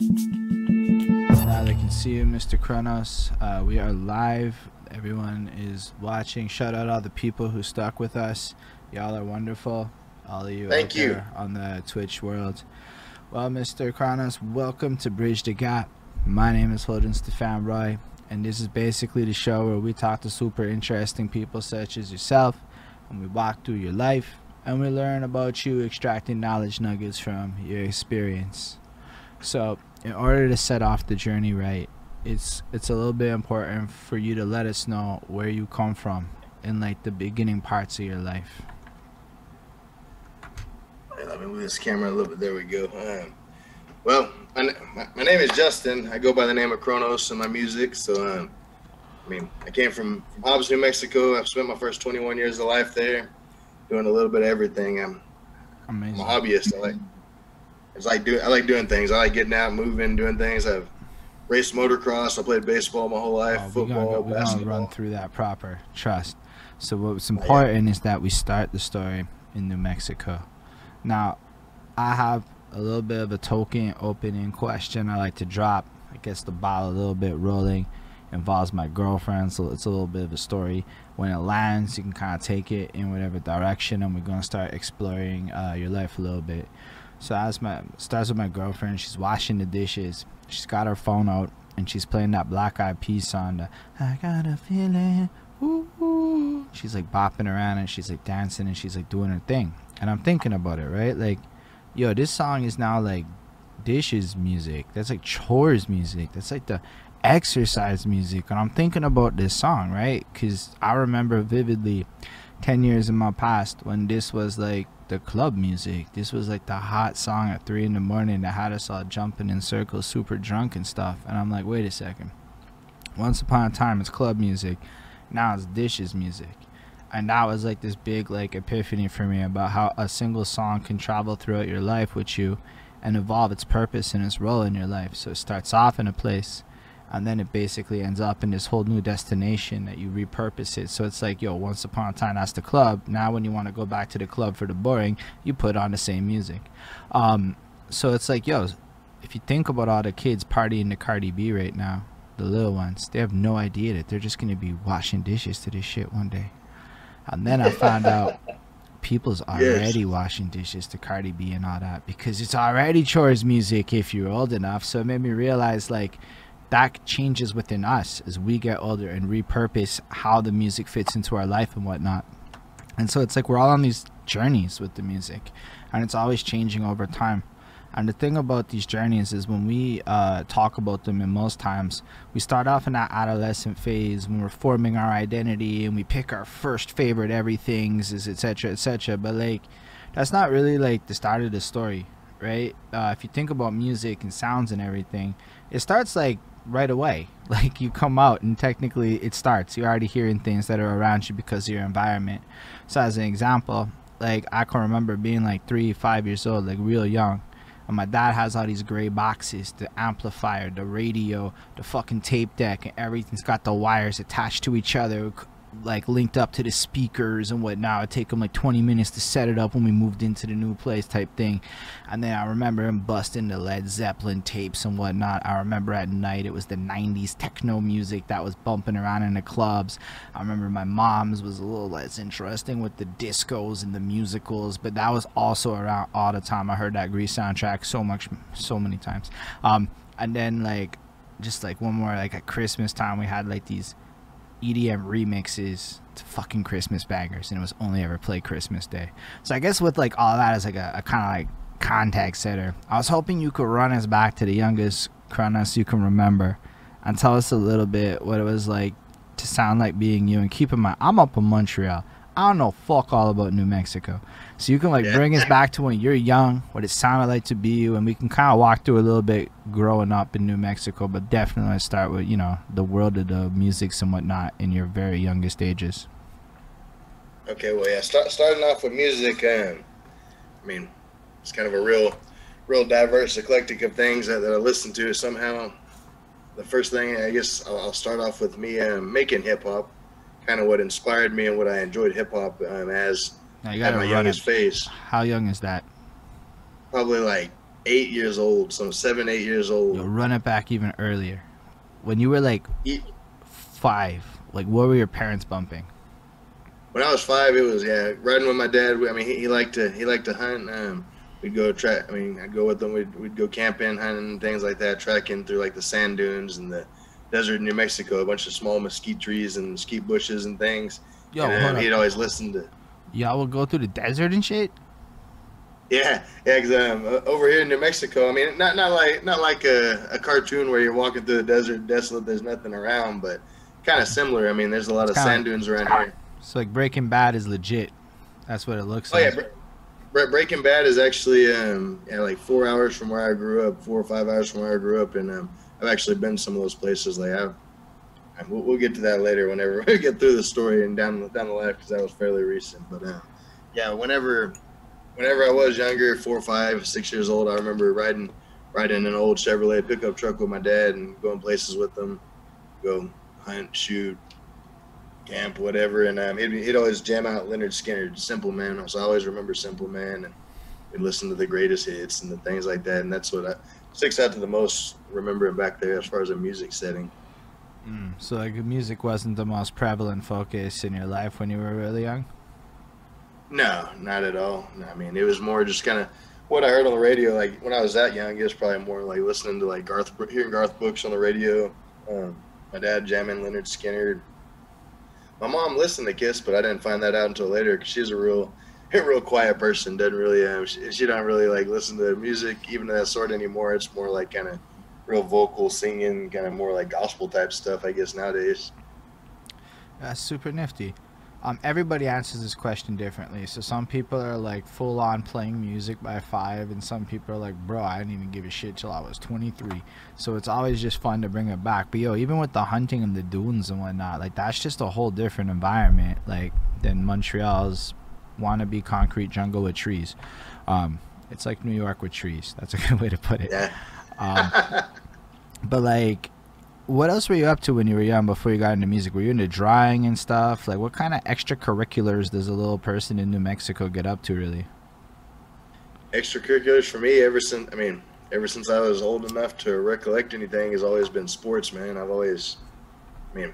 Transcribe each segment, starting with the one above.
Now they can see you, Mr. Kronos. Uh, we are live. Everyone is watching. Shout out all the people who stuck with us. Y'all are wonderful. All of you Thank you. on the Twitch world. Well, Mr. Kronos, welcome to Bridge the Gap. My name is Holden Stefan Roy, and this is basically the show where we talk to super interesting people such as yourself, and we walk through your life, and we learn about you, extracting knowledge nuggets from your experience. So, in order to set off the journey right, it's it's a little bit important for you to let us know where you come from in like the beginning parts of your life. Let me move this camera a little bit. There we go. Um, well, my, my, my name is Justin. I go by the name of Kronos in my music. So, um, I mean, I came from, from Hobbs, New Mexico. I've spent my first 21 years of life there, doing a little bit of everything. I'm, I'm a hobbyist. I like, it's like do, I like doing things. I like getting out, moving, doing things. I've raced motocross. I played baseball my whole life, Oh, we're gonna, football, go, we're gonna basketball. run through that proper. Trust. So what's yeah. important is that we start the story in New Mexico. Now, I have a little bit of a token opening question I like to drop. I guess the ball a little bit rolling involves my girlfriend, so it's a little bit of a story. When it lands, you can kind of take it in whatever direction, and we're gonna start exploring uh, your life a little bit. So as my starts with my girlfriend, she's washing the dishes. She's got her phone out and she's playing that Black Eyed Peas song. The, I got a feeling. Ooh, ooh. She's like bopping around and she's like dancing and she's like doing her thing. And I'm thinking about it, right? Like, yo, this song is now like dishes music. That's like chores music. That's like the exercise music. And I'm thinking about this song, right? Because I remember vividly 10 years in my past when this was like the club music. This was like the hot song at 3 in the morning that had us all jumping in circles, super drunk and stuff. And I'm like, wait a second. Once upon a time, it's club music. Now it's dishes music. And that was like this big like epiphany for me about how a single song can travel throughout your life with you and evolve its purpose and its role in your life. So it starts off in a place and then it basically ends up in this whole new destination that you repurpose it. So it's like, yo, once upon a time that's the club. Now when you want to go back to the club for the boring, you put on the same music. Um, so it's like, yo, if you think about all the kids partying to Cardi B right now, the little ones, they have no idea that they're just gonna be washing dishes to this shit one day. And then I found out people's already washing dishes to Cardi B and all that because it's already chores music if you're old enough. So it made me realize like that changes within us as we get older and repurpose how the music fits into our life and whatnot. And so it's like we're all on these journeys with the music and it's always changing over time. And the thing about these journeys is when we uh, talk about them, and most times we start off in that adolescent phase when we're forming our identity and we pick our first favorite everything's, etc. etc. But like, that's not really like the start of the story, right? Uh, if you think about music and sounds and everything, it starts like right away. Like you come out and technically it starts. You're already hearing things that are around you because of your environment. So as an example, like I can remember being like three, five years old, like real young. And my dad has all these gray boxes, the amplifier, the radio, the fucking tape deck, and everything's got the wires attached to each other, like linked up to the speakers and whatnot. It'd take him like 20 minutes to set it up when we moved into the new place type thing. And then I remember him busting the Led Zeppelin tapes and whatnot. I remember at night it was the 90s techno music that was bumping around in the clubs. I remember my mom's was a little less interesting with the discos and the musicals, but that was also around all the time. I heard that Grease soundtrack so much, so many times. Um, and then like, just like one more, like at Christmas time, we had like these EDM remixes to fucking Christmas bangers, and it was only ever played Christmas Day. So I guess with like all that as like a, a kind of like context setter, I was hoping you could run us back to the youngest Kronos you can remember, and tell us a little bit what it was like to sound like being you. And keep in mind, I'm up in Montreal. I don't know fuck all about New Mexico, so you can like Yeah. bring us back to when you're young, what it sounded like to be you, and we can kind of walk through a little bit growing up in New Mexico. But definitely let's start with you know the world of the musics and whatnot in your very youngest ages. Okay, well, yeah. Start, starting off with music. Um, I mean, it's kind of a real, real diverse, eclectic of things that, that I listen to. Somehow, the first thing I guess I'll, I'll start off with me um, making hip hop. Kind of what inspired me and what I enjoyed hip hop um, as Now you gotta my youngest phase. How young is that? Probably like eight years old, some seven, eight years old. Yo, run it back even earlier. When you were like five, like what were your parents bumping? When I was five, it was yeah riding with my dad. I mean, he, he liked to he liked to hunt. Um, we'd go track. I mean, I'd go with them. We'd, we'd go camping, hunting, things like that, trekking through like the sand dunes and the desert in New Mexico. A bunch of small mesquite trees and mesquite bushes and things. Yo, and, um, he'd always listen to Y'all would go through the desert and shit. Yeah, yeah. 'cause, um, over here in New Mexico, I mean, not not like not like a, a cartoon where you're walking through the desert, desolate, there's nothing around, but kind of similar. I mean, there's a lot of Kinda- sand dunes around here. So like Breaking Bad is legit. That's what it looks Oh yeah, like. Bre- Bre- Breaking Bad is actually um, yeah, like four hours from where I grew up, four or five hours from where I grew up, and um, I've actually been to some of those places. Like I've, we'll, we'll get to that later whenever we get through the story and down the- down the left because that was fairly recent. But uh, yeah, whenever whenever I was younger, four, five, six years old, I remember riding riding an old Chevrolet pickup truck with my dad and going places with them, go hunt, shoot, camp, whatever. And um, he'd, he'd always jam out Lynyrd Skynyrd, Simple Man. So I always remember Simple Man, and listen to the greatest hits and the things like that. And that's what I, sticks out to the most, remembering back there as far as a music setting. Mm, so like music wasn't the most prevalent focus in your life when you were really young. No, not at all. I mean, it was more just kind of what I heard on the radio. Like when I was that young, it was probably more like listening to like Garth, hearing Garth Brooks on the radio. Um, my dad jamming Lynyrd Skynyrd. My mom listened to Kiss, but I didn't find that out until later because she's a real, a real quiet person. Doesn't really, um, she, she don't really like listen to music even of that sort anymore. It's more like kind of real vocal singing, kind of more like gospel type stuff, I guess nowadays. That's super nifty. Um, everybody answers this question differently. So some people are like full on playing music by five, and some people are like, bro, I didn't even give a shit till I was 23. So it's always just fun to bring it back. But yo, even with the hunting and the dunes and whatnot, like that's just a whole different environment, like than Montreal's wannabe concrete jungle with trees. Um, it's like New York with trees. That's a good way to put it. Yeah. Um, but like, what else were you up to when you were young before you got into music? Were you into drawing and stuff? Like, what kind of extracurriculars does a little person in New Mexico get up to, really? extracurriculars for me ever since i mean ever since i was old enough to recollect anything has always been sports man i've always i mean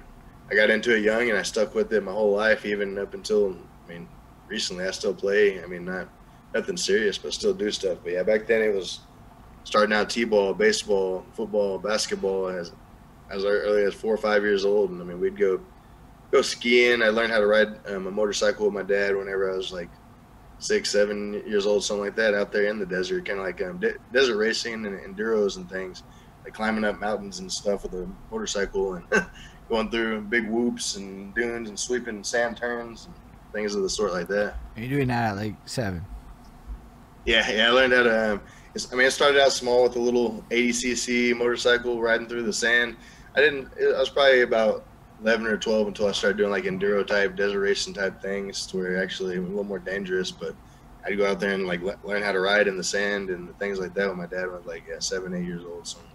i got into it young and i stuck with it my whole life even up until i mean recently i still play i mean not nothing serious but still do stuff but yeah back then it was starting out t-ball baseball football basketball as as early as four or five years old and i mean we'd go go skiing i learned how to ride um, a motorcycle with my dad whenever i was like six, seven years old, something like that, out there in the desert, kind of like um, de- desert racing and enduros and things, like climbing up mountains and stuff with a motorcycle and going through big whoops and dunes and sweeping sand turns and things of the sort like that. Are you doing that at like seven? Yeah, yeah, I learned how to. Um, I mean, I started out small with a little 80cc motorcycle riding through the sand. I didn't. I was probably about 11 or 12 until I started doing like enduro type, desert racing type things, to where actually a little more dangerous. But I'd go out there and like le- learn how to ride in the sand and things like that. When my dad was like yeah, seven, eight years old, something.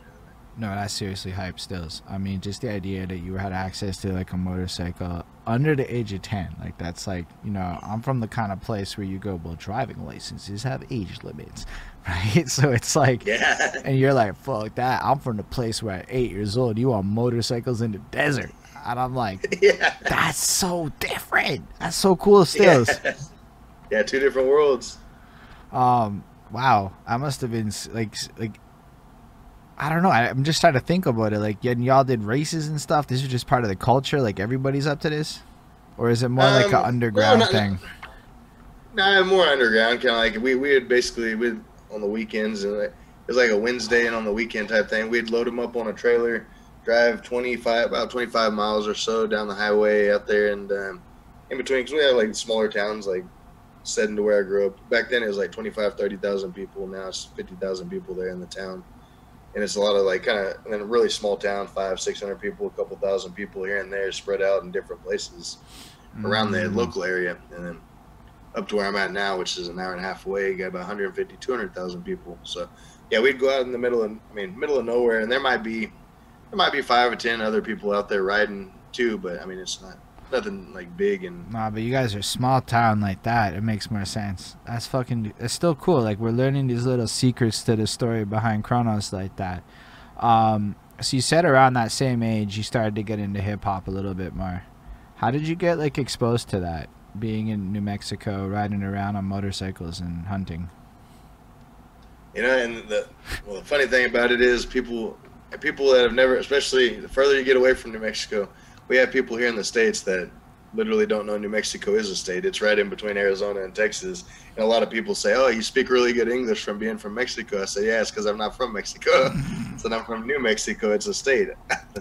No, that's seriously hype stills. I mean, just the idea that you had access to like a motorcycle under the age of 10. Like, that's like, you know, I'm from the kind of place where you go, well, driving licenses have age limits, right? So it's like, Yeah, and you're like, fuck that. I'm from the place where at eight years old, you on motorcycles in the desert. And I'm like, yeah, that's so different. That's so cool still. yeah. Yeah, two different worlds. Um, wow. I must have been like, like, I don't know. I, I'm just trying to think about it. Like, y- y'all did races and stuff. This is just part of the culture. Like, everybody's up to this, or is it more like an Um, underground no, no, thing? Nah, more underground, kind of like we we would basically we on the weekends and it was like a Wednesday and on the weekend type thing. We'd load them up on a trailer, drive twenty five about twenty five miles or so down the highway out there, and um, in between because we had like smaller towns like set to where I grew up. Back then it was like 25, 30,000 people. Now it's fifty thousand people there in the town, and it's a lot of like kind of in a really small town, five six hundred people, a couple thousand people here and there spread out in different places around the Mm. local area, and then up to where I'm at now, which is an hour and a half away, You got about 150, 200,000 people. So, yeah, we'd go out in the middle of, I mean, middle of nowhere, and there might be, there might be five or ten other people out there riding too, but I mean, it's not, nothing like big and Nah, but you guys are a small town like that. It makes more sense. That's fucking. It's still cool. Like we're learning these little secrets to the story behind Kronos like that. Um, so you said around that same age you started to get into hip hop a little bit more. How did you get like exposed to that? Being in New Mexico, riding around on motorcycles and hunting. you know. And the well, the funny thing about it is people people that have never, especially the further you get away from New Mexico, we have people here in the states that literally don't know New Mexico is a state. It's right in between Arizona and Texas. And a lot of people say, "Oh, you speak really good English from being from Mexico." I say, "Yeah, it's because I'm not from Mexico. so I'm from New Mexico. It's a state."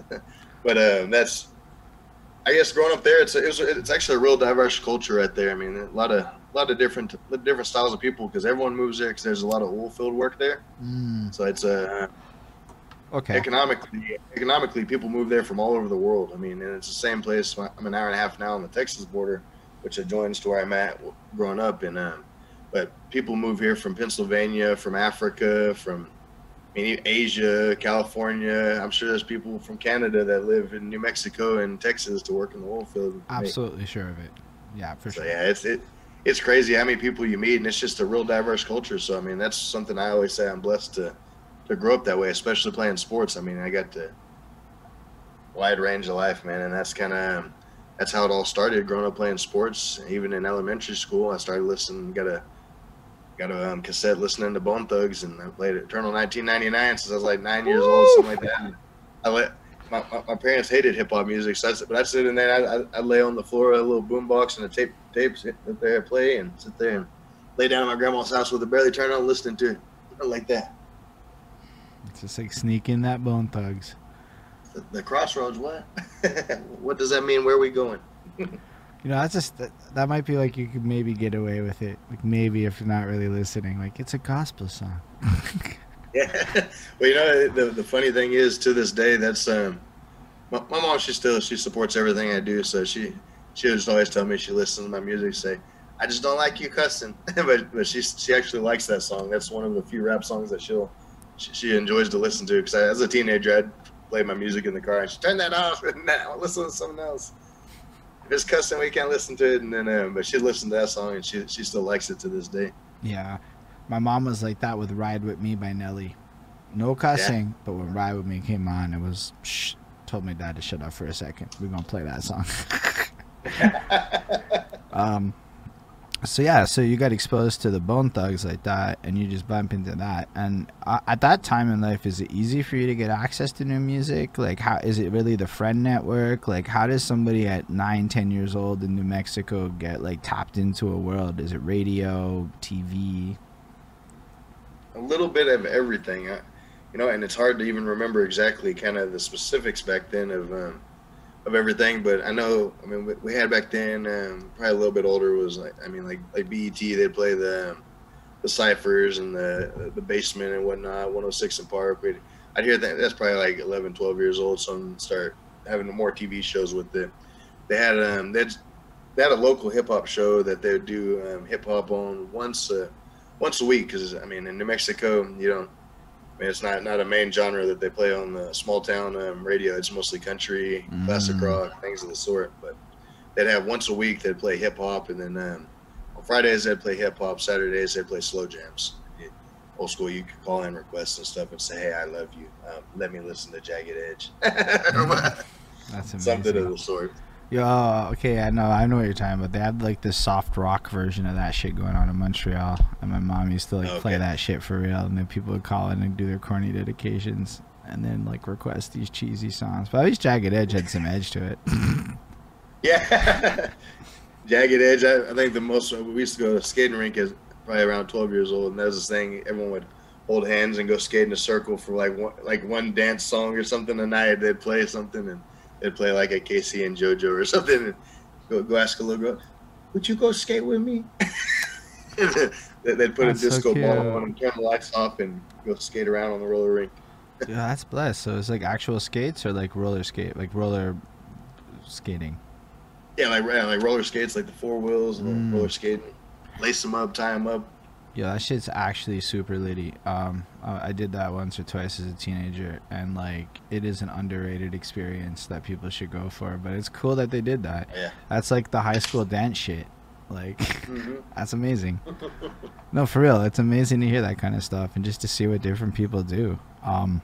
but um, that's, I guess, growing up there, it's a, it was, it's actually a real diverse culture right there. I mean, a lot of a lot of different different styles of people because everyone moves there because there's a lot of oil field work there. Mm, So it's a uh, okay. economically economically people move there from all over the world i mean and it's the same place i'm an hour and a half now on the texas border which adjoins to where i'm at growing up and um, but people move here from pennsylvania from africa from I mean, asia california i'm sure there's people from canada that live in new mexico and texas to work in the oil field Absolutely sure of it. Yeah, for so sure. yeah it's it it's crazy how many people you meet and it's just a real diverse culture so i mean that's something i always say i'm blessed to to grow up that way especially playing sports i mean i got the wide range of life man and that's kind of that's how it all started growing up playing sports even in elementary school i started listening got a got a um, cassette listening to bone thugs and i played eternal 1999 since i was like nine years old something like that i let my, my, my parents hated hip hop music, so that's but I sit in there. I, I, I lay on the floor, a little boombox and a tape tapes sit there, play, and sit there and lay down at my grandma's house with a barely turned on, listening to it like that. It's just like sneaking that bone thugs. The, the crossroads, what? what does that mean? Where are we going? You know, that's just that, that might be like you could maybe get away with it. Like maybe if you're not really listening, like it's a gospel song. Yeah. well, you know, the, the funny thing is, to this day, that's um, my, my mom. She still she supports everything I do, so she she just always tell me she listens to my music. Say, I just don't like you cussing, but but she she actually likes that song. That's one of the few rap songs that she'll she, she enjoys to listen to. Because as a teenager, I'd play my music in the car and she turn that off. And now listen to something else. If it's cussing, we can't listen to it. And then, um, but she listened to that song and she she still likes it to this day. yeah, my mom was like that with "Ride with Me" by Nelly. No cussing, but when "Ride with Me" came on, it was shh. Told my dad to shut up for a second. We're gonna play that song. um, so yeah, so you got exposed to the Bone Thugs like that, and you just bump into that. And uh, at that time in life, is it easy for you to get access to new music? Like, how is it really the friend network? Like, how does somebody at nine, ten years old in New Mexico get like tapped into a world? Is it radio, TV? a little bit of everything, I, you know, and it's hard to even remember exactly kind of the specifics back then of um, of everything. But I know, I mean, we, had back then, um, probably a little bit older was like, I mean, like like BET, they'd play the um, the ciphers and the the basement and whatnot, 106 and Park. We'd, I'd hear that. That's probably like 11, 12 years old. Some start having more TV shows with it. They had um, they they had a local hip hop show that they would do um, hip hop on once. Uh, once a week because I mean in New Mexico you don't I mean it's not not a main genre that they play on the small town um, radio. It's mostly country classic Mm. rock things of the sort. But they'd have once a week they'd play hip hop and then um, on Fridays they'd play hip hop Saturdays they'd play slow jams. It- old school you could call in requests and stuff and say hey I love you. Um, let me listen to Jagged Edge. That's amazing. something of the sort Yo, okay, I know, I know what you're talking about. They had like this soft rock version of that shit going on in Montreal, and my mom used to like play that shit for real. And then people would call in and do their corny dedications, and then like request these cheesy songs. But at least Jagged Edge had some edge to it. Yeah. Jagged Edge. I, I think the most uh, we used to go to skating rink is probably around 12 years old, and that was this thing. Everyone would hold hands and go skate in a circle for like one like one dance song or something a night. They'd play something and they'd play like a K-Ci and JoJo or something. And go go ask a little girl, "Would you go skate with me?" They- They'd put That's a so disco ball on and turn the lights off and go skate around on the roller rink. yeah, that's blessed. So it's like actual skates or like roller skate, like roller skating. Yeah, like yeah, like roller skates, like the four wheels and Mm. roller skating. Lace them up, tie them up. Yeah, that shit's actually super litty. Um, uh, I did that once or twice as a teenager, and like, it is an underrated experience that people should go for. But it's cool that they did that. Yeah. That's like the high school dance shit. Like, hmm that's amazing. No, for real, it's amazing to hear that kind of stuff and just to see what different people do. Um,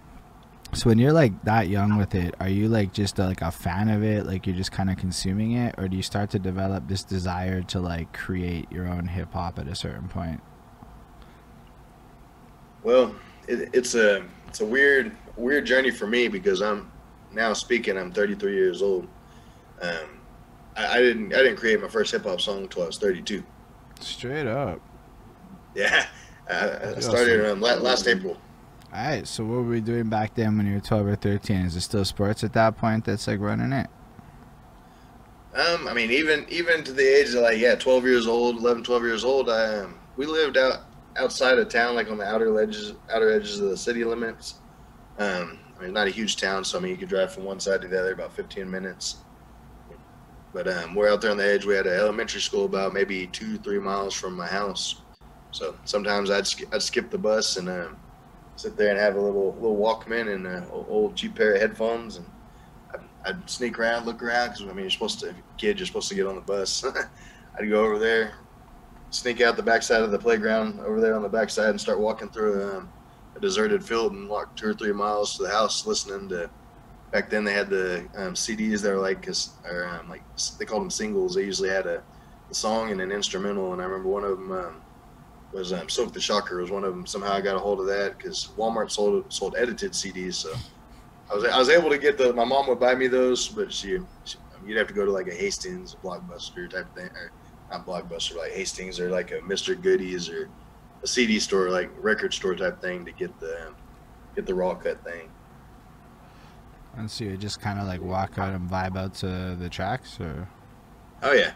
so when you're like that young with it, are you like just like a fan of it, like you're just kind of consuming it, or do you start to develop this desire to like create your own hip hop at a certain point? Well, it, it's a it's a weird weird journey for me because I'm now speaking. I'm 33 years old. Um, I, I didn't I didn't create my first hip hop song until I was 32. Straight up. Yeah, I, I started um, la- last April. All right. So what were we doing back then when you were 12 or 13? Is it still sports at that point that's like running it? Um, I mean, even even to the age of like yeah, 12 years old, 11, 12 years old. I um, we lived out outside of town, like on the outer edges outer edges of the city limits. Um, I mean, not a huge town, so I mean, you could drive from one side to the other about 15 minutes. But um, we're out there on the edge. We had an elementary school about maybe two, three miles from my house. So sometimes I'd sk- I'd skip the bus and um, sit there and have a little little Walkman and an old cheap pair of headphones, and I'd, I'd sneak around, look around, because I mean, you're supposed to, kid, you're supposed to get on the bus. I'd go over there, sneak out the backside of the playground over there on the backside, and start walking through um, a deserted field and walk two or three miles to the house, listening to. Back then, they had the um, CDs that were like, or um, like they called them singles. They usually had a, a song and an instrumental, and I remember one of them um, was um, "Soak the Shocker." Was one of them. Somehow I got a hold of that because Walmart sold sold edited CDs, so I was I was able to get the. My mom would buy me those, but she, she you'd have to go to like a Hastings, Blockbuster type of thing, or not Blockbuster, like Hastings or like a Mr. Goodies or a CD store, like record store type thing to get the um, get the raw cut thing. And so you just kind of like walk out and vibe out to the tracks, or Oh yeah,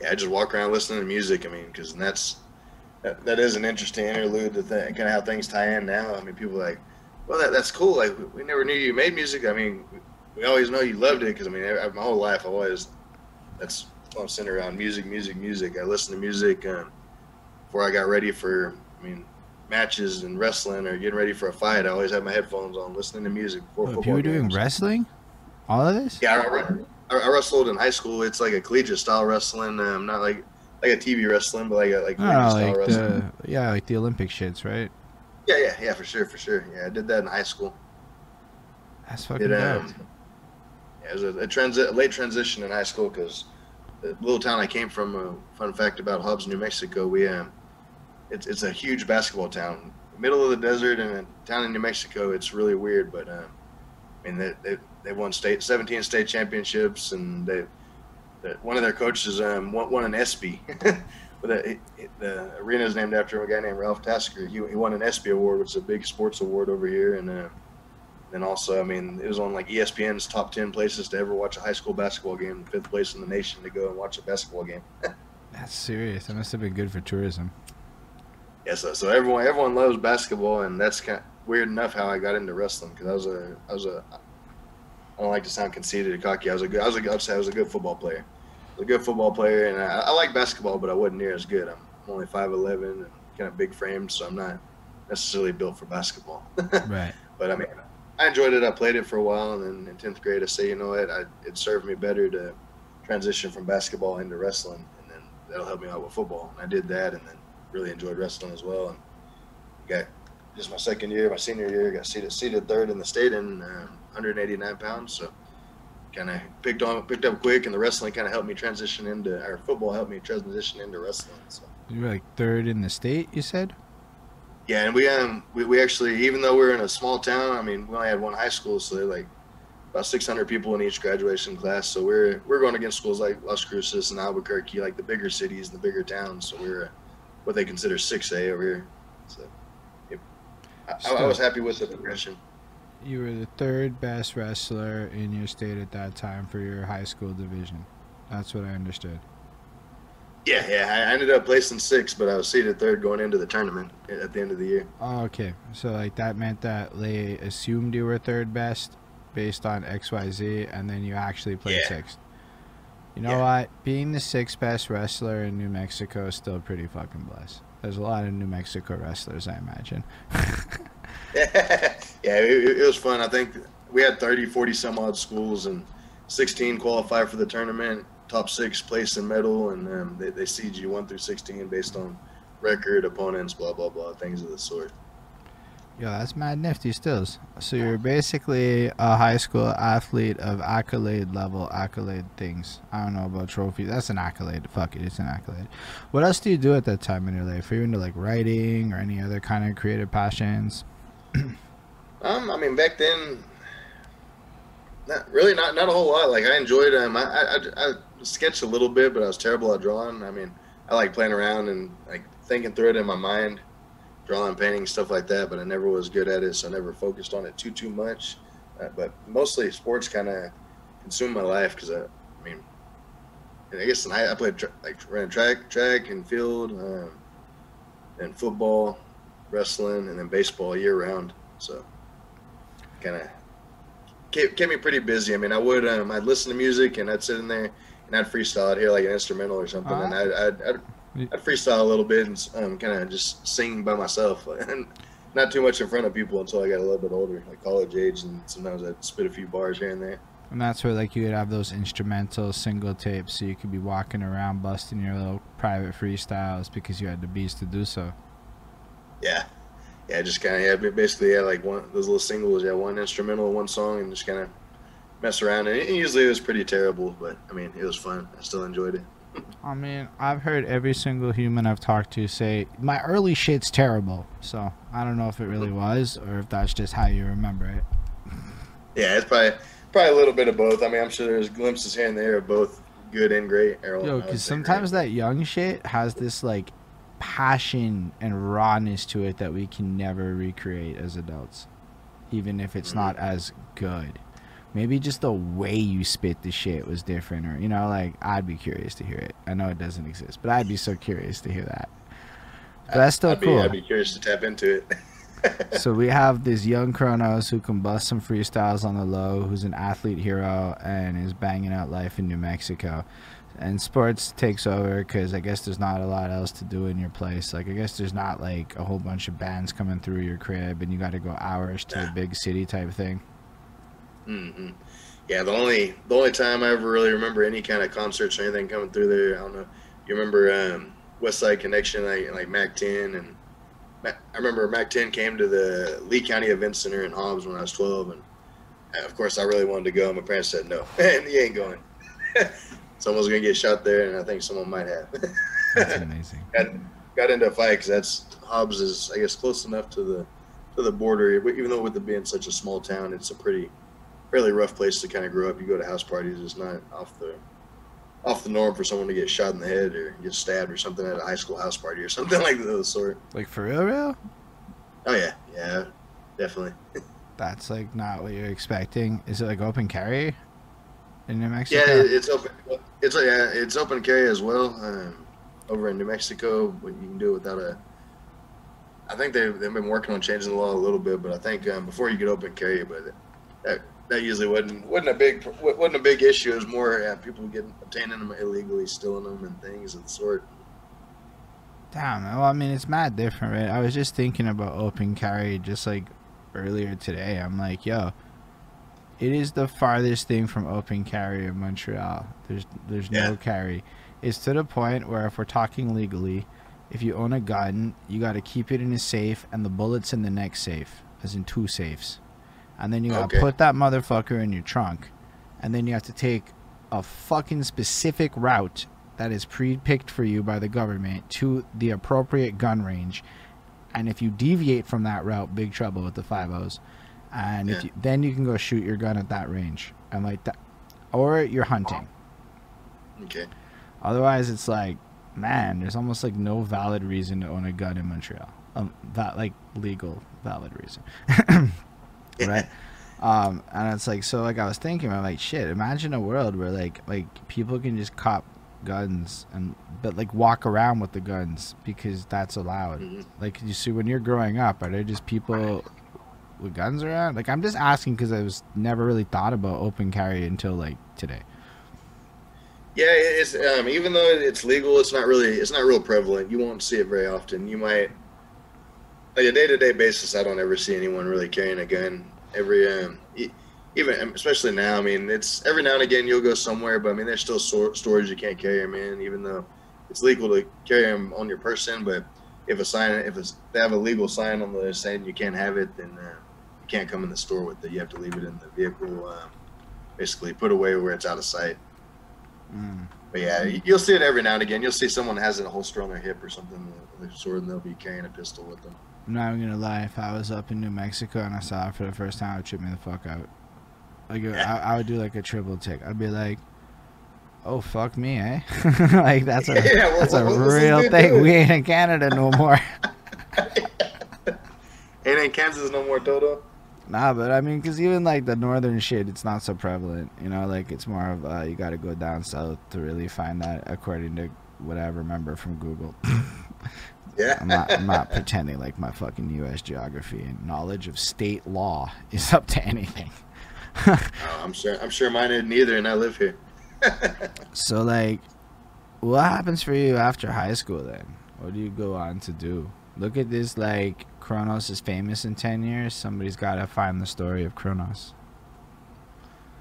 yeah. I just walk around listening to music. I mean, because that's that, that is an interesting interlude to th- kind of how things tie in now. I mean, people are like, well, that, that's cool. Like we, we never knew you made music. I mean, we, we always know you loved it because I mean, I, my whole life I always that's I'm centered around music, music, music. I listened to music um, before I got ready for. I mean. Matches and wrestling or getting ready for a fight, I always had my headphones on, listening to music before oh, football you were doing games. wrestling, all of this? Yeah, I, I, I wrestled in high school. It's like a collegiate style wrestling, um, not like like a TV wrestling, but like a like Oh, style like wrestling. the yeah, like the Olympic shits, right? Yeah, yeah, yeah, for sure, for sure. Yeah, I did that in high school. That's fucking It um, yeah, it was a, a, transi- a late transition in high school because the little town I came from. A fun fact about Hobbs, New Mexico, we um, it's it's a huge basketball town, middle of the desert, and a town in New Mexico. It's really weird, but um, I mean they they, they won state 17 state championships, and they the, one of their coaches um, won, won an ESPY. With a, the arena is named after a guy named Ralph Tasker. He, he won an ESPY award, which is a big sports award over here, and uh, then also, I mean, it was on like ESPN's top ten places to ever watch a high school basketball game, fifth place in the nation to go and watch a basketball game. That's serious. That must have been good for tourism. Yeah, so, so everyone everyone loves basketball, and that's kind of weird enough how I got into wrestling because I was a I was a I don't like to sound conceited or cocky. I was a good I was a I'd I was a good football player. I was a good football player, and I, I like basketball, but I wasn't near as good. I'm only five eleven and kind of big framed, so I'm not necessarily built for basketball. Right. But I mean, I enjoyed it. I played it for a while, and then in tenth grade, I say, you know what, I, it served me better to transition from basketball into wrestling, and then that'll help me out with football. And I did that, and then really enjoyed wrestling as well. And got just my second year, my senior year, got seated seated third in the state in uh, 189 pounds. So kind of picked on picked up quick, and the wrestling kind of helped me transition into or football helped me transition into wrestling. So. You were like third in the state, you said? Yeah, and we um we, we actually even though we're in a small town, I mean we only had one high school, so they're like about 600 people in each graduation class. So we're we're going against schools like Las Cruces and Albuquerque, like the bigger cities and the bigger towns. So we're uh, what they consider 6A over here. So yep. I, I was happy with the progression. You were the third best wrestler in your state at that time for your high school division. That's what I understood. Yeah, yeah. I ended up placing sixth, but I was seated third going into the tournament at the end of the year. Oh, okay. So like that meant that they assumed you were third best based on XYZ and then you actually played Yeah. sixth. You know Yeah. what? Being the sixth best wrestler in New Mexico is still pretty fucking blessed. There's a lot of New Mexico wrestlers, I imagine. yeah, it, it was fun. I think we had 30, 40 some odd schools, and 16 qualified for the tournament. Top six place in medal, and um, they, they seed you one through 16 based on record, opponents, blah blah blah, things of the sort. Yo, that's mad nifty stills. So you're basically a high school athlete of accolade level accolade things. I don't know about trophy. That's an accolade. Fuck it, it's an accolade. What else do you do at that time in your life? Are you into like writing or any other kind of creative passions? um, I mean, back then, not really, not not a whole lot. Like I enjoyed um, I, I, I sketched a little bit, but I was terrible at drawing. I mean, I like playing around and like thinking through it in my mind, drawing, painting, stuff like that. But I never was good at it, so I never focused on it too too much. Uh, but mostly sports kind of consumed my life because I, I mean, I guess I, I played tra- like ran track, track and field, um, and football, wrestling, and then baseball year round. So kind of kept, kept me pretty busy. I mean, I would um, I'd listen to music and I'd sit in there and I'd freestyle. I'd hear like an instrumental or something, uh-huh. and I'd, I'd, I'd I'd freestyle a little bit and um, kind of just sing by myself, and not too much in front of people until I got a little bit older, like college age, and sometimes I'd spit a few bars here and there. And that's where like you would have those instrumental single tapes, so you could be walking around busting your little private freestyles because you had the beats to do so. Yeah, yeah, just kind of yeah, basically yeah, like one those little singles, yeah, one instrumental, one song, and just kind of mess around. And usually it was pretty terrible, but I mean it was fun. I still enjoyed it. I mean, I've heard every single human I've talked to say my early shit's terrible. So I don't know if it really was or if that's just how you remember it. Yeah, it's probably probably a little bit of both. I mean, I'm sure there's glimpses here and there of both good and great. Yo, because sometimes great. that young shit has this like passion and rawness to it that we can never recreate as adults, even if it's mm-hmm. not as good maybe just the way you spit the shit was different or you know like i'd be curious to hear it. I know it doesn't exist but i'd be so curious to hear that. But that's still I'd cool. Be, i'd be curious to tap into it. So we have this young Kronos who can bust some freestyles on the low who's an athlete hero and is banging out life in new mexico. And sports takes over because i guess there's not a lot else to do in your place. Like i guess there's not like a whole bunch of bands coming through your crib and you got to go hours to a big city type thing Mm-hmm. Yeah, the only the only time I ever really remember any kind of concerts or anything coming through there, I don't know. You remember um, Westside Connection, like like Mack 10, and Mack, I remember Mack 10 came to the Lea County Event Center in Hobbs when I was 12, and uh, of course I really wanted to go. My parents said no, and he ain't going. Someone's gonna get shot there, and I think someone might have. that's amazing. got, got into a fight because that's Hobbs is I guess close enough to the to the border, even though with it being such a small town, it's a pretty fairly rough place to kind of grow up. You go to house parties, it's not off the off the norm for someone to get shot in the head or get stabbed or something at a high school house party or something like that sort. Like for real, real? Oh yeah, yeah, definitely. That's like not what you're expecting. Is it like open carry in New Mexico? Yeah, it's open. It's yeah, it's open carry as well. Um, over in New Mexico, but you can do it without a. I think they've, they've been working on changing the law a little bit, but I think um, before you get open carry, but that that usually wasn't wasn't a big wasn't a big issue. It was more yeah, people getting obtaining them illegally, stealing them, and things of the sort. Damn. Well, I mean, it's mad different, right? I was just thinking about open carry just like earlier today. I'm like, yo, it is the farthest thing from open carry in Montreal. There's there's yeah. no carry. It's to the point where if we're talking legally, if you own a gun, you got to keep it in a safe and the bullets in the next safe, as in two safes and then you gotta okay. put that motherfucker in your trunk, and then you have to take a fucking specific route that is pre-picked for you by the government to the appropriate gun range, and if you deviate from that route, big trouble with the five O's, and yeah. you, then you can go shoot your gun at that range, and like that, or you're hunting. Okay. Otherwise, it's like, man, there's almost like no valid reason to own a gun in Montreal. Um, that like legal valid reason. right? Um, and it's like so like I was thinking I'm like shit imagine a world where like like people can just cop guns and but like walk around with the guns because that's allowed mm-hmm. like you see when you're growing up are there just people with guns around like I'm just asking because I was never really thought about open carry until like today Yeah, it's um, even though it's legal, it's not really it's not real prevalent. You won't see it very often. You might like a day to day basis. I don't ever see anyone really carrying a gun. Every um, even especially now. I mean, it's every now and again you'll go somewhere, but I mean, there's still stores you can't carry them in, even though it's legal to carry them on your person. But if a sign, if it's, they have a legal sign on the saying you can't have it, then uh, you can't come in the store with it. You have to leave it in the vehicle. Uh, basically, put away where it's out of sight. Mm. But yeah, you'll see it every now and again. You'll see someone has a holster on their hip or something the sort, and they'll be carrying a pistol with them. I'm not even gonna lie. If I was up in New Mexico and I saw it for the first time, it would trip me the fuck out. Like I, I, would do like a triple tick. I'd be like, "Oh fuck me, eh?" like that's a yeah, well, that's a real thing. We ain't in Canada no more. ain't in Kansas no more, Toto. Nah, but I mean, because even like the northern shit, it's not so prevalent. You know, like it's more of uh, you got to go down south to really find that, according to what I remember from Google. Yeah. I'm not, I'm not pretending like my fucking U.S. geography and knowledge of state law is up to anything. oh, I'm sure. I'm sure mine isn't either, and I live here. so, like, what happens for you after high school then? What do you go on to do? Look at this, like, Kronos is famous in 10 years. Somebody's got to find the story of Kronos.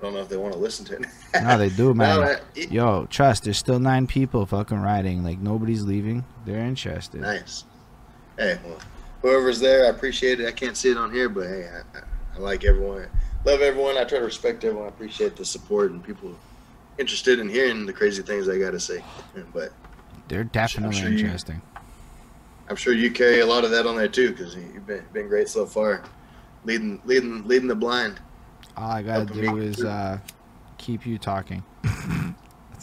I don't know if they want to listen to it. no, they do, man. No, Yo, trust. There's still nine people fucking riding. Like nobody's leaving. They're interested. Nice. Hey, well, whoever's there, I appreciate it. I can't see it on here, but hey, I, I, like everyone. Love everyone. I try to respect everyone. I appreciate the support and people interested in hearing the crazy things I got to say. But they're definitely sure interesting. You, I'm sure you carry a lot of that on there too, because you've been, been great so far, leading leading leading the blind. All I gotta do is uh, keep you talking.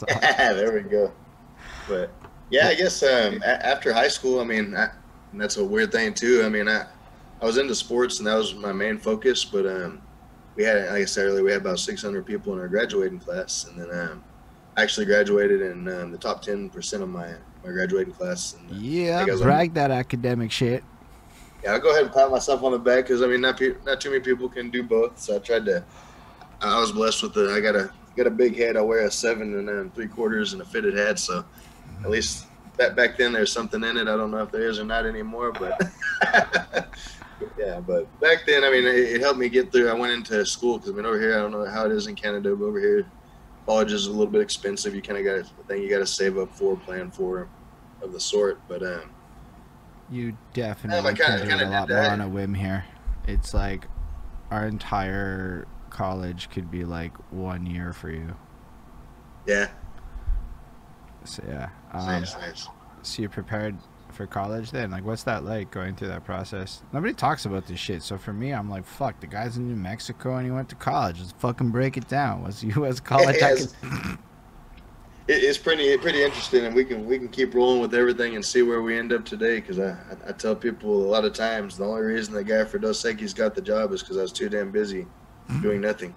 Yeah, there we go. But yeah, I guess um, a- after high school, I mean, I, that's a weird thing too. I mean, I I was into sports and that was my main focus, but um, we had, like I said earlier, we had about 600 people in our graduating class, and then um, I actually graduated in um, the top 10 percent of my my graduating class. And, uh, yeah, brag that academic shit yeah, I'll go ahead and pat myself on the back because I mean, not pe- not too many people can do both. So I tried to. I was blessed with the. I got a got a big head. I wear a seven and then three quarters and a fitted hat. So at least that back then there's something in it. I don't know if there is or not anymore, but yeah. But back then, I mean, it, it helped me get through. I went into school because I mean, over here, I don't know how it is in Canada, but over here, college is a little bit expensive. You kind of got a thing you got to save up for, plan for, of the sort. But um, you definitely yeah, can do it a lot more on a whim here. It's like our entire college could be like one year for you. Yeah. So yeah. Um, nice, nice. So you prepared for college then? Like, what's that like going through that process? Nobody talks about this shit. So for me, I'm like, fuck. The guy's in New Mexico and he went to college. Let's fucking break it down. What's U.S. college? it's pretty pretty interesting, and we can we can keep rolling with everything and see where we end up today. Because I, I, tell people a lot of times the only reason the guy for Dos Equis got the job is because I was too damn busy doing nothing.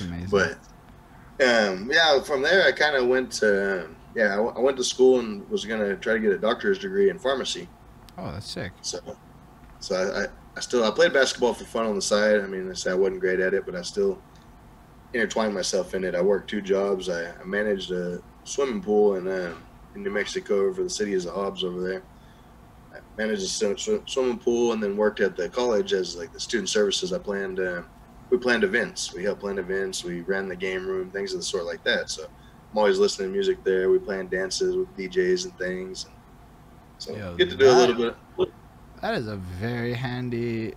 amazing. But um, yeah, from there I kind of went to yeah I, I went to school and was gonna try to get a doctor's degree in pharmacy. Oh, that's sick. So so I, I, I still I played basketball for fun on the side. I mean, I said I wasn't great at it, but I still intertwined myself in it. I worked two jobs. I, I managed a swimming pool in, uh, in New Mexico for the city of Hobbs over there. I managed a sw- swimming pool and then worked at the college as like the student services. I planned, uh, we planned events. We helped plan events. We ran the game room, things of the sort like that. So I'm always listening to music there. We planned dances with DJs and things. And so Yo, get to do that, a little bit. That is a very handy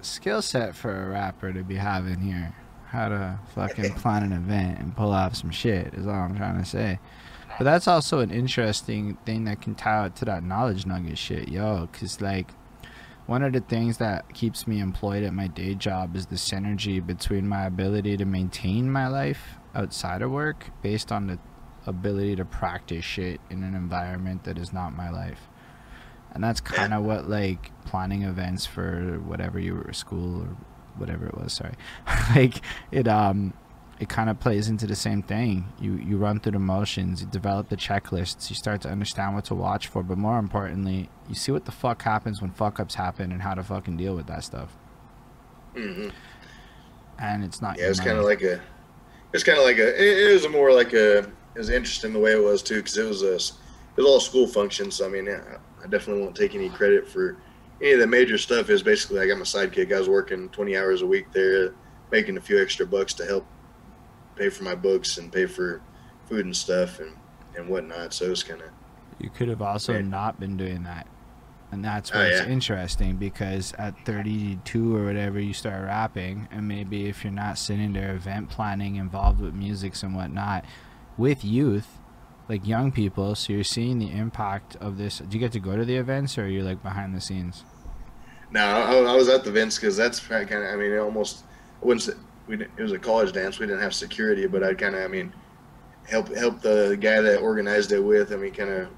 skill set for a rapper to be having here how to fucking plan an event and pull off some shit is all I'm trying to say. But that's also an interesting thing that can tie out to that knowledge nugget shit, yo. Cause like one of the things that keeps me employed at my day job is the synergy between my ability to maintain my life outside of work based on the ability to practice shit in an environment that is not my life. And that's kind of what like planning events for whatever you were school or whatever it was. Sorry, like it um it kind of plays into the same thing. You you run through the motions, you develop the checklists, you start to understand what to watch for, but more importantly, you see what the fuck happens when fuck ups happen and how to fucking deal with that stuff. Mm-hmm. And it's not. Yeah, it's kind of like a. It's kind of like a. It is more like a it was interesting the way it was too, because it was a it was all school functions. So, I mean, I definitely won't take any credit for any of the major stuff. Is basically I got my sidekick. I was working 20 hours a week there, making a few extra bucks to help pay for my books and pay for food and stuff and and whatnot. So it was kind of. You could have also Yeah. not been doing that. And that's Oh, what's yeah. interesting because at 32 or whatever, you start rapping, and maybe if you're not sitting there event planning, involved with musics and whatnot, with youth, like young people, so you're seeing the impact of this. Do you get to go to the events, or are you like behind the scenes? No, I, I was at the events because that's kind of. I mean, it almost. I wouldn't say we. It was a college dance. We didn't have security, but I kind of. I mean, help help the guy that organized it with. I mean, kind of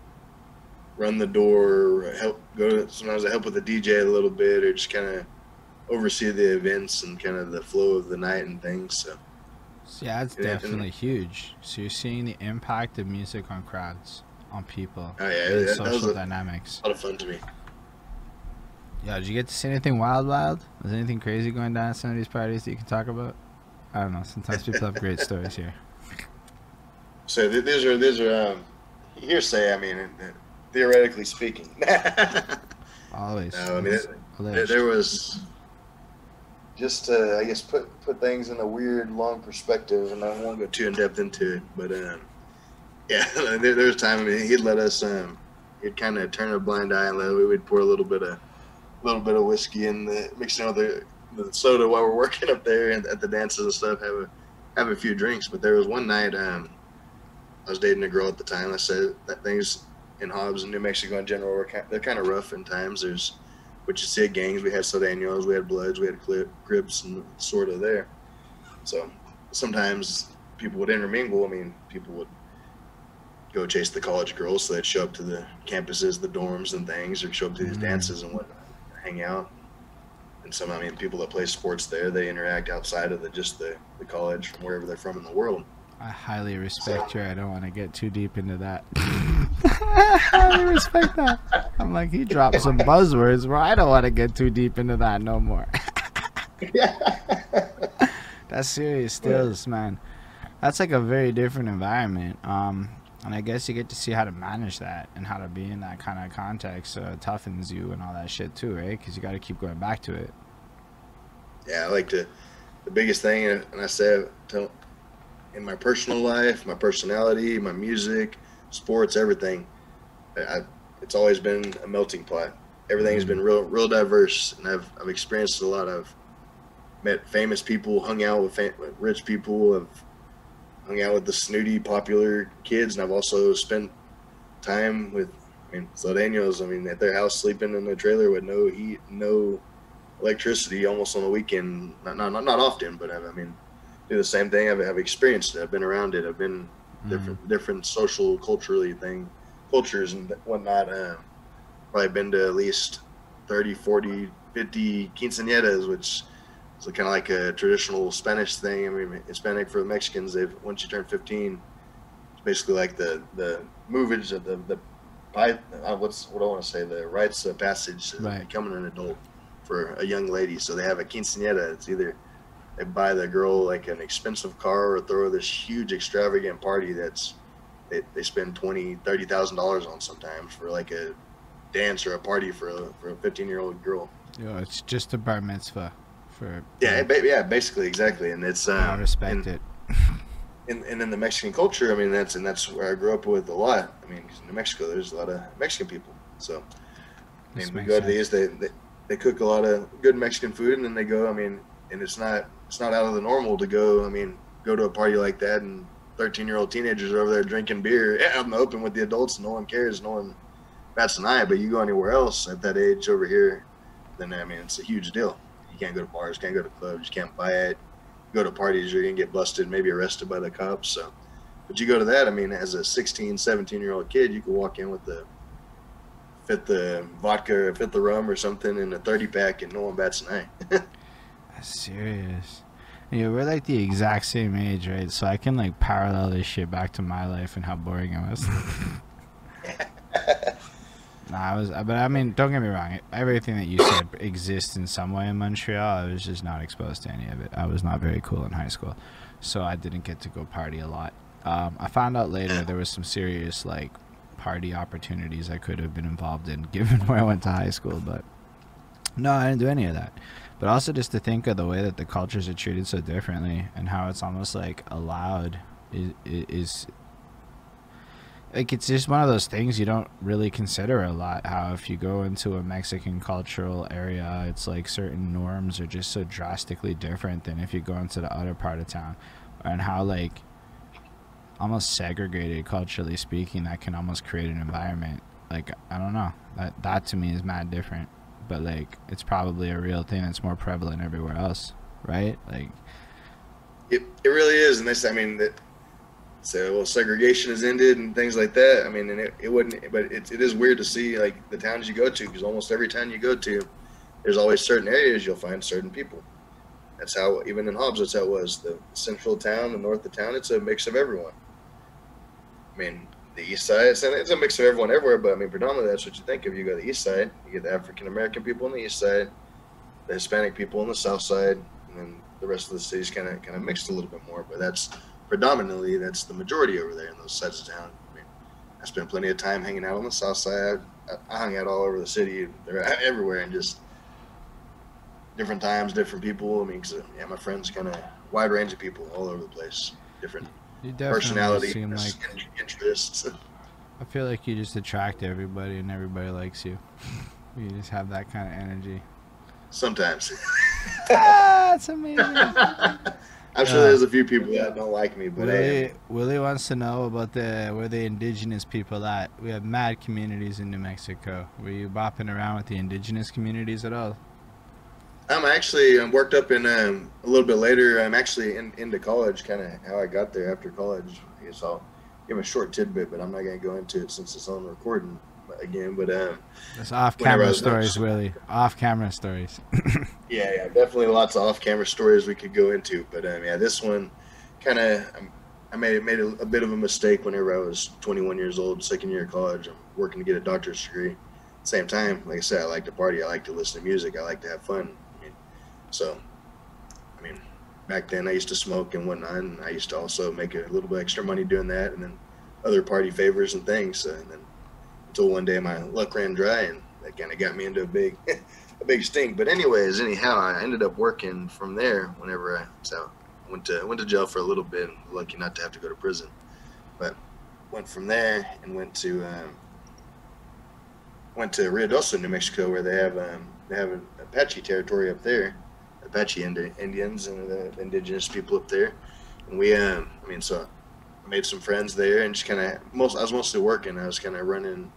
run the door, help go. Sometimes I help with the DJ a little bit, or just kind of oversee the events and kind of the flow of the night and things. So yeah, it's Yeah, definitely huge. So you're seeing the impact of music on crowds, on people, oh yeah, that social dynamics. a lot of fun to me. Yeah, did you get to see anything wild, wild? Was anything crazy going down at some of these parties that you can talk about? I don't know. Sometimes people have great stories here. So th- these are these are um, hearsay. I mean, uh, theoretically speaking. Always. No, I mean, it- There, there was just to, I guess, put put things in a weird, long perspective, and I won't go too in depth into it. But um, yeah, there, there was time. I mean, he'd let us. Um, he'd kind of turn a blind eye and we would pour a little bit of, little bit of whiskey in the mixing with the, the soda while we're working up there and at the dances and stuff. Have a have a few drinks. But there was one night. Um, I was dating a girl at the time. I said that things in Hobbs and New Mexico in general were kind, they're kind of rough in times. There's what you see gangs. We had Sodanos, we had Bloods, we had Clip, Crips, and sort of there. So sometimes people would intermingle. I mean, people would go chase the college girls, so they'd show up to the campuses, the dorms, and things, or show up to these Mhm. dances and whatnot, hang out. And some, I mean, people that play sports there, they interact outside of the just the, the college from wherever they're from in the world. I highly respect her. I don't want to get too deep into that. I highly respect that. I'm like, he dropped some buzzwords where I don't want to get too deep into that no more. That's serious stills, man. That's like a very different environment. Um, and I guess you get to see how to manage that and how to be in that kind of context. So it toughens you and all that shit too, right? Because you got to keep going back to it. yeah, I like to. The biggest thing, and I say to, in my personal life, my personality, my music, sports, everything, I, it's always been a melting pot. Everything's mm. been real, real diverse, and I've I've experienced a lot. I've met famous people, hung out with, fam- with rich people, I've hung out with the snooty, popular kids, and I've also spent time with, I mean, Slodanos. I mean, at their house, sleeping in a trailer with no heat, no electricity almost on the weekend. Not not not, not often, but I, I mean, do the same thing. I've, I've experienced it. I've been around it. I've been Mm. different different social culturally thing cultures and whatnot. Um, probably been to at least 30, 40, 50 quinceañeras, which is kind of like a traditional Spanish thing. I mean, Hispanic for the Mexicans. They've once you turn fifteen, it's basically like the the movage of the the uh, what's what I want to say the rites of passage Right. becoming an adult for a young lady. So they have a quinceañera. It's either they buy the girl like an expensive car or throw this huge extravagant party that's they, they spend twenty thirty thousand dollars on sometimes for like a dance or a party for a for a fifteen year old girl. Yo, it's just a bar mitzvah for. Yeah, yeah, basically exactly, and it's um, I respect and, it. And, and in the Mexican culture, I mean that's and that's where I grew up with a lot. I mean, 'cause in New Mexico, there's a lot of Mexican people, so I mean, we go to these. They, they they cook a lot of good Mexican food, and then they go. I mean, and it's not it's not out of the normal to go. I mean, go to a party like that, and thirteen year old teenagers are over there drinking beer out in the open with the adults, and no one cares. No one bats an eye. But you go anywhere else at that age over here, then I mean, it's a huge deal. You can't go to bars, can't go to clubs, you can't buy it. Go to parties, you're gonna get busted, maybe arrested by the cops. So, but you go to that. I mean, as a 16, 17 year old kid, you could walk in with the fit the vodka or fit the rum or something in a 30 pack and no one bats an eye. Serious. Yeah, we're like the exact same age, right? So I can like parallel this shit back to my life and how boring it was. nah, I was, but I mean, don't get me wrong. Everything that you said exists in some way in Montreal. I was just not exposed to any of it. I was not very cool in high school, so I didn't get to go party a lot. Um, I found out later there was some serious like party opportunities I could have been involved in, given where I went to high school. But no, I didn't do any of that. But also just to think of the way that the cultures are treated so differently, and how it's almost like allowed is, is like it's just one of those things you don't really consider a lot how if you go into a mexican cultural area it's like certain norms are just so drastically different than if you go into the other part of town. And how like almost segregated culturally speaking that can almost create an environment. Like i don't know. That that to me is mad different but like it's probably a real thing that's more prevalent everywhere else right? Like it, it really is and this i mean that so well segregation has ended and things like that. I mean and it, it wouldn't but it, it is weird to see like the towns you go to because almost every town you go to there's always certain areas you'll find certain people. That's how even in hobbs that's how it was. The central town the north of town it's a mix of everyone. I mean the east side it's a, it's a mix of everyone everywhere but i mean predominantly that's what you think of you go to the east side you get the african american people on the east side the hispanic people on the south side and then the rest of the city's kind of kind of mixed a little bit more but that's predominantly that's the majority over there in those sides of town. I mean, I spent plenty of time hanging out on the south side. I, I hung out all over the city. Everywhere and just different times, different people. I mean, cause, yeah, my friends kind of wide range of people all over the place, different personalities, like, interests. I feel like you just attract everybody and everybody likes you. you just have that kind of energy. Sometimes. ah, that's amazing. I'm sure uh, there's a few people that don't like me, but Willie, Willie wants to know about the where the indigenous people at. We have mad communities in New Mexico. Were you bopping around with the indigenous communities at all? I'm actually I'm worked up in um, a little bit later. I'm actually in, into college, kind of how I got there after college. I guess I'll give a short tidbit, but I'm not going to go into it since it's on recording again. But um, that's off camera stories, Willie. Off camera stories. yeah, yeah, definitely lots of off camera stories we could go into. But um, yeah, this one kind of um, I made made a, a, bit of a mistake whenever I was 21 years old, second year of college. I'm working to get a doctor's degree. Same time, like I said, I like to party. I like to listen to music. I like to have fun. So, I mean, back then I used to smoke and whatnot, and I used to also make a little bit extra money doing that, and then other party favors and things. So, and then until one day my luck ran dry and that kind of got me into a big a big stink. But anyways anyhow i ended up working from there whenever i so I went to went to jail for a little bit lucky not to have to go to prison. But went from there and went to um, went to Ruidoso, New Mexico, where they have um, they have an Apache territory up there, Apache Indians and the indigenous people up there, and we um, I mean so I made some friends there and just kind of most I was mostly working. I was kind of running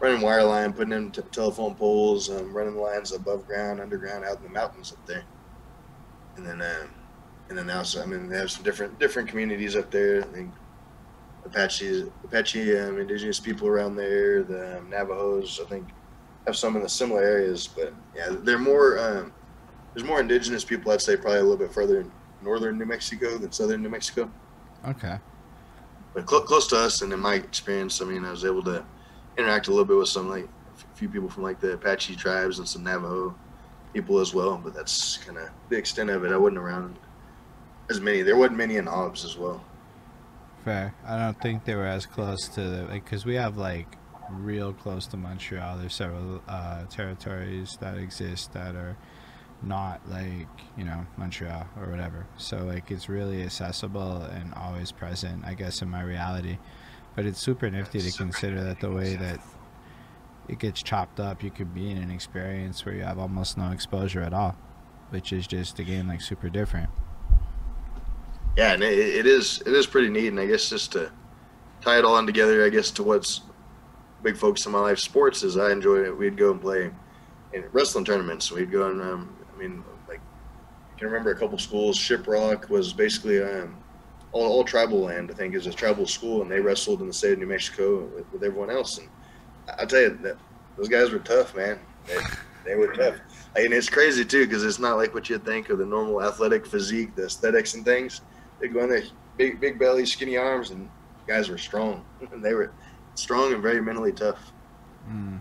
running wire line, putting in t- telephone poles, um, running lines above ground, underground, out in the mountains up there. And then, uh, and then also, I mean, they have some different different communities up there. I think Apache, Apache um, indigenous people around there, the um, Navajos, I think, have some in the similar areas. But yeah, they're more. Um, there's more indigenous people, I'd say, probably a little bit further in northern New Mexico than southern New Mexico. Okay. But cl- close to us, and in my experience, I mean, I was able to interact a little bit with some like a few people from like the Apache tribes and some Navajo people as well. But that's kind of the extent of it. I wasn't around as many. There wasn't many in Hobbs as well. Fair. I don't think they were as close to the like because we have like real close to Montreal. There's several uh, territories that exist that are not like you know Montreal or whatever. So like it's really accessible and always present. I guess in my reality. But it's super nifty to consider that the way that it gets chopped up, you could be in an experience where you have almost no exposure at all, which is just again like super different. Yeah, and it, it is it is pretty neat, and I guess just to tie it all in together, I guess to what's big focus in my life, sports is I enjoy it. We'd go and play in wrestling tournaments. We'd go and um, I mean, like I can remember a couple schools. Shiprock was basically um, all, all tribal land. I think is a tribal school, and they wrestled in the state of New Mexico with, with everyone else. And I tell you that those guys were tough, man. They, they were tough, and it's crazy too because it's not like what you'd think of the normal athletic physique, the aesthetics and things. They go in there, big big belly, skinny arms, and guys were strong. and they were strong and very mentally tough. Mm.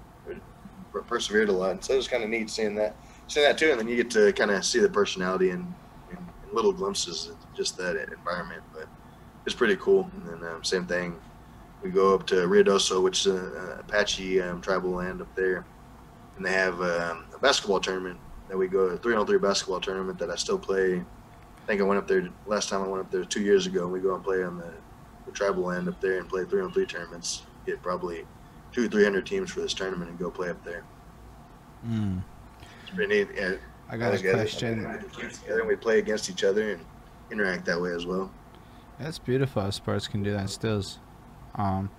Persevered a lot, so it was kind of neat seeing that, seeing that too. And then you get to kind of see the personality and little glimpses of just that environment. But it's pretty cool. And then um, same thing, we go up to Ruidoso, which is a, Apache um, tribal land up there, and they have um, a basketball tournament that we go a three on three basketball tournament that I still play. I think I went up there last time I went up there two years ago. and We go and play on the, the tribal land up there and play three on three tournaments. Get probably two three hundred teams for this tournament and go play up there. Mm. It's pretty neat. Yeah, I got a together. question. Together and we play against each other and interact that way as well. That's beautiful. how Sports can do that stills. Um,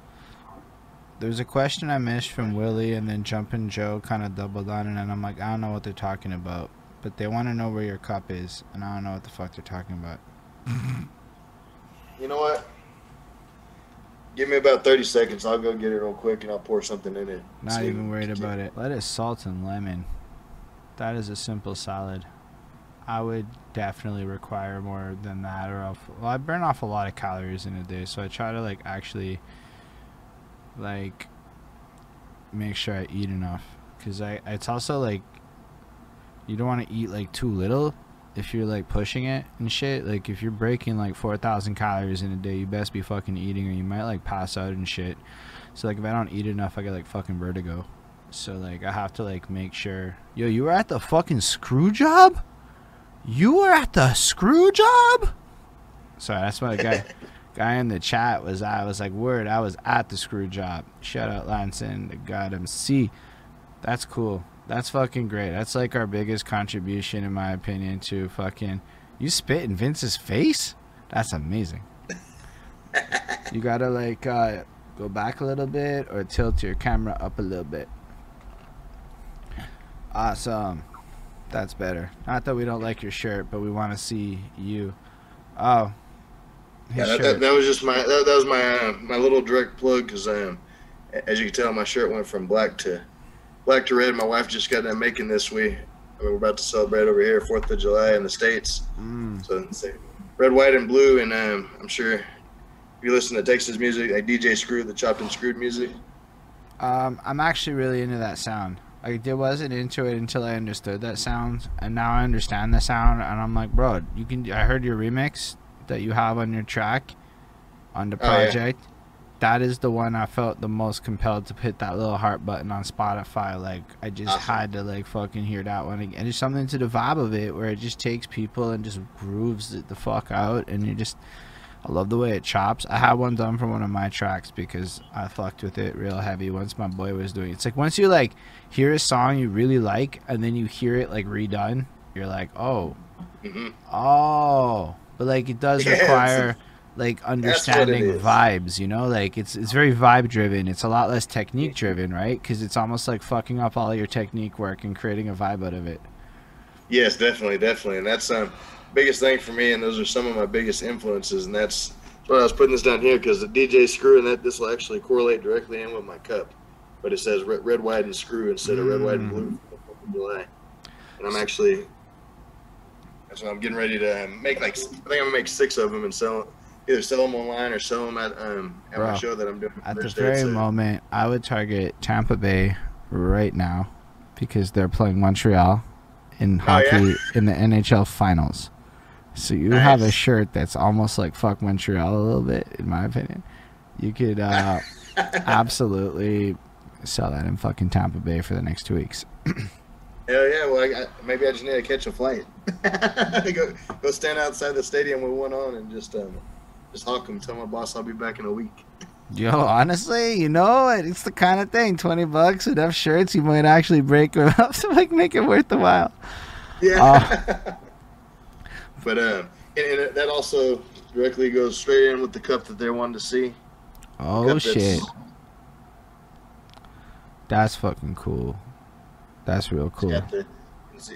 there's a question I missed from Willie, and then Jumpin' Joe kind of doubled on it, and I'm like, I don't know what they're talking about. But they want to know where your cup is, and I don't know what the fuck they're talking about. You know what? Give me about 30 seconds. I'll go get it real quick and I'll pour something in it. Not even worried about it. Let it salt, and lemon. That is a simple salad. I would definitely require more than that, or else, well, I burn off a lot of calories in a day, so I try to like actually, like, make sure I eat enough. Cause I, it's also like, you don't want to eat like too little if you're like pushing it and shit. Like if you're breaking like four thousand calories in a day, you best be fucking eating, or you might like pass out and shit. So like if I don't eat enough, I get like fucking vertigo. So like I have to like make sure. Yo, you were at the fucking screw job. You were at the screw job. Sorry, that's what the guy guy in the chat was. I was like, word. I was at the screw job. Shout out Lanson, the God MC. That's cool. That's fucking great. That's like our biggest contribution, in my opinion, to fucking. You spit in Vince's face? That's amazing. you gotta like uh, go back a little bit or tilt your camera up a little bit. Awesome. That's better. Not that we don't like your shirt, but we want to see you. Oh. Yeah, that, that, that was just my that, that was my uh, my little direct plug because um, as you can tell, my shirt went from black to black to red. My wife just got done making this. We we're about to celebrate over here Fourth of July in the states. Mm. So red, white, and blue. And um, I'm sure if you listen to Texas music, like DJ Screw, the chopped and screwed music. Um, I'm actually really into that sound. I did wasn't into it until I understood that sound, and now I understand the sound, and I'm like, bro, you can. I heard your remix that you have on your track, on the Oh, yeah. project. That is the one I felt the most compelled to hit that little heart button on Spotify. Like I just Awesome. had to like fucking hear that one again. There's something to the vibe of it where it just takes people and just grooves it the fuck out, and you just. I love the way it chops. I had one done for one of my tracks because I fucked with it real heavy once my boy was doing it. It's like once you like hear a song you really like and then you hear it like redone, you're like, oh, hmm oh. But like it does require like understanding vibes, you know? Like it's it's very vibe driven. It's a lot less technique driven, right? Cuz it's almost like fucking up all your technique work and creating a vibe out of it. Yes, definitely, definitely, and that's um biggest thing for me, and those are some of my biggest influences, and that's that's why I was putting this down here because the DJ Screw and that this will actually correlate directly in with my cup, but it says red, red white, and screw instead of red, white, and blue for the Fourth of July, and I'm actually that's what I'm getting ready to um, make like I think I'm gonna make six of them and sell either sell them online or sell them at um at my show that I'm doing At the very uh, moment, I would target Tampa Bay right now because they're playing Montreal in Oh, hockey yeah? in the NHL finals. So you have a shirt that's almost like fuck Montreal a little bit, in my opinion. You could uh, absolutely sell that in fucking Tampa Bay for the next two weeks. Hell yeah! Well, I, I, maybe I just need to catch a flight. go go stand outside the stadium with one on and just um, just hawk them. Tell my boss I'll be back in a week. Yo, honestly, you know, it's the kind of thing. Twenty bucks, enough shirts, you might actually break them up to like make it worth the while. Yeah. But um, and, and that also directly goes straight in with the cup that they wanted to see. Oh shit. That's fucking cool. That's real cool. the,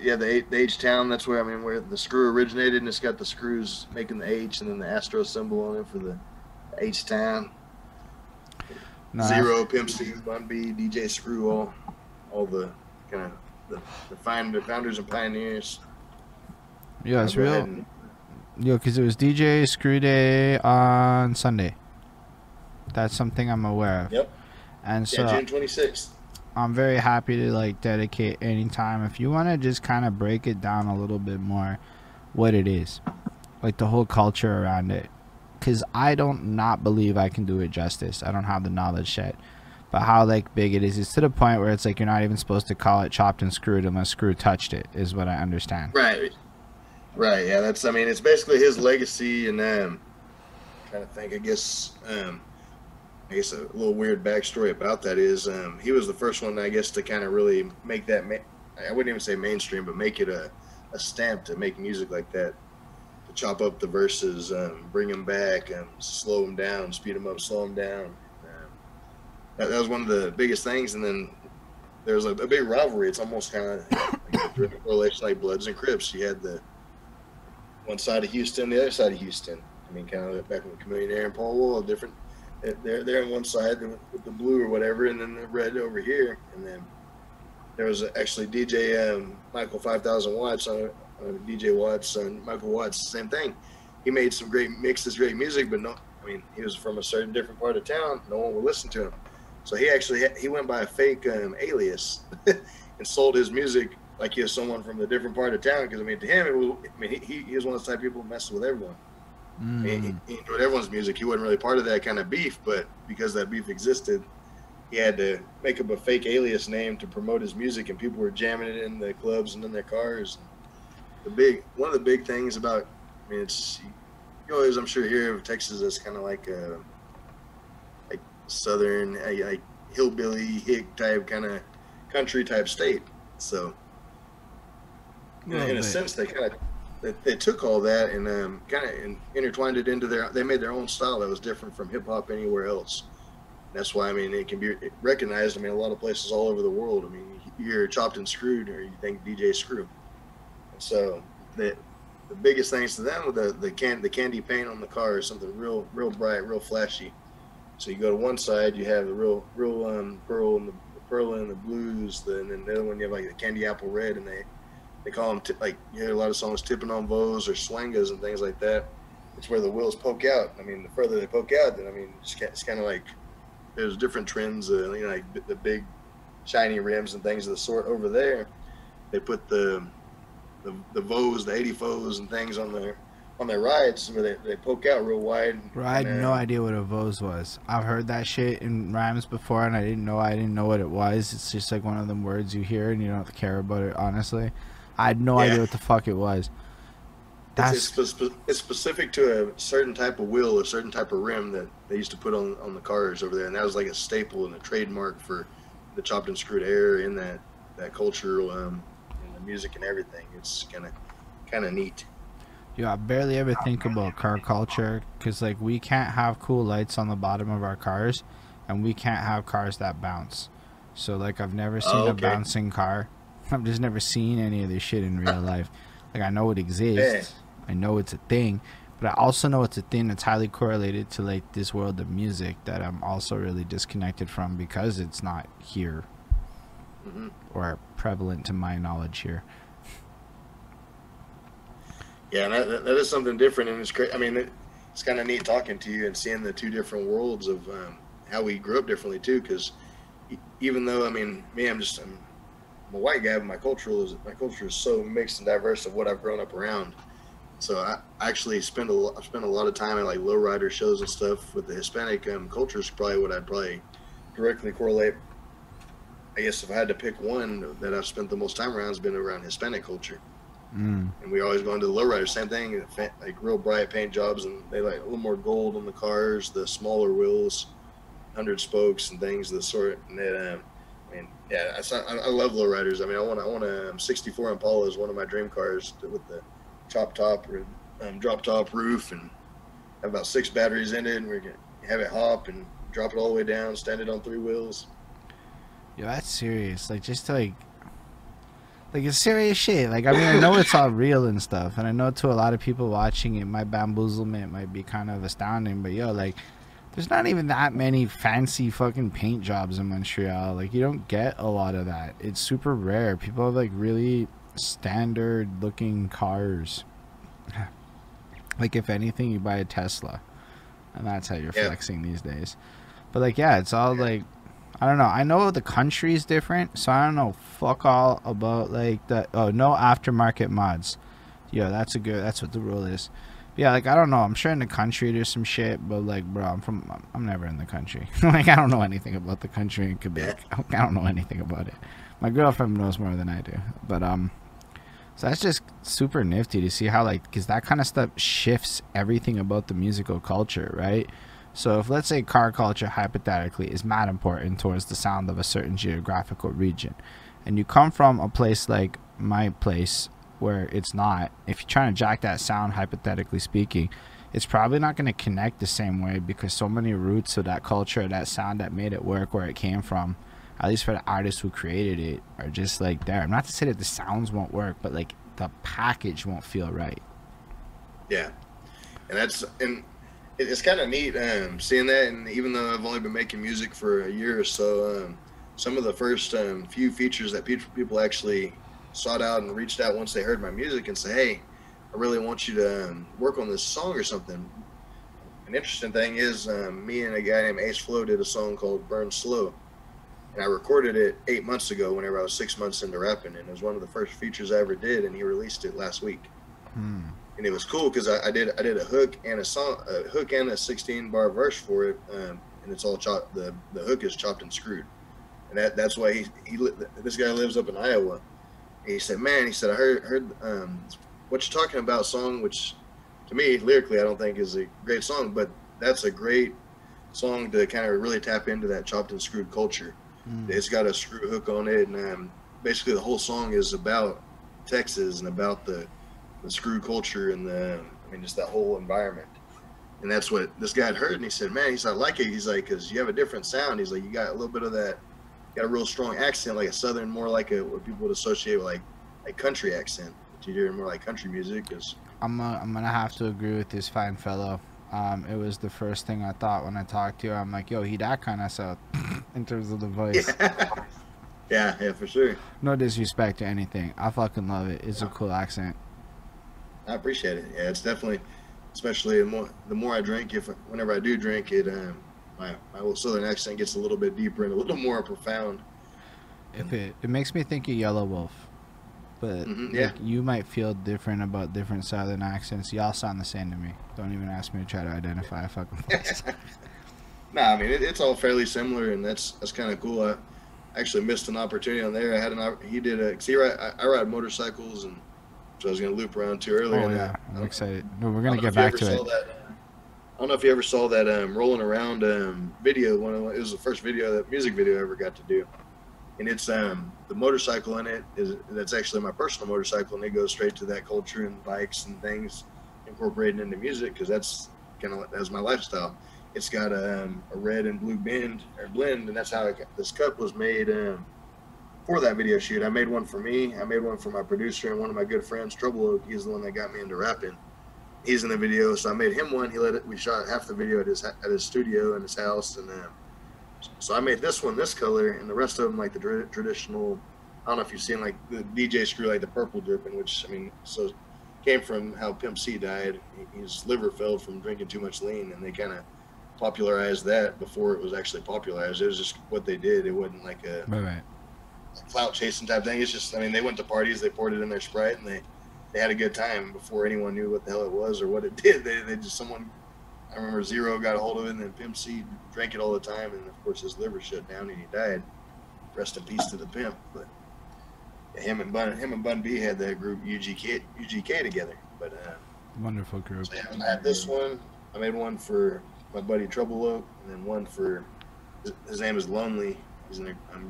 yeah, the, H- the H town. That's where I mean where the screw originated, and it's got the screws making the H, and then the Astro symbol on it for the H town. Z-Ro, Pimp C, Bun B, DJ Screw, all, all the kind of the, the, find, the founders and pioneers. Yeah, it's I'll go ahead real. and- Yo, because it was DJ Screw Day on Sunday. That's something I'm aware of. Yep. And so yeah, June twenty sixth. I'm very happy to like dedicate any time. If you want to just kind of break it down a little bit more, what it is, like the whole culture around it. because I don't not believe I can do it justice. I don't have the knowledge yet. But how like big it is, it's to the point where it's like you're not even supposed to call it chopped and screwed unless Screw touched it, is what I understand. Right. Right. Yeah. That's. I mean, it's basically his legacy, and um, trying to think. I guess. Um, I guess a little weird backstory about that is um, he was the first one, I guess, to kind of really make that. Ma- I wouldn't even say mainstream, but make it a, a stamp to make music like that. To chop up the verses, um, bring them back, and slow them down, speed them up, slow them down. Um, that, that was one of the biggest things. And then there's a, a big rivalry. It's almost kind of like like Bloods and Crips. You had the one side of Houston, the other side of Houston. I mean, kind of back when Chameleon and Paul Wall, different. They're they're on one side with the blue or whatever, and then the red over here, and then there was actually DJ um, Michael Five Thousand Watts on uh, DJ Watts and Michael Watts, same thing. He made some great mixes, great music, but no, I mean, he was from a certain different part of town. No one would listen to him, so he actually he went by a fake um, alias and sold his music like he was someone from a different part of town. Because I mean, to him, it was, I mean, he, he was one of the type of people who messing with everyone. Mm. He, he, enjoyed everyone's music. He wasn't really part of that kind of beef, but because that beef existed, he had to make up a fake alias name to promote his music, and people were jamming it in the clubs and in their cars. The big one of the big things about, I mean, it's you always I'm sure here in Texas is kind of like a like southern like hillbilly hick type kind of country type state. So, in, in a sense, they kind of they, they took all that and um, kind of intertwined it into their. They made their own style that was different from hip hop anywhere else. That's why I mean it can be recognized. I mean a lot of places all over the world. I mean you hear chopped and screwed, or you think DJ Screw. And so the the biggest things to them with the the can the candy paint on the car is something real real bright, real flashy. So you go to one side, you have the real real um, pearl and the, the pearl and the blues, the, and then the other one you have like the candy apple red, and they they call them like you hear a lot of songs tipping on bows or swangas and things like that. It's where the wheels poke out. I mean, the further they poke out, then I mean, it's, it's kind of like there's different trends. Uh, you know, like the big shiny rims and things of the sort over there. They put the the, the Vos, the 80 Vos and things on their on their rides where they, they poke out real wide. Bro, I had and, no idea what a Vos was. I've heard that shit in rhymes before, and I didn't know I didn't know what it was. It's just like one of them words you hear and you don't care about it. Honestly, I had no yeah. idea what the fuck it was. That's... It's, it's, specific to a certain type of wheel, a certain type of rim that they used to put on on the cars over there, and that was like a staple and a trademark for the chopped and screwed air in that that culture, um, and the music and everything. It's kind of kind of neat. Yeah, I barely ever think about car culture because like we can't have cool lights on the bottom of our cars, and we can't have cars that bounce. So like I've never seen oh, okay. a bouncing car I've just never seen any of this shit in real life. Like I know it exists. I know it's a thing, but I also know it's a thing that's highly correlated to like this world of music that I'm also really disconnected from because it's not here mm-hmm. or prevalent to my knowledge here. Yeah, that, that is something different, and it's great. I mean, it, it's kind of neat talking to you and seeing the two different worlds of um, how we grew up differently too. Because even though I mean, me, I'm just I'm I'm a white guy, but my culture is my culture is so mixed and diverse of what I've grown up around. So I actually spend a lot, spend a lot of time at like lowrider shows and stuff with the Hispanic um, culture is probably what I'd probably directly correlate. I guess if I had to pick one that I've spent the most time around has been around Hispanic culture. Mm. And we always go into the lowrider, same thing, like real bright paint jobs, and they like a little more gold on the cars, the smaller wheels, hundred spokes and things of the sort. And then, um, I yeah, I, I love lowriders. I mean, I want I want a 64 Impala is one of my dream cars with the chop top or um, drop top roof and have about six batteries in it, and we can have it hop and drop it all the way down, stand it on three wheels. Yo, that's serious. Like just like, like it's serious shit. Like I mean, I know it's all real and stuff, and I know to a lot of people watching it, my bamboozlement might be kind of astounding. But yo, like there's not even that many fancy fucking paint jobs in Montreal. Like you don't get a lot of that. It's super rare. People have like really standard looking cars. like if anything, you buy a Tesla, and that's how you're yeah. flexing these days. But like yeah, it's all like I don't know. I know the country is different, so I don't know fuck all about like the oh no aftermarket mods. Yeah, that's a good. That's what the rule is Yeah, like I don't know. I'm sure in the country there's some shit, but like, bro, I'm from. I'm, never in the country. like, I don't know anything about the country in Quebec. I don't know anything about it. My girlfriend knows more than I do, but um, so that's just super nifty to see how like, because that kind of stuff shifts everything about the musical culture, right? So if let's say car culture hypothetically is mad important towards the sound of a certain geographical region, and you come from a place like my place where it's not, if you're trying to jack that sound, hypothetically speaking, it's probably not going to connect the same way because so many roots of that culture, that sound that made it work where it came from, at least for the artists who created it, are just like there. Not to say that the sounds won't work, but like the package won't feel right. Yeah, and that's and it's kind of neat um, seeing that. And even though I've only been making music for a year or so, um, some of the first um, few features that people actually sought out and reached out once they heard my music and say, "Hey, I really want you to um, work on this song or something." An interesting thing is, um, me and a guy named Ace Flow did a song called "Burn Slow," and I recorded it eight months ago. Whenever I was six months into rapping, and it was one of the first features I ever did, and he released it last week. Hmm. And it was cool because I, I, did I did a hook and a song, a hook and a 16 bar verse for it, um, and it's all chopped. The the hook is chopped and screwed, and that that's why he he this guy lives up in Iowa he said, "Man," he said, "I heard heard um, what you're talking about song, which to me lyrically I don't think is a great song, but that's a great song to kind of really tap into that chopped and screwed culture. Mm. It's got a screw hook on it, and um, basically the whole song is about Texas and about the the screw culture and the I mean just that whole environment." And that's what this guy had heard, and he said, "Man, he's I like it." He's like, "Cause you have a different sound." He's like, "You got a little bit of that." Got a real strong accent, like a southern, more like a what people would associate with like like country accent. But you hear more like country music is. I'm uh, I'm gonna have to agree with this fine fellow. Um, it was the first thing I thought when I talked to you. I'm like, yo, he that kind of south in terms of the voice. Yeah. yeah, yeah, for sure. No disrespect to anything. I fucking love it. It's a cool accent. I appreciate it. Yeah, it's definitely, especially the more the more I drink, if whenever I do drink it, um, my my little southern accent gets a little bit deeper and a little more profound. If it it makes me think of Yelawolf. but mm-hmm, yeah, like, you might feel different about different southern accents. Y'all sound the same to me. Don't even ask me to try to identify a fucking place. nah, I mean it, it's all fairly similar, and that's that's kind of cool. I actually missed an opportunity on there. I had an he did a see I, I ride motorcycles and so I was gonna loop around too earlier. Oh yeah, I'm excited. No, we're gonna get back to it. That, don't know if you ever saw that um, rolling around um, video. One of, it was the first video, that music video I ever got to do, and it's um, the motorcycle in it is that's actually my personal motorcycle, and it goes straight to that culture and bikes and things incorporated into music because that's kind of that's my lifestyle. It's got a, um, a red and blue bend or blend, and that's how this cup was made um, for that video shoot. I made one for me. I made one for my producer and one of my good friends, Trouble Oak. He's the one that got me into rapping he's in the video, so I made him one. He let it. We shot half the video at his at his studio in his house, and then so I made this one this color, and the rest of them like the traditional. I don't know if you've seen like the DJ screw, like the purple dripping, which I mean, so came from how Pimp C died. His liver failed from drinking too much lean, and they kind of popularized that before it was actually popularized. It was just what they did. It wasn't like a right, right. clout chasing type thing. It's just, I mean, they went to parties, they poured it in their Sprite, and they they had a good time before anyone knew what the hell it was or what it did. They, they just someone I remember Z-Ro got a hold of it and then Pimp C drank it all the time and of course his liver shut down and he died. Rest in peace to the pimp. But him and Bun him and Bun B had that group UGK UGK together. But uh, wonderful group. So yeah, I had this one. I made one for my buddy Trouble Oak and then one for his, his name is Lonely. He's in a, a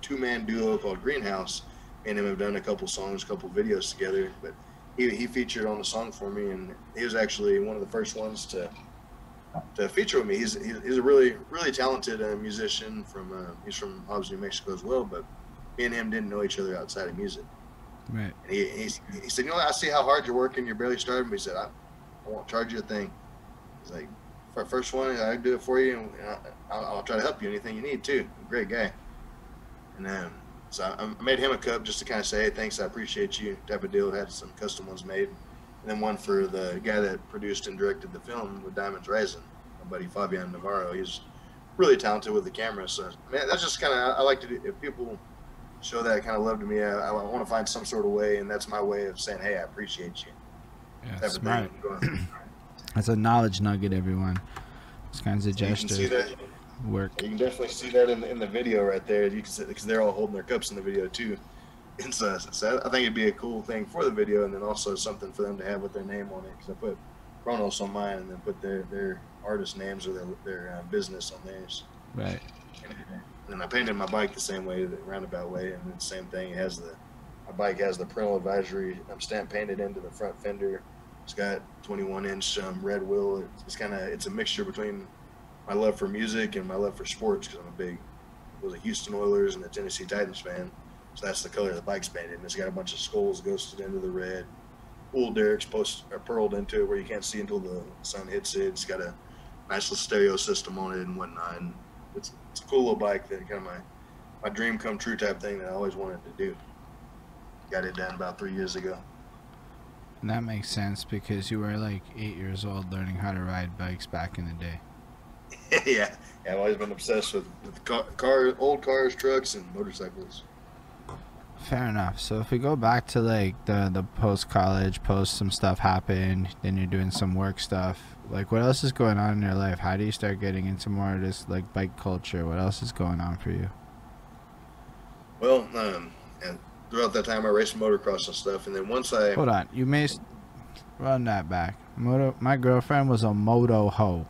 two man duo called Greenhouse and him have done a couple songs, a couple videos together. But he, he featured on the song for me, and he was actually one of the first ones to to feature with me. He's he's a really really talented uh, musician from uh, he's from Hobbs, New Mexico as well. But me and him didn't know each other outside of music. Right. And he, he, he said, you know, I see how hard you're working. You're barely starting. But he said, I, I won't charge you a thing. He's like, for first one, I do it for you, and I'll, I'll, try to help you anything you need too. Great guy. And um, so I made him a cup just to kind of say, hey, thanks, I appreciate you type of deal. Had some custom ones made. And then one for the guy that produced and directed the film with Diamonds Rising, my buddy Fabian Navarro. He's really talented with the camera. So man, that's just kind of, I like to do, if people show that kind of love to me, I, I want to find some sort of way. And that's my way of saying, hey, I appreciate you. Yeah, smart. That's a knowledge nugget, everyone. Those kinds of see gestures. Work. You can definitely see that in the, in the video right there. You can see because they're all holding their cups in the video too. And so, so I think it'd be a cool thing for the video, and then also something for them to have with their name on it. Because I put Chronos on mine, and then put their their artist names or their their uh, business on theirs. Right. And I painted my bike the same way, the roundabout way, and the same thing. It has the my bike has the parental advisory. I'm stamp painted into the front fender. It's got 21 inch um, red wheel. It's, it's kind of it's a mixture between my love for music and my love for sports because I'm a big was a Houston Oilers and a Tennessee Titans fan. So that's the color of the bike's painted. And it's got a bunch of skulls ghosted into the red. Wool derricks post are pearled into it where you can't see until the sun hits it. It's got a nice little stereo system on it and whatnot. And it's, it's a cool little bike that kind of my my dream come true type thing that I always wanted to do. Got it done about three years ago. And that makes sense because you were like eight years old learning how to ride bikes back in the day. yeah, yeah, I've always been obsessed with, with car, car, old cars, trucks, and motorcycles. Fair enough. So if we go back to like the the post college, post some stuff happened, then you're doing some work stuff. Like what else is going on in your life? How do you start getting into more of this like bike culture? What else is going on for you? Well, um, and throughout that time, I raced motocross and stuff. And then once I, Hold on, you may run that back. Moto. My girlfriend was a moto hoe.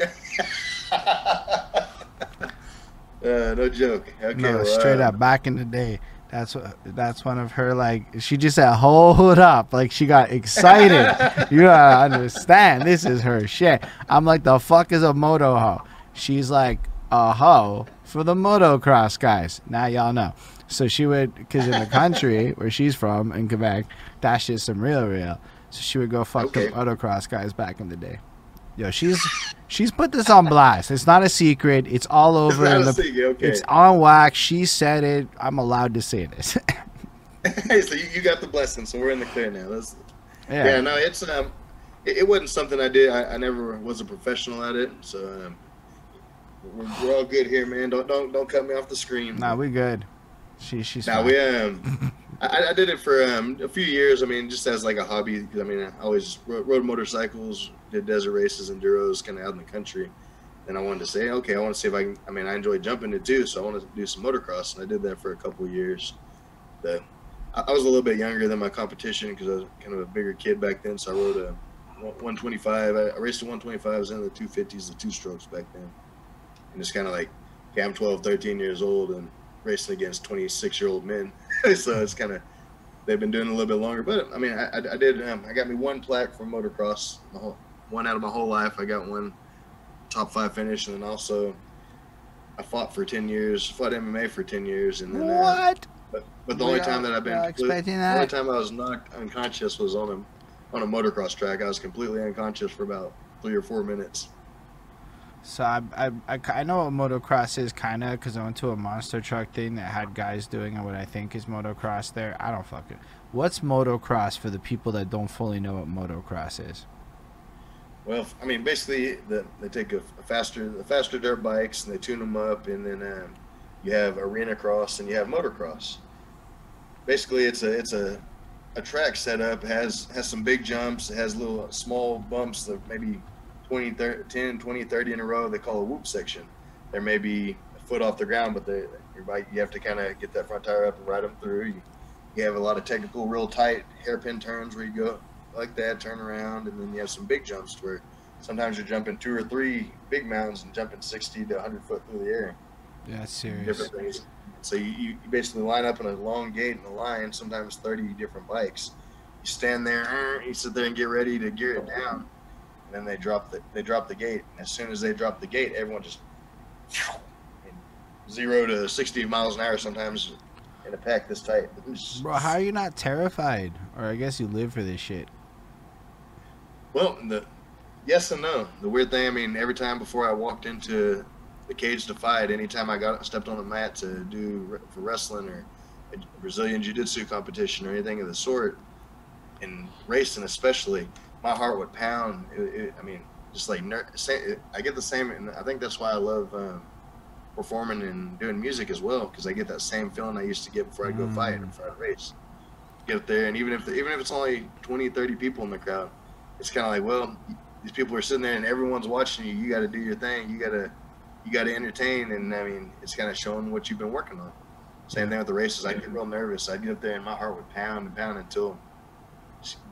uh, no joke. Okay, no, well, straight uh, up. Back in the day, that's what. That's one of her like. She just said, "Hold up!" Like she got excited. you gotta understand. This is her shit. I'm like, the fuck is a moto hoe? She's like, a hoe for the motocross guys. Now y'all know. So she would, because in the country where she's from in Quebec, that shit's some real, real. So she would go fuck Okay. the motocross guys back in the day. Yo, she's she's put this on blast. It's not a secret. It's all It's over a the okay. it's on wax. She said it. I'm allowed to say this. so you, you got the blessing, so we're in the clear now. That's, yeah. yeah. no, it's um, it, it wasn't something I did. I, I never was a professional at it, so um, we're, we're all good here, man. Don't don't don't cut me off the screen. Nah, we good. She she's Now fine. we um, I, I did it for um, a few years. I mean, just as like a hobby. I mean, I always rode, rode motorcycles, did desert races, enduros, kind of out in the country. And I wanted to say, okay, I want to see if I can. I mean, I enjoy jumping it too, so I want to do some motocross, and I did that for a couple years. The, I, was a little bit younger than my competition because I was kind of a bigger kid back then, so I rode a 125. I, raced a 125. I was in the 250s, the two strokes back then, and it's kind of like, okay, I'm 12, 13 years old, and racing against 26 year old men. so it's kind of they've been doing a little bit longer. But I mean, I, I, I did. Um, I got me one plaque for motocross. My whole, one out of my whole life. I got one top five finish, and then also I fought for 10 years. Fought MMA for 10 years, and then. Uh, what? but, but the only time that I've been expecting the only time I was knocked unconscious was on a on a motocross track. I was completely unconscious for about three or four minutes. So I, I, I, I know what motocross is kind of because I went to a monster truck thing that had guys doing what I think is motocross there. I don't fucking. What's motocross for the people that don't fully know what motocross is? Well, I mean, basically, the, they take a, a faster, the faster dirt bikes, and they tune them up, and then um, you have arena cross and you have motocross. Basically, it's a it's a a track setup has has some big jumps, it has little small bumps that maybe 20, 30, 10, 20, 30 in a row. They call a whoop section. There may be a foot off the ground, but they, your bike you have to kind of get that front tire up and ride them through. You, you have a lot of technical, real tight hairpin turns where you go like that, turn around, and then you have some big jumps where sometimes you're jumping two or three big mountains and jumping 60 to 100 foot through the air. Yeah, that's serious. Different things. So you, you basically line up in a long gate in a line, sometimes 30 different bikes. You stand there, er, you sit there and get ready to gear it down, and then they drop the they drop the gate. And as soon as they drop the gate, everyone just zero to 60 miles an hour sometimes in a pack this tight. Bro, how are you not terrified? Or I guess you live for this shit. Well, the yes and no. The weird thing, I mean, every time before I walked into the cage to fight, anytime I got stepped on the mat to do for wrestling or a Brazilian jiu-jitsu competition or anything of the sort, and racing especially, my heart would pound. It, it, I mean, just like ner- I get the same, and I think that's why I love um, performing and doing music as well, because I get that same feeling I used to get before I go fight or Mm. before I race. get up there, and even if even if it's only 20, 30 people in the crowd, it's kind of like, well, these people are sitting there and everyone's watching you. You got to do your thing. You got to you got to entertain, and I mean, it's kind of showing what you've been working on. Same thing with the races. I get real nervous. I get up there and my heart would pound and pound until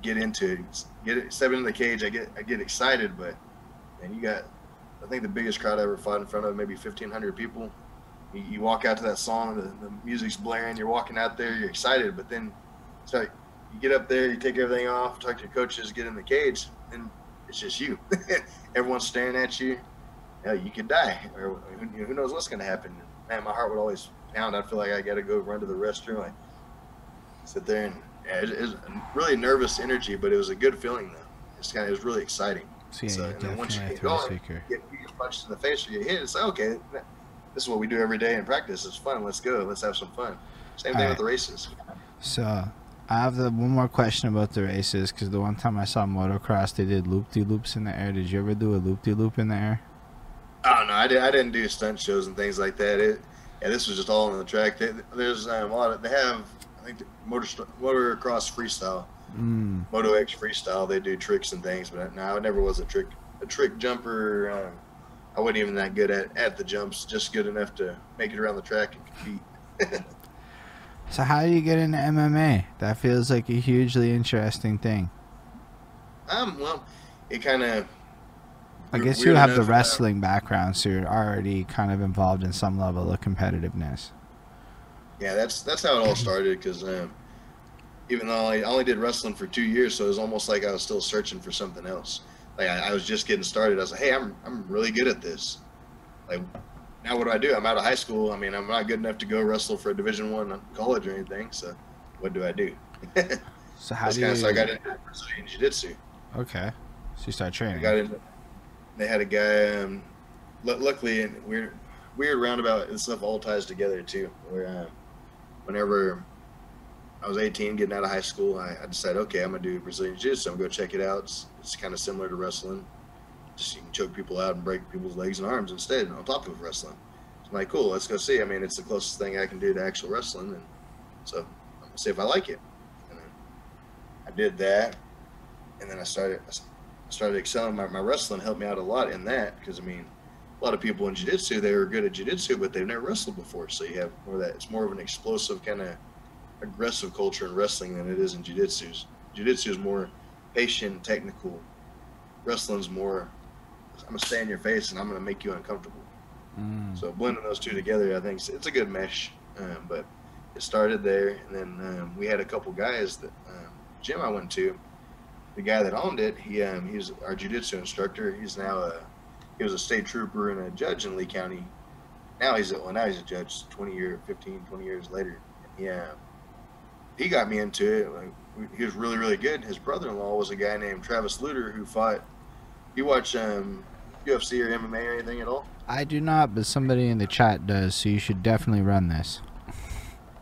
get into it, get it, step into the cage. I get I get excited, but and you got I think the biggest crowd I ever fought in front of maybe 1,500 people. You, you walk out to that song, the, the, music's blaring, you're walking out there, you're excited, but then it's like you get up there, you take everything off, talk to your coaches, get in the cage, and it's just you. Everyone's staring at you. Yeah, you could die, or who, who knows what's going to happen. Man, my heart would always pound. I'd feel like I got to go run to the restroom, like sit there and yeah, it, it was really nervous energy, but it was a good feeling though. It's kind of it was really exciting. So, yeah, so and then once you get going, you get, you get punched in the face or you get hit. It's like okay, this is what we do every day in practice. It's fun. Let's go. Let's have some fun. Same thing right. with the races. So I have the one more question about the races because the one time I saw motocross, they did loop de loops in the air. Did you ever do a loop de loop in the air? Oh no, I, did, I didn't do stunt shows and things like that. It, yeah, this was just all on the track. They, there's um, a lot of they have I think motor motocross freestyle, mm. Moto X freestyle. They do tricks and things, but now I never was a trick a trick jumper. Um, I wasn't even that good at at the jumps. Just good enough to make it around the track and compete. so how do you get into MMA? That feels like a hugely interesting thing. Um, well, it kind of I guess you have the wrestling background, so you're already kind of involved in some level of competitiveness. Yeah, that's that's how it all started. Because um, even though I only did wrestling for two years, so it was almost like I was still searching for something else. Like I, I was just getting started. I was like, hey, I'm I'm really good at this. Like now, what do I do? I'm out of high school. I mean, I'm not good enough to go wrestle for a Division One college or anything. So, what do I do? so how do you? So I got into Brazilian Jiu Jitsu. Okay, so you started training. I got into they had a guy. Um, luckily, and weird, weird roundabout and stuff all ties together too. Where uh, whenever I was 18, getting out of high school, I, I decided, okay, I'm gonna do Brazilian Jiu-Jitsu. I'm gonna go check it out. It's, it's kind of similar to wrestling. Just you can choke people out and break people's legs and arms instead on top of wrestling. So I'm like, cool, let's go see. I mean, it's the closest thing I can do to actual wrestling, and so I'm gonna see if I like it. And I did that, and then I started I started excelling. My, my wrestling helped me out a lot in that because I mean, a lot of people in jiu-jitsu they were good at jiu-jitsu, but they've never wrestled before. So you have more of that. It's more of an explosive kind of aggressive culture in wrestling than it is in jiu-jitsu. Jiu-jitsu is more patient, technical. Wrestling's more. I'm gonna stay in your face and I'm gonna make you uncomfortable. Mm. So blending those two together, I think it's a good mesh. Um, but it started there, and then um, we had a couple guys that um, gym I went to the guy that owned it, he um, he's our jujitsu instructor. He's now a he was a state trooper and a judge in Lea County. Now he's a, well now he's a judge 20 year 15 20 years later. Yeah, he got me into it. Like, he was really really good. His brother-in-law was a guy named Travis Lutter who fought. You watch um, UFC or MMA or anything at all? I do not, but somebody in the chat does, so you should definitely run this.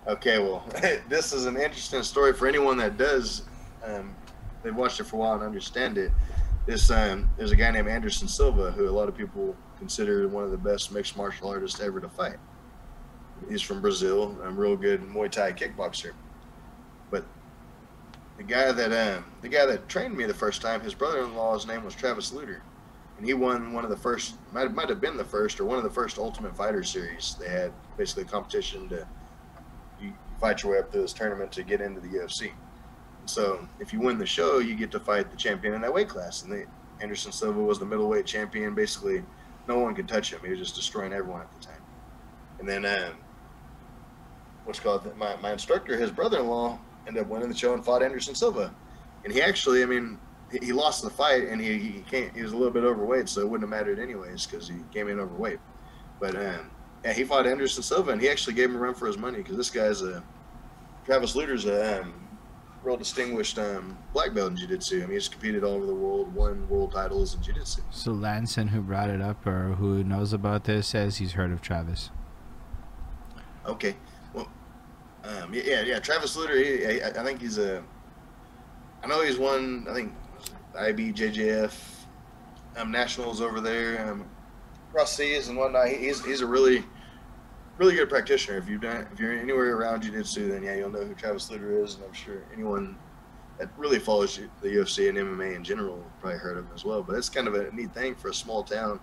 Okay, well, this is an interesting story for anyone that does um, they've watched it for a while and understand it. This um, there's a guy named Anderson Silva who a lot of people consider one of the best mixed martial artists ever to fight. He's from Brazil, a real good Muay Thai kickboxer. But the guy that um, the guy that trained me the first time, his brother-in-law's name was Travis Lutter, and he won one of the first might might have been the first or one of the first Ultimate Fighter series. They had basically a competition to you fight your way up to this tournament to get into the UFC. So if you win the show, you get to fight the champion in that weight class. And Anderson Silva was the middleweight champion. Basically, no one could touch him. He was just destroying everyone at the time. And then, um, what's called my, my instructor, his brother-in-law, ended up winning the show and fought Anderson Silva. And he actually, I mean, he, lost the fight and he he, can't, he was a little bit overweight, so it wouldn't have mattered anyways because he came in overweight. But um, yeah, he fought Anderson Silva and he actually gave him a run for his money because this guy's a Travis Lutter's a um, real distinguished um, black belt in jiu-jitsu. I mean, he's competed all over the world, won world titles in jiu-jitsu. So Lanson, who brought it up or who knows about this, says he's heard of Travis. Okay, um, yeah, yeah, Travis Lutter. He, I, I think he's a. I know he's won. I think IBJJF um, nationals over there, um, across seas and whatnot. He's he's a really really good practitioner. If you've done, if you're anywhere around jiu-jitsu, then yeah, you'll know who Travis Lutter is, and I'm sure anyone that really follows the UFC and MMA in general probably heard of him as well. But it's kind of a neat thing for a small town.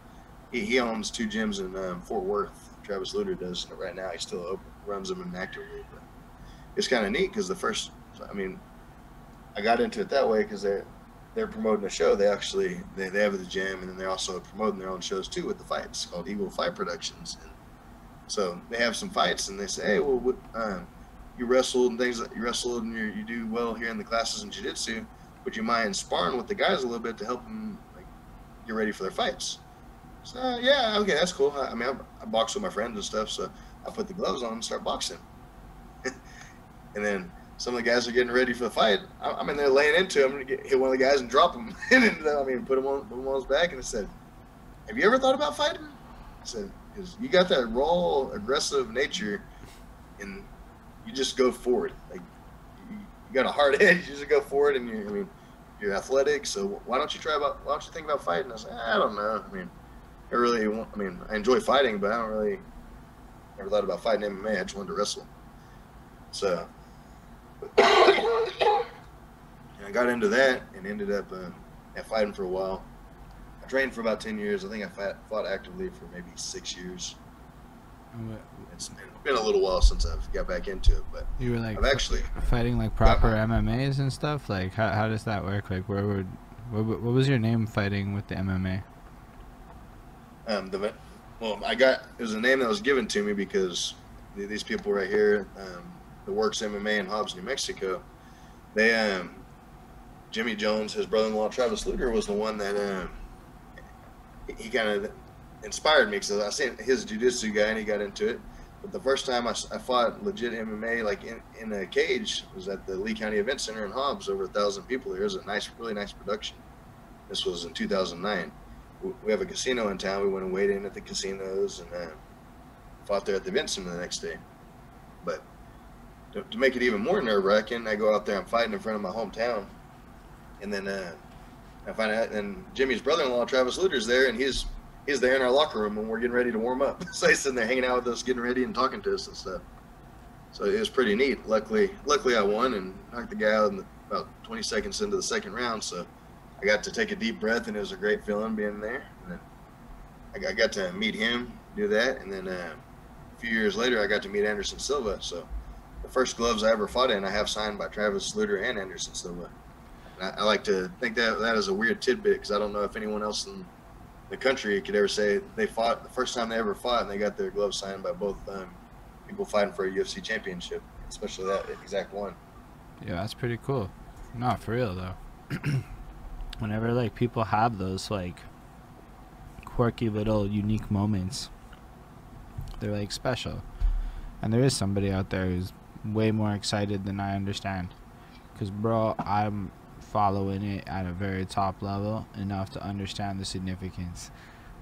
He, he owns two gyms in um, Fort Worth. Travis Lutter does right now. He still open, runs them inactively, but it's kind of neat because the first, I mean, I got into it that way because they're they're promoting a show. They actually they, they have the gym and then they're also promoting their own shows too with the fights called Eagle Fight Productions. And so they have some fights and they say, hey, well, what, um, you wrestled and things. You wrestled and you you do well here in the classes in jiu-jitsu. Would you mind sparring with the guys a little bit to help them like get ready for their fights? So uh, yeah, okay, that's cool. I, I mean, I, I box with my friends and stuff, so I put the gloves on and start boxing. And then some of the guys are getting ready for the fight. I'm in there laying into him and hit one of the guys and drop him. and then, I mean, put him on, put him on his back. And I said, "Have you ever thought about fighting?" I said, "Because you got that raw, aggressive nature, and you just go forward. Like you, got a hard head. You just go forward, and you. I mean, you're athletic. So why don't you try about? Why don't you think about fighting?" I said, "I don't know. I mean, I really. Want, I mean, I enjoy fighting, but I don't really. Never thought about fighting MMA. I just wanted to wrestle. So." And I got into that and ended up uh, fighting for a while. I trained for about 10 years. I think I fought, fought actively for maybe six years. It's been a little while since I've got back into it, but you were like I've actually fighting like proper MMA's and stuff. Like, how, how does that work? Like, where would what, what was your name fighting with the MMA? Um, the well, I got it was a name that was given to me because these people right here, um, that works MMA in Hobbs, New Mexico, they um, Jimmy Jones, his brother-in-law Travis Lutter, was the one that um, he kind of inspired me because I seen his jiu-jitsu guy and he got into it. But the first time I, I fought legit MMA, like in, in a cage, was at the Lea County Event Center in Hobbs. Over a thousand people there. It was a nice, really nice production. This was in 2009. We have a casino in town. We went and weighed in at the casinos and uh, fought there at the event center the next day. But to, to make it even more nerve wracking, I go out there, I'm fighting in front of my hometown, and then uh, I find out, and Jimmy's brother-in-law Travis Lutter's there, and he's he's there in our locker room, and we're getting ready to warm up. so he's sitting there hanging out with us, getting ready and talking to us and stuff. So it was pretty neat. Luckily, luckily I won and knocked the guy out the, about 20 seconds into the second round. So I got to take a deep breath, and it was a great feeling being there. And then I got to meet him, do that, and then uh, a few years later, I got to meet Anderson Silva. So the first gloves I ever fought in, I have signed by Travis Lutter and Anderson Silva. I, I, like to think that that is a weird tidbit because I don't know if anyone else in the country could ever say they fought the first time they ever fought and they got their gloves signed by both um, people fighting for a UFC championship, especially that exact one. Yeah, that's pretty cool. Not for real though. Whenever like people have those like quirky little unique moments, they're like special. And there is somebody out there who's way more excited than I understand. Cause bro, I'm following it at a very top level enough to understand the significance.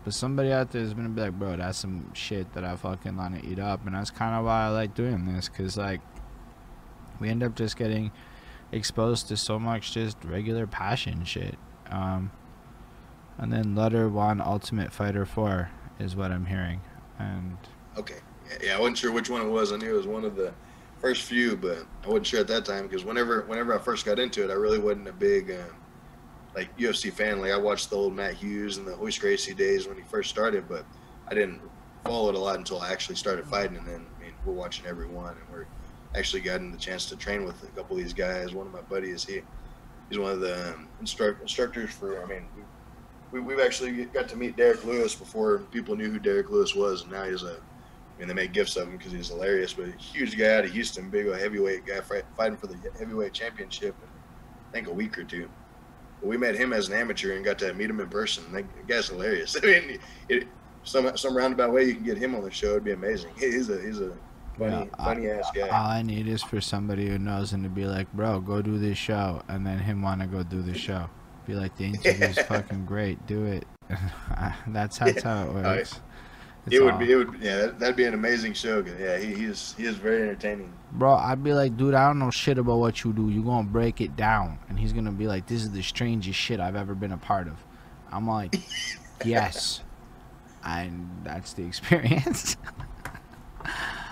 But somebody out there is gonna be like, bro, that's some shit that I fucking wanna eat up, and that's kind of why I like doing this, cause like we end up just getting exposed to so much just regular passion shit. Um, and then Lutter 1 Ultimate Fighter 4 is what I'm hearing, and okay, yeah, I wasn't sure which one it was. I knew it was one of the first few, but I wasn't sure at that time because whenever whenever I first got into it, I really wasn't a big um, like UFC fan. Like I watched the old Matt Hughes and the Royce Gracie days when he first started, but I didn't follow it a lot until I actually started fighting. And then I mean, we're watching everyone, and we're actually gotten the chance to train with a couple of these guys. One of my buddies, he he's one of the um, instru- instructors for. I mean, we, we, have actually got to meet Derrick Lewis before people knew who Derrick Lewis was, and now he's a I mean, they made gifts of him because he's hilarious, but huge guy out of Houston, big heavyweight guy fighting for the heavyweight championship in, I think, a week or two. But we met him as an amateur and got to meet him in person. That guy's hilarious. I mean, it, some some roundabout way you can get him on the show, it'd be amazing. He's a he's a funny yeah, funny ass guy. All I need is for somebody who knows him to be like, bro, go do this show, and then him want to go do the show. Be like, the interview's fucking great. Do it. that's, that's how it works. It's it would all. be, it would, yeah, that, would be an amazing show. Yeah, he, he is, he is very entertaining. Bro, I'd be like, dude, I don't know shit about what you do. You gonna break it down, and he's gonna be like, this is the strangest shit I've ever been a part of. I'm like, yes, and that's the experience.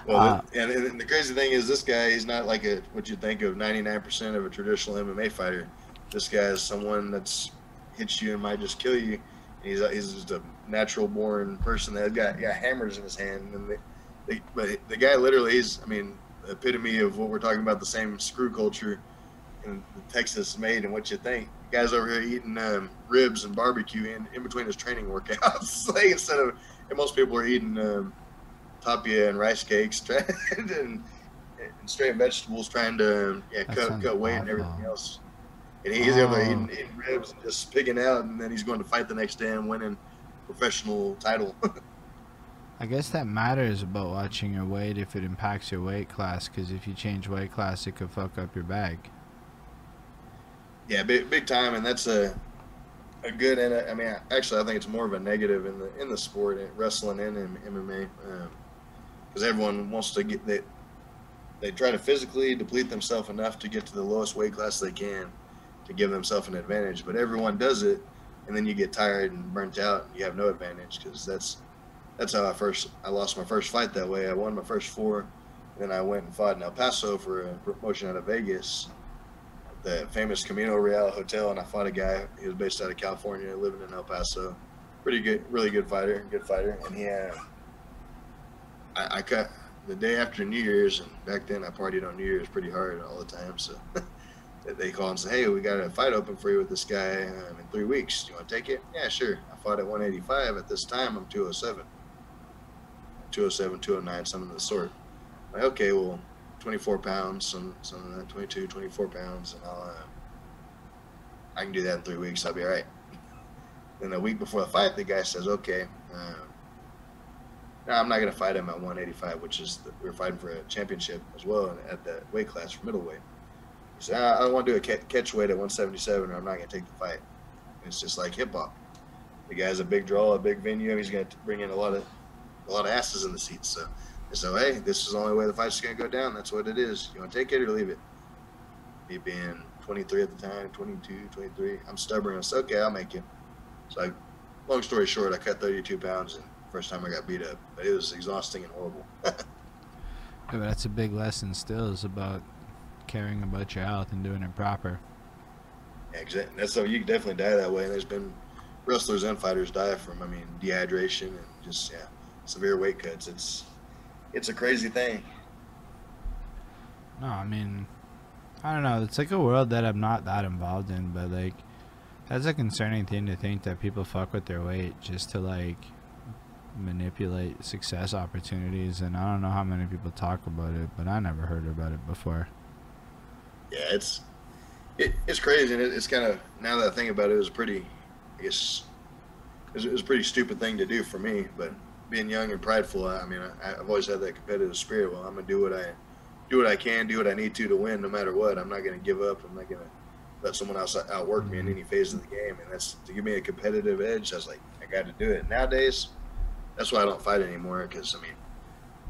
Well, Uh, and, and the crazy thing is, this guy, he's not like a what you think of 99% of a traditional MMA fighter. This guy is someone that's hits you and might just kill you. He's a, he's just a natural born person that got got hammers in his hand, and they, they, but the guy literally is, I mean, epitome of what we're talking about, the same screw culture in Texas made, and what you think. The guy's over here eating um, ribs and barbecue in, in between his training workouts. like instead of, and most people are eating um, tapia and rice cakes and, and straight vegetables, trying to yeah, That cut cut weight and everything else. And he's there Oh. eating, eating ribs and just pigging out, and then he's going to fight the next day and winning professional title. I guess that matters about watching your weight if it impacts your weight class. Because if you change weight class, it could fuck up your bag. yeah, big big time, and that's a a good and a, I mean, actually, I think it's more of a negative in the in the sport, in wrestling and in MMA, because um, everyone wants to get they they try to physically deplete themselves enough to get to the lowest weight class they can to give themselves an advantage, but everyone does it, and then you get tired and burnt out, and you have no advantage because that's that's how I first I lost my first fight that way. I won my first four, then I went and fought in El Paso for a promotion out of Vegas the famous Camino Real Hotel, and I fought a guy. He was based out of California, living in El Paso. Pretty good, really good fighter, good fighter. And he, uh, I, I cut the day after New Year's, and back then I partied on New Year's pretty hard all the time. So they call and say, "Hey, we got a fight open for you with this guy um, in three weeks. You want to take it?" Yeah, sure. I fought at 185. At this time, I'm 207, 207, 209, something of the sort. Like, okay, well, 24 pounds, some some of that 22, 24 pounds, and I'll uh, I can do that in three weeks. I'll be all right. Then a week before the fight, the guy says, "Okay, no, I'm not gonna fight him at 185, which is the, we are fighting for a championship as well at the weight class for middleweight." He said, "I, want to do a ca- catch weight at 177, or I'm not gonna take the fight." And it's just like hip hop. The guy's a big draw, a big venue. He's gonna bring in a lot of a lot of asses in the seats. So and so, hey, this is the only way the fight's going to go down. That's what it is. You want to take it or leave it? Me being 23 at the time, 22, 23, I'm stubborn. I said, okay, I'll make it. So, I, long story short, I cut 32 pounds and first time I got beat up. But it was exhausting and horrible. Yeah, but that's a big lesson still is about caring about your health and doing it proper. Yeah, exactly. That's so you can definitely die that way. And there's been wrestlers and fighters die from, I mean, dehydration and just, yeah, severe weight cuts. It's, it's a crazy thing. No, I mean, I don't know. It's like a world that I'm not that involved in, but like, that's a concerning thing to think that people fuck with their weight just to like manipulate success opportunities. And I don't know how many people talk about it, but I never heard about it before. Yeah, it's it, it's crazy, and it, it's kind of now that I think about it, it was pretty, I guess, it was, a pretty stupid thing to do for me. But being young and prideful, I, I mean, I, I've always had that competitive spirit. Well, I'm gonna do what I do what I can, do what I need to to win, no matter what. I'm not gonna give up. I'm not gonna let someone else outwork me in any phase of the game. And that's to give me a competitive edge. I was like, I got to do it. Nowadays, that's why I don't fight anymore. Because I mean,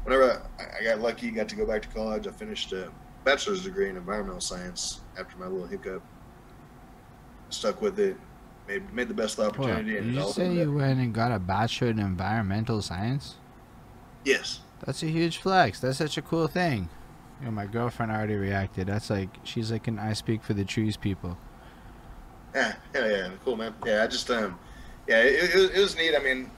whenever I, I got lucky, got to go back to college, I finished a bachelor's degree in environmental science after my little hiccup. Stuck with it, made made the best Hold on, opportunity, Did you say you went and got a bachelor in environmental science? yes. That's a huge flex. That's such a cool thing. You know, my girlfriend already reacted. That's like she's like an I speak for the trees people. Yeah, yeah, yeah, cool, man. Yeah, I just um, yeah, it, it, was- it was neat. I mean,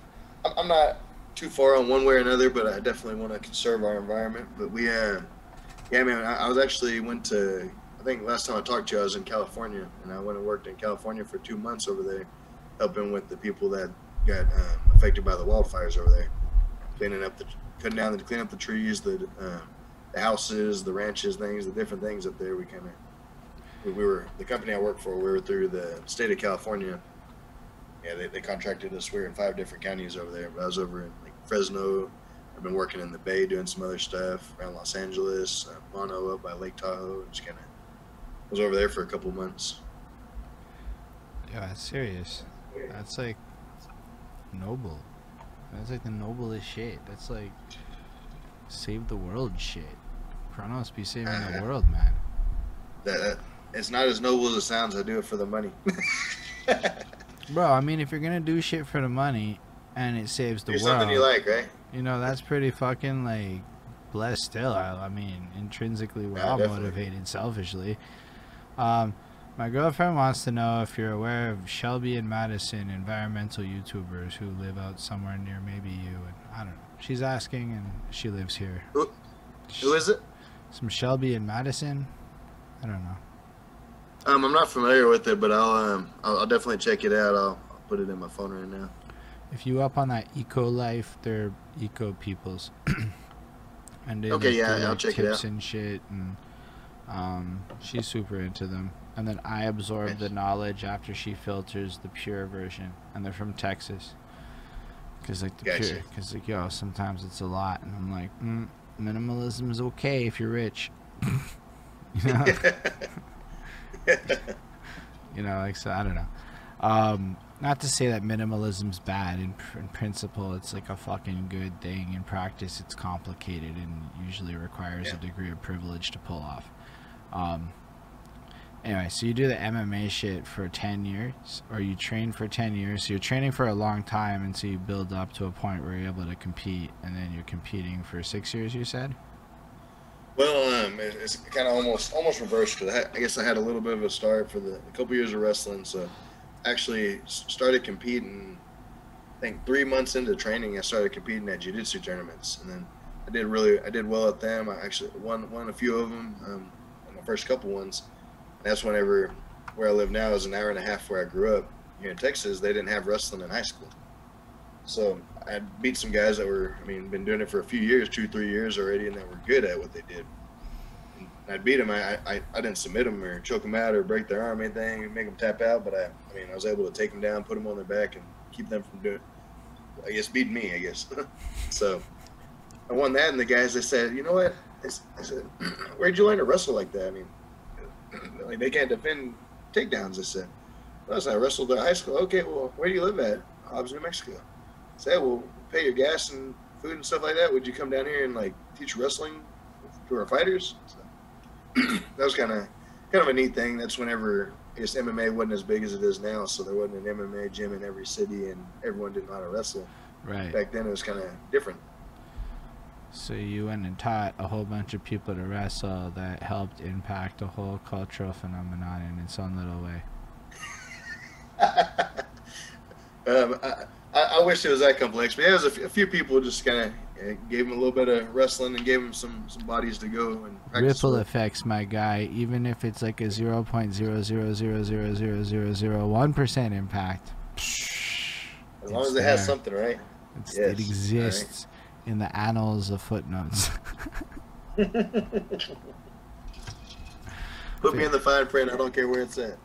I'm, I'm not too far on one way or another, but I definitely want to conserve our environment. But we, uh, yeah, man, I, I was actually went to. I think last time I talked to you, I was in California, and I went and worked in California for two months over there, helping with the people that got um, affected by the wildfires over there, cleaning up the, cutting down the, clean up the trees, the, uh, the houses, the ranches, things, the different things up there. We kind of we, we were the company I work for. We were through the state of California. Yeah, they, they contracted us. We were in five different counties over there. But I was over in like Fresno. I've been working in the Bay doing some other stuff around Los Angeles, uh, Mono up by Lake Tahoe. Just kind of was over there for a couple months. Yeah, that's serious. That's like noble. That's like the noblest shit. That's like save the world shit. Kronos be saving the world, man. That, that it's not as noble as it sounds. I do it for the money. Bro, I mean, if you're gonna do shit for the money and it saves the world, something you like, right? you know that's pretty fucking like blessed still. I, I mean, intrinsically, we're Yeah, all definitely. motivated selfishly. Um, my girlfriend wants to know if you're aware of Shelby and Madison, environmental YouTubers who live out somewhere near maybe you. And I don't know. She's asking, and she lives here. Who- Who is it? Some Shelby and Madison. I don't know. Um, I'm not familiar with it, but I'll um, I'll, I'll definitely check it out. I'll, I'll put it in my phone right now. If you up on that eco life, they're eco peoples. and they Okay, yeah, do, I'll like, check it tips out. and shit, and um, she's super into them. And then I absorb the Nice. knowledge knowledge after she filters the pure version, and they're from Texas. Cause like the Gotcha. pure, cause like yo, sometimes it's a lot, and I'm like, mm, minimalism is okay if you're rich. you know, you know, like so I don't know. Um, not to say that minimalism's bad. In, pr- in principle, it's like a fucking good thing. In practice, it's complicated and usually requires Yeah. a degree of privilege to pull off. Um, anyway, so you do the MMA shit for 10 years, or you train for 10 years. So you're training for a long time, and so you build up to a point where you're able to compete, and then you're competing for six years, you said? Well, um, it's kind of almost almost reversed because I, I guess I had a little bit of a start for the a couple years of wrestling. So, actually started competing. I think three months into training, I started competing at jiu-jitsu tournaments, and then I did really I did well at them. I actually won won a few of them. Um, the first couple ones. And that's whenever where I live now is an hour and a half where I grew up here in Texas. They didn't have wrestling in high school. So I beat some guys that were, I mean, been doing it for a few years, two, three years already, and that were good at what they did. I beat them. I, I, I didn't submit them or choke them out or break their arm or anything, make them tap out. But I, I mean, I was able to take them down, put them on their back, and keep them from doing, I guess, beating me. I guess. so I won that, and the guys they said, you know what? I said, where'd you learn to wrestle like that? I mean, like they can't defend takedowns. I said, well, I I wrestled at high school. Okay, well, where do you live at? Hobbs, New Mexico. I said, well, pay your gas and food and stuff like that. Would you come down here and like teach wrestling to our fighters? That was kind of kind of a neat thing. That's whenever I guess MMA wasn't as big as it is now, so there wasn't an MMA gym in every city, and everyone didn't know how to wrestle. Right. Back then, it was kind of different. So you went and taught a whole bunch of people to wrestle that helped impact a whole cultural phenomenon in its own little way. um, I, I, wish it was that complex, but yeah, it was a, f- a few people just kind of uh, gave him a little bit of wrestling and gave him some, some bodies to go and. Ripple with. effects, my guy. Even if it's like a zero point zero zero zero zero zero zero zero one percent impact. As long as it has something, right? It's, Yes, it exists in the annals of footnotes. Put me in the fine print. I don't care where it's at.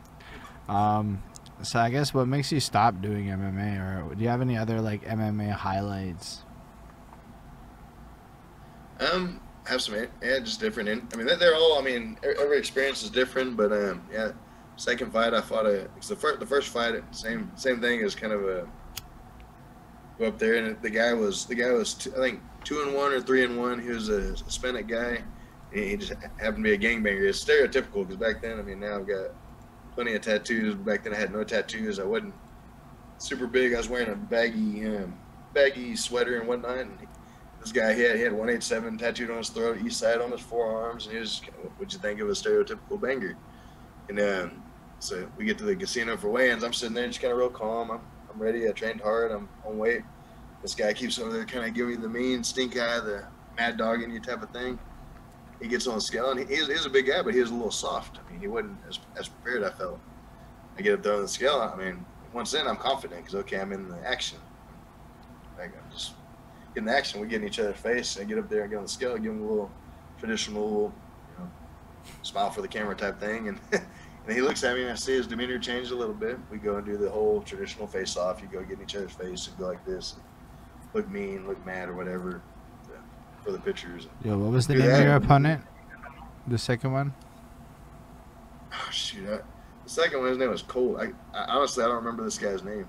um, so I guess what makes you stop doing MMA, or do you have any other like MMA highlights? Um, have some, yeah, just different. In, I mean, they're, all. I mean, every experience is different, but um, yeah. Second fight, I fought a. The first. The first fight, same same thing is kind of a. Go up there, and the guy was the guy was two, I think two and one or three and one. He was a Hispanic guy. He just happened to be a gangbanger. It's stereotypical because back then, I mean, now I've got plenty of tattoos. Back then, I had no tattoos. I wasn't super big. I was wearing a baggy, um, baggy sweater and whatnot. And this guy, he had, he had 187 tattooed on his throat, east side on his forearms, and he was, what you think of a stereotypical banger. And um, so we get to the casino for weigh-ins. I'm sitting there just kind of real calm. I'm, I'm ready. I trained hard. I'm on weight. This guy keeps over there kind of giving me the mean stink eye, the mad dog in you type of thing. He gets on the scale, and he, he's, he's a big guy, but he was a little soft. I mean, he wasn't as, as prepared, I felt. I get up there on the scale. I mean, once in, I'm confident because, okay, I'm in the action. Like, I'm just getting the action. We get in each other's face. and get up there and get on the scale, give him a little traditional, you know, smile for the camera type thing. And, and he looks at me, and I see his demeanor change a little bit. We go and do the whole traditional face off. You go get in each other's face and go like this, look mean, look mad, or whatever for the pictures. Yo, what was the Do name of your opponent? The second one? Oh, shoot. I, the second one, his name was Cole. I, I honestly, I don't remember this guy's name.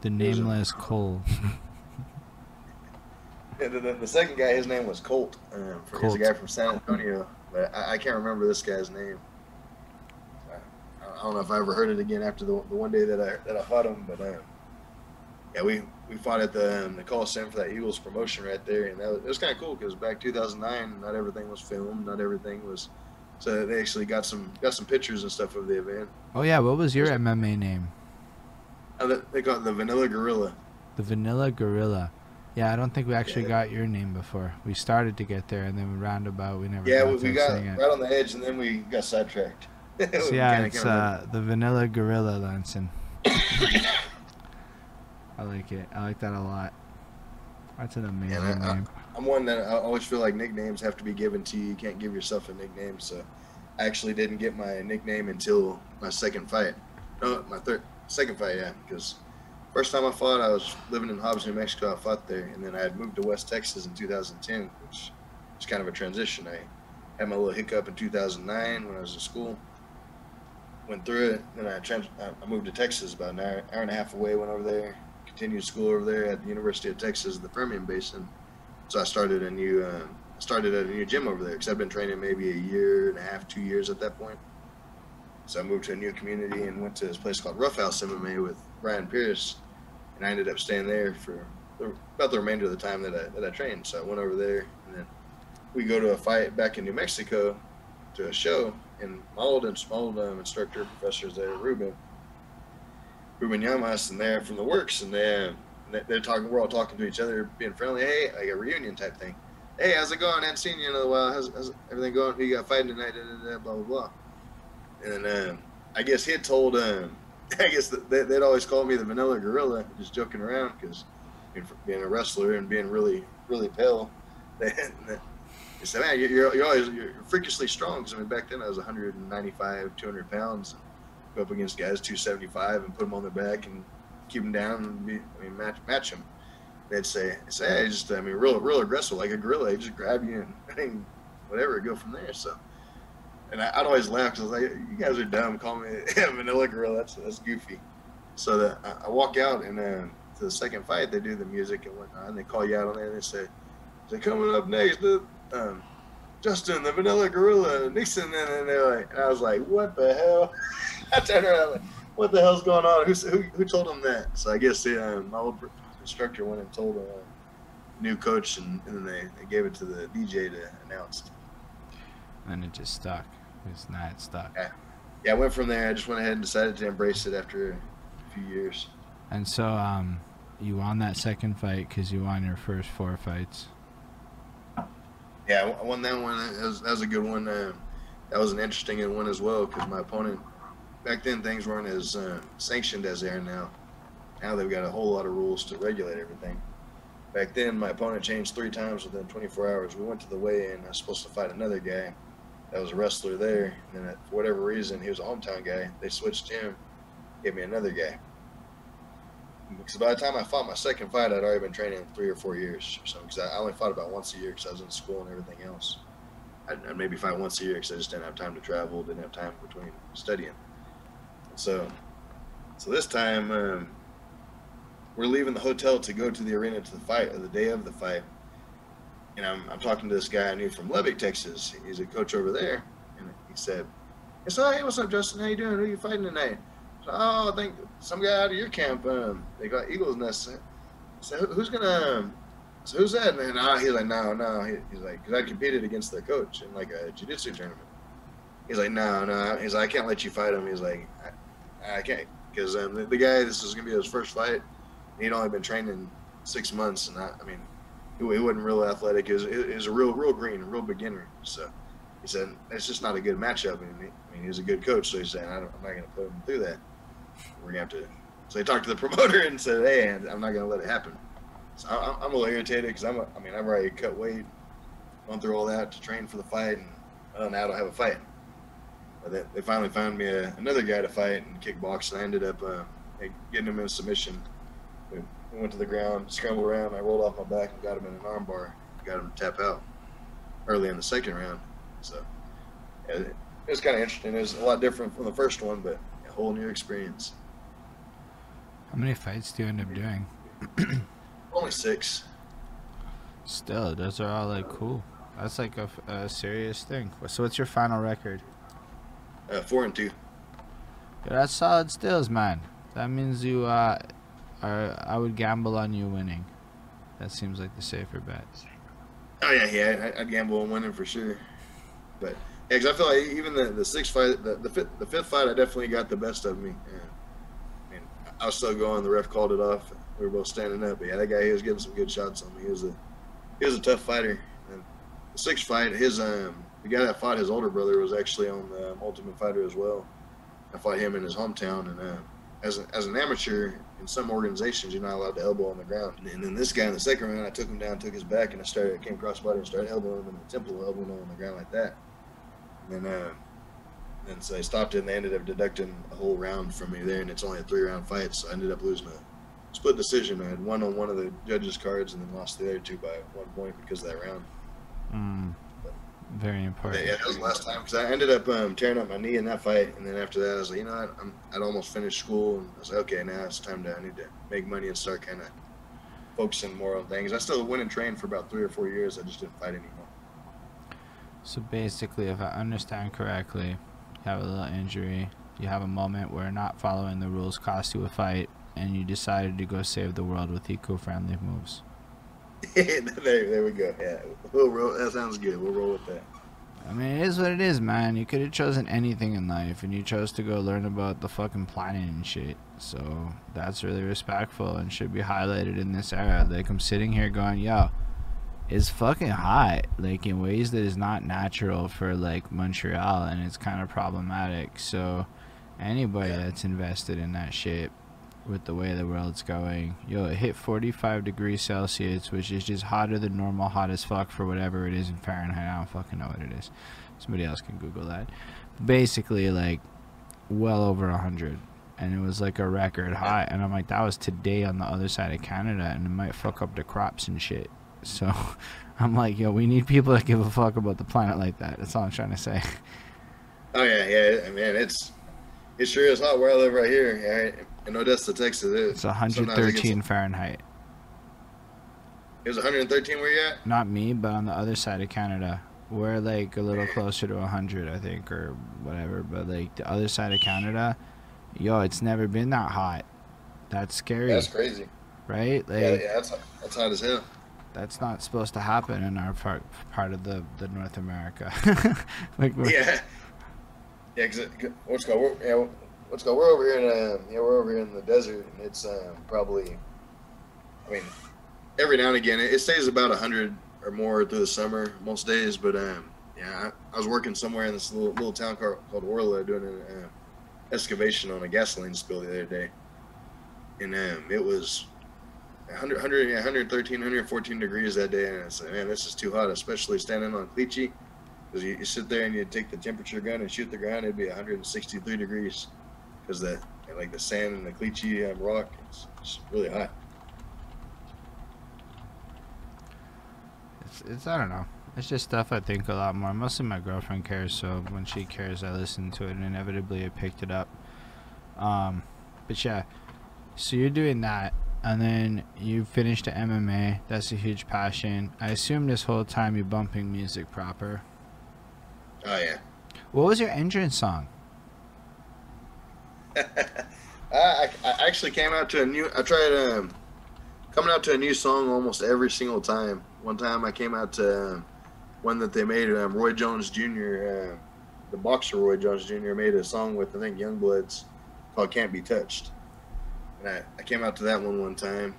The nameless Cole. Yeah, the, the, second guy, his name was Colt. Um, for, He's a guy from San Antonio, but I, I can't remember this guy's name. I, I don't know if I ever heard it again after the, the one day that I that I fought him, but um, yeah, we we fought at the um, the Coliseum for that Eagles promotion right there, and that was, it was kind of cool because back 2009, not everything was filmed, not everything was. So they actually got some got some pictures and stuff of the event. Oh yeah, what was your MMA name? Uh, they- they call it the Vanilla Gorilla. The Vanilla Gorilla. Yeah, I don't think we actually Yeah. got your name before. We started to get there, and then we roundabout we never. Yeah, got we, got saying it. right on the edge, and then we got sidetracked. So yeah, it's uh, the Vanilla Gorilla, Lanson. I like it. I like that a lot. That's an amazing I- name. I'm one that I always feel like nicknames have to be given to you. You can't give yourself a nickname. So I actually didn't get my nickname until my second fight. No, my third, second fight, yeah. Because first time I fought, I was living in Hobbs, New Mexico. I fought there, and then I had moved to West Texas in 2010, which was kind of a transition. I had my little hiccup in 2009 when I was in school. Went through it, then I trans- I moved to Texas about an hour, hour and a half away. Went over there, continued school over there at the University of Texas, the Permian Basin. So I started a new uh, started at a new gym over there because I've been training maybe a year and a half, two years at that point. So I moved to a new community and went to this place called Roughhouse MMA with Brian Pierce, and I ended up staying there for the, about the remainder of the time that I that I trained. So I went over there, and then we go to a fight back in New Mexico to a show, and my old, my old um, instructor professors there, Ruben, Ruben Yamas, and they're from the works, and they they- they're talking. We're all talking to each other, being friendly. Hey, like a reunion type thing. Hey, how's it going? I haven't seen you in a while. How's, how's everything going? Who you got fighting tonight? Da, da, da, blah blah blah. And um, I guess he told. Um, I guess they, they'd always call me the Vanilla Gorilla, just joking around because being, a wrestler and being really really pale. They, they said, man, you're, you're, always you're freakishly strong. Because I mean, back then I was 195, 200 pounds. Go up against guys 275 and put them on their back and keep them down and be, I mean, match match them. They'd say, say, hey, just I mean, real real aggressive like a gorilla. They just grab you and I mean, whatever, go from there. So, and I, I'd always laugh because I was like, you guys are dumb. Call me vanilla gorilla. That's that's goofy. So the, I, walk out and then to the second fight, they do the music and whatnot, and they call you out on there and they say, "They're coming up next, the, um, Justin, the Vanilla Gorilla, Nixon," and they're like, and I was like, "What the hell?" I turned around like, "What the hell's going on? Who's, who who told them that?" So I guess um, my old instructor went and told a new coach, and, and then they, they gave it to the DJ to announce. And it just stuck. It's not stuck. Yeah, I went from there. I just went ahead and decided to embrace it after a few years. And so, um, you won that second fight because you won your first four fights. Yeah, I won that one. That was, that was a good one. Uh, that was an interesting one as well because my opponent back then things weren't as uh, sanctioned as they are now. Now they've got a whole lot of rules to regulate everything. Back then, my opponent changed three times within 24 hours. We went to the weigh-in. I was supposed to fight another guy that was a wrestler there, and then for whatever reason, he was a hometown guy. They switched him, gave me another guy. Because by the time I fought my second fight, I'd already been training three or four years or something. Because I only fought about once a year because I was in school and everything else. I'd, I'd maybe fight once a year because I just didn't have time to travel, didn't have time between studying. So, so this time um, we're leaving the hotel to go to the arena to the fight, or the day of the fight. And I'm, I'm talking to this guy I knew from Lubbock, Texas. He's a coach over there, and he said, "I said, hey, what's up, Justin? How you doing? Who are you fighting tonight?" So, oh, I think some guy out of your camp. Um, they got Eagles Nest. So who's gonna? So who's that? And uh, he's like, no, no. He, he's like, because I competed against the coach in like a jiu-jitsu tournament. He's like, no, no. He's like, I can't let you fight him. He's like, I, I can't because um, the, the guy this is gonna be his first fight. He'd only been training six months, and I, I mean, he, he wasn't real athletic. He he was a real, real green, real beginner. So he said it's just not a good matchup. And he, I mean, he's a good coach, so he's saying I I'm not going to put him through that. We're gonna have to. So he talked to the promoter and said, "Hey, I'm not going to let it happen." So I, I'm a little irritated because I'm, a, I mean, I've already cut weight, gone through all that to train for the fight, and oh, now I don't have a fight. But they, finally found me a, another guy to fight in kickbox, and I ended up uh, getting him in submission. We went to the ground, scrambled around. I rolled off my back and got him in an armbar. Got him to tap out early in the second round. So yeah, it, was kind of interesting. It was a lot different from the first one, but a whole new experience. How many fights do you end up doing? Only six. Still, those are all like cool. That's like a serious thing. So, what's your final record? Uh, four and two. Yeah, that's solid stills, man. That means you uh, I would gamble on you winning. That seems like the safer bet. Oh yeah, yeah, I'd gamble on winning for sure. But yeah, 'cause I feel like even the, the sixth fight, the, the fifth, the fifth fight, I definitely got the best of me. Yeah. I mean, I was still going. The ref called it off. We were both standing up. But yeah, that guy, he was getting some good shots on me. He was a, he was a tough fighter. And the sixth fight, his um, the guy that fought his older brother was actually on the um, Ultimate Fighter as well. I fought him in his hometown, and uh, as a, as an amateur in some organizations, you're not allowed to elbow on the ground. And then this guy in the second round, I took him down, took his back, and I started, I came across body and started elbowing him in the temple, elbowing him on the ground like that. And then, uh, and so I stopped it, and they ended up deducting a whole round from me there, and it's only a three round fight, so I ended up losing a split decision. I had won on one of the judges' cards, and then lost the other two by one point because of that round. Mm, very important. Yeah, that was the last time because I ended up um, tearing up my knee in that fight, and then after that, I was like, you know, what? I'm, I'd almost finished school, and I was like, okay, now it's time to I need to make money and start kind of focusing more on things. I still went and trained for about three or four years. I just didn't fight anymore. So basically, if I understand correctly, you have a little injury, you have a moment where not following the rules cost you a fight, and you decided to go save the world with eco-friendly moves. there, there we go. Yeah, we'll roll. That sounds good. We'll roll with that. I mean, it is what it is, man. You could have chosen anything in life, and you chose to go learn about the fucking planet and shit. So that's really respectful and should be highlighted in this era. Like I'm sitting here going, yo, it's fucking hot, like in ways that is not natural for like Montreal, and it's kind of problematic. So anybody Yeah. that's invested in that shit with the way the world's going, yo, it hit 45 degrees Celsius, which is just hotter than normal, hot as fuck for whatever it is in Fahrenheit. I don't fucking know what it is. Somebody else can Google that. Basically, like well over a hundred, and it was like a record high. And I'm like, that was today on the other side of Canada, and it might fuck up the crops and shit. So I'm like, yo, we need people that give a fuck about the planet like that. That's all I'm trying to say. Oh yeah, yeah. I mean, it's it sure is hot where I live right here. Yeah, in Odessa, Texas. It, It's sometimes it 113 Fahrenheit. It was 113 where you at? Not me, but on the other side of Canada. We're like a little closer to 100, I think, or whatever. But like the other side of Canada, yo, it's never been that hot. That's scary, That's crazy. right? Like Yeah, yeah. That's that's hot as hell. that's not supposed to happen in our part part of the, the North America. like Yeah. Yeah, cause, it- 'cause what's called yeah, what's called we're over here in uh, yeah we're over here in the desert and it's um, probably, I mean, every now and again it, stays about hundred or more through the summer most days, but um yeah I, I was working somewhere in this little little town called, called Orla doing an uh, excavation on a gasoline spill the other day, and um it was. 100, 100, yeah, 113, 114 degrees that day, and I said, "Man, this is too hot, especially standing on caliche." Because you, you sit there and you take the temperature gun and shoot the ground, it'd be 163 degrees. Because the like the sand and the caliche um, rock, it's, it's really hot. it's, it's I don't know. It's just stuff I think a lot more. Mostly my girlfriend cares, so when she cares, I listen to it, and inevitably I picked it up. Um, but yeah, so you're doing that, and then you finished the MMA. That's a huge passion. I assume this whole time you're bumping music proper. Oh yeah. What was your entrance song? I, I, I actually came out to a new. I tried um, coming out to a new song almost every single time. One time I came out to um, one that they made. Um, Roy Jones Jr. Uh, the boxer Roy Jones Jr. made a song with I think Youngbloods called "Can't Be Touched," and I, I came out to that one one time.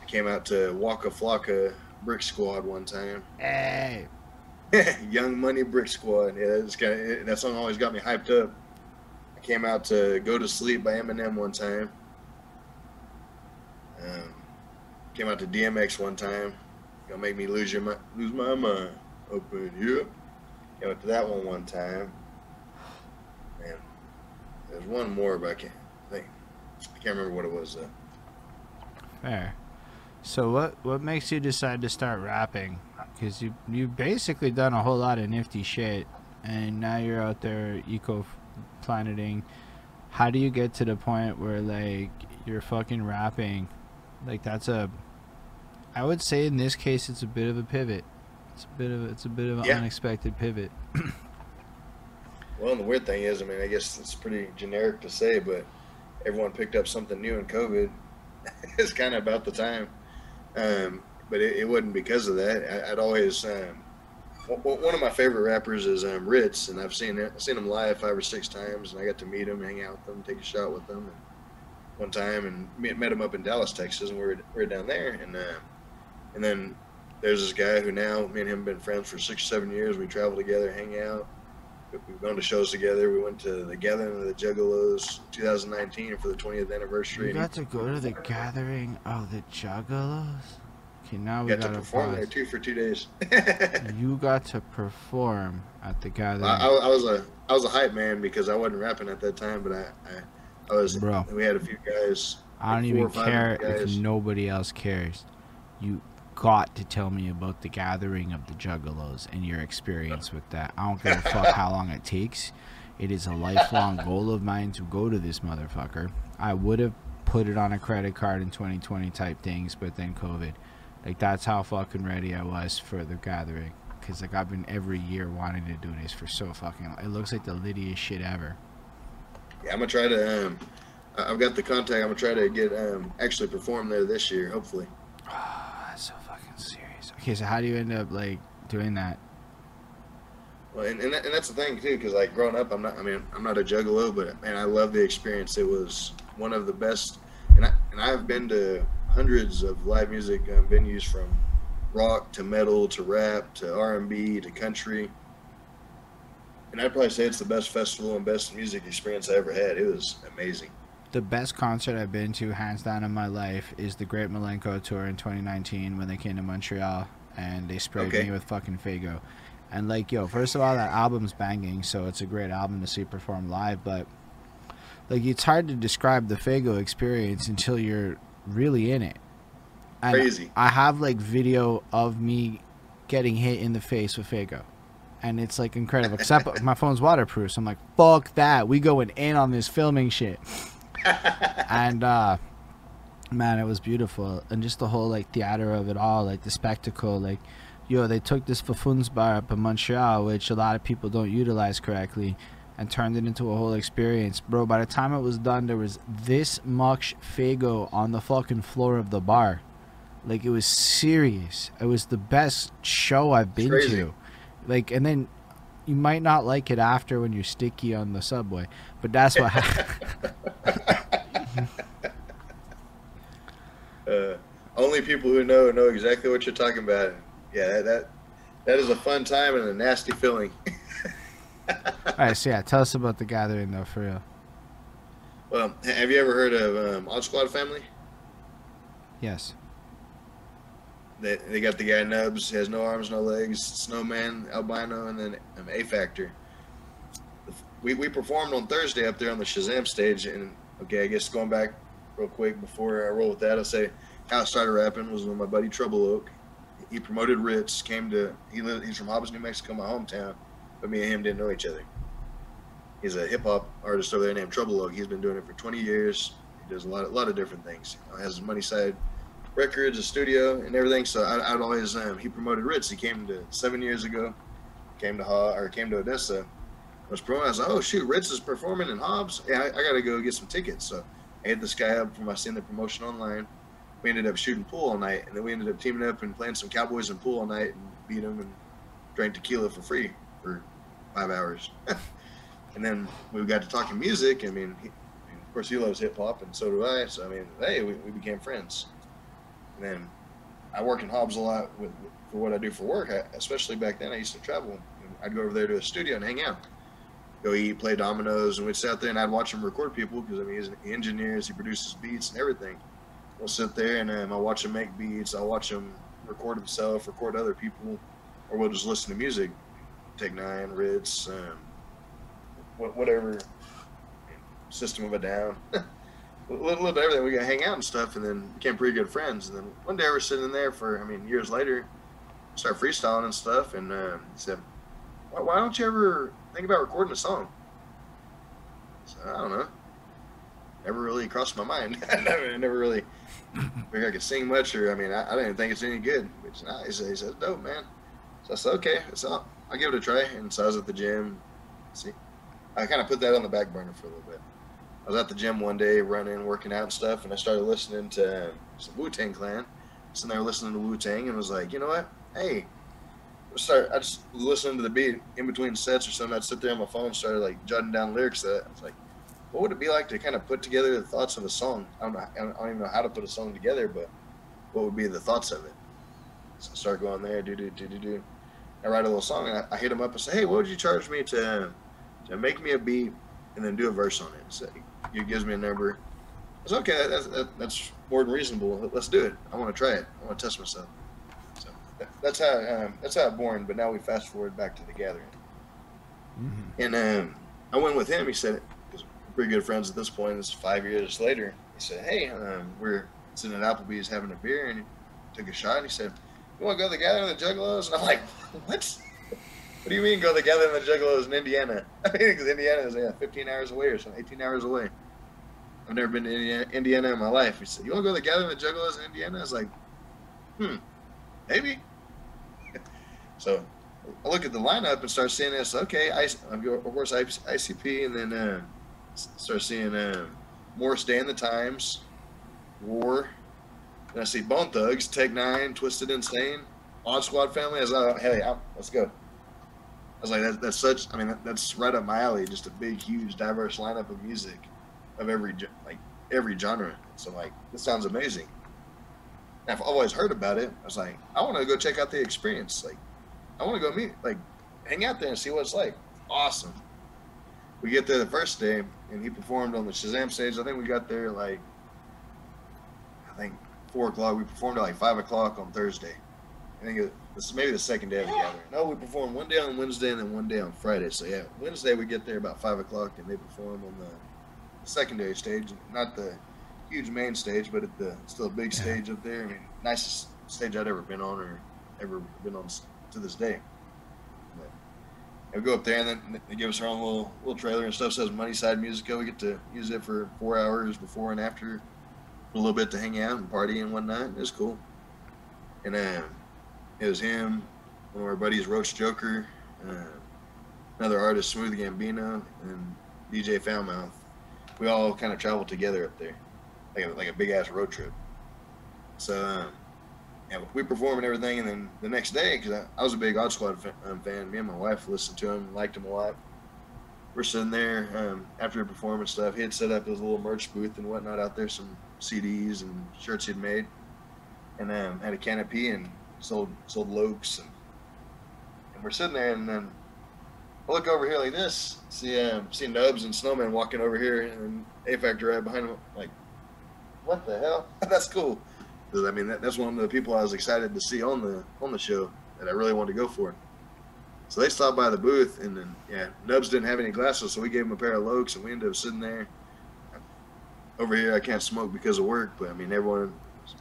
I came out to Waka Flocka Brick Squad one time. Hey, Young Money Brick Squad. Yeah, that's kind of, that song always got me hyped up. Came out to Go to Sleep by Eminem one time. Um, came out to DMX one time. Gonna make me lose your lose my mind up in here. Came out to that one one time. Man, there's one more, but I can't I think I can't remember what it was. Though. fair. So what what makes you decide to start rapping? Because you you've basically done a whole lot of nifty shit, and now you're out there eco planeting. How do you get to the point where like you're fucking rapping? Like that's a, I would say in this case it's a bit of a pivot. It's a bit of a, it's a bit of an Yeah. unexpected pivot. Well, and the weird thing is, I mean, I guess it's pretty generic to say, but everyone picked up something new in COVID. it's kind of about the time. Um, but it, it, wasn't because of that. I, would always um, one of my favorite rappers is um, Rittz, and I've seen it. Seen him live five or six times, and I got to meet him, hang out with him, take a shot with him, one time, and met him up in Dallas, Texas, and we were, we were down there, and uh, and then there's this guy who now me and him have been friends for six or seven years. We travel together, hang out. We've gone to shows together. We went to the Gathering of the Juggalos 2019 for the 20th anniversary. You got to go to the Gathering of the Juggalos. Okay, now we got to perform pause. there too for two days. you got to perform at the Gathering. I, I, was a I was a hype man because I wasn't rapping at that time, but I I, I was. Bro, we had a few guys. I don't even care if nobody else cares. You got to tell me about the gathering of the Juggalos and your experience with that. I don't give a fuck how long it takes. It is a lifelong goal of mine to go to this motherfucker. I would have put it on a credit card in 2020 type things, but then COVID. Like that's how fucking ready I was for the gathering. Cause like I've been every year wanting to do this for so fucking. Long. It looks like the littiest shit ever. Yeah, I'm gonna try to. Um, I've got the contact. I'm gonna try to get um actually perform there this year, hopefully. Oh, that's so fucking serious. Okay, so how do you end up like doing that? Well, and, and, that, and that's the thing too, because like growing up, I'm not. I mean, I'm not a juggalo, but man, I love the experience. It was one of the best, and I and I've been to hundreds of live music um, venues from rock to metal to rap to R&B to country. And I'd probably say it's the best festival and best music experience I ever had. It was amazing the best concert I've been to, hands down, in my life, is the Great Milenko tour in 2019 when they came to Montreal and they sprayed okay. me with fucking Faygo. And like, yo, first of all, that album's banging, so it's a great album to see perform live. But like, it's hard to describe the Faygo experience until you're really in it. And Crazy. I have like video of me getting hit in the face with Faygo. And it's like incredible. Except my phone's waterproof, so I'm like, fuck that. We going in on this filming shit. and uh, man, it was beautiful, and just the whole like theater of it all, like the spectacle, like yo, they took this Foufounes bar up in Montreal, which a lot of people don't utilize correctly, and turned it into a whole experience, bro. By the time it was done, there was this much Faygo on the fucking floor of the bar. Like it was serious. It was the best show I've been to. Like, and then you might not like it after when you're sticky on the subway, but that's what happened. uh, only people who know know exactly what you're talking about. Yeah, that that is a fun time and a nasty feeling. All right, so yeah, tell us about the gathering though, for real. Well, have you ever heard of um, Odd Squad Family? Yes. They, they got the guy Nubs, has no arms, no legs, Snowman, Albino, and then um, A Factor. We, we performed on Thursday up there on the Shazam stage, and okay, I guess going back real quick before I roll with that, I'll say how I started rapping was with my buddy Trouble Oak. He promoted Rittz, came to he lived, he's from Hobbs, New Mexico, my hometown, but me and him didn't know each other. He's a hip hop artist over there named Trouble Oak. He's been doing it for 20 years. He does a lot, a lot of different things. He has his money side records, a studio, and everything. So I, would always um, he promoted Rittz. He came to seven years ago, came to ha or came to Odessa. Was promoting. I was like, oh shoot, Rittz is performing in Hobbs. Yeah, I, I got to go get some tickets. So I hit this guy up from I seen the promotion online. We ended up shooting pool all night, and then we ended up teaming up and playing some Cowboys and pool all night, and beat them and drank tequila for free for five hours. and then we got to talking music. I mean, he, of course, he loves hip hop, and so do I. So I mean, hey, we, we became friends. And then I work in Hobbs a lot with, for what I do for work. I, especially back then, I used to travel. I'd go over there to a studio and hang out, go eat, play dominoes, and we'd sit out there and I'd watch him record people because I mean he's an engineer, he produces beats and everything. We'll sit there and um, I'll watch him make beats. I'll watch him record himself, record other people, or we'll just listen to music. Tech N9ne, Rittz, um, whatever system of a down. a little, little everything. We got to hang out and stuff, and then became pretty good friends. And then one day we're sitting in there for, I mean, years later, start freestyling and stuff. And uh, he said, why, why, don't you ever think about recording a song? I, said, I don't know. Never really crossed my mind. I never, really figured I could sing much, or I mean, I, I didn't think it's any good. But nah, he said, he said, dope, man. So I said, okay, it's I'll, I'll give it a try. And so I was at the gym. See, I kind of put that on the back burner for a little bit. I was at the gym one day running, working out and stuff, and I started listening to some Wu Tang Clan. Sitting there listening to Wu Tang and was like, you know what? Hey, start. I just listening to the beat in between sets or something. I'd sit there on my phone, and started like jotting down lyrics. That I was like, what would it be like to kind of put together the thoughts of a song? I don't know. I don't even know how to put a song together, but what would be the thoughts of it? So I start going there, do do do do do. I write a little song, and I, I hit him up and say, hey, what would you charge me to to make me a beat and then do a verse on it? So he gives me a number. I said, okay, that's, that, that's more than reasonable. Let's do it. I want to try it. I want to test myself. So that, that's how um, that's how I'm born. But now we fast forward back to the gathering, Mm-hmm. and um, I went with him. He said, because we're pretty good friends at this point. It's five years later. He said, hey, um, we're sitting at Applebee's having a beer, and he took a shot. and He said, you want to go to the gathering of the Juggalos? And I'm like, what? What do you mean go to the gathering of the Juggalos in Indiana? I mean, because Indiana is yeah, 15 hours away or something, 18 hours away. I've never been to Indiana, in my life. He said, "You want to go to the gathering of the Juggalos in Indiana?" I was like, "Hmm, maybe." so I look at the lineup and start seeing this. Okay, I, of course ICP, and then uh, start seeing uh, Morris Day and the Times, War. And I see Bone Thugs, Tech N9ne, Twisted Insane, Odd Squad Family. I was like, "Hey, out, let's go." I was like, that's, that's such. I mean, that, that's right up my alley. Just a big, huge, diverse lineup of music, of every like every genre. So like, this sounds amazing. And I've always heard about it. I was like, I want to go check out the experience. Like, I want to go meet, like, hang out there and see what it's like. Awesome. We get there the first day, and he performed on the Shazam stage. I think we got there like, I think four o'clock. We performed at like five o'clock on Thursday. I think it was maybe the second day of the gathering. No, we performed one day on Wednesday and then one day on Friday. So yeah, Wednesday we get there about five o'clock and they perform on the secondary stage, not the huge main stage, but at the still a big stage up there. I mean, nicest stage I'd ever been on or ever been on to this day. But we go up there and then they give us our own little little trailer and stuff. Says Money Side Musica. We get to use it for four hours before and after, a little bit to hang out and party and whatnot. It was cool. And um, it was him, one of our buddies, Roach Joker, uh, another artist, Smooth Gambino, and DJ Foulmouth. We all kind of traveled together up there, like a, like a big ass road trip. So, um, yeah, we performed and everything, and then the next day, because I, I was a big Odd Squad fa- um, fan, me and my wife listened to him, liked him a lot. We're sitting there um, after the performance stuff. He had set up his little merch booth and whatnot out there, some CDs and shirts he'd made, and um, had a canopy and sold sold lokes and and we're sitting there and then I look over here like this, see um, see Nubs and Snowman walking over here and A Factor right behind them. Like, what the hell? that's cool. I mean, that, that's one of the people I was excited to see on the on the show that I really wanted to go for. So they stopped by the booth and then yeah, Nubs didn't have any glasses, so we gave him a pair of lokes and we ended up sitting there. Over here, I can't smoke because of work, but I mean, everyone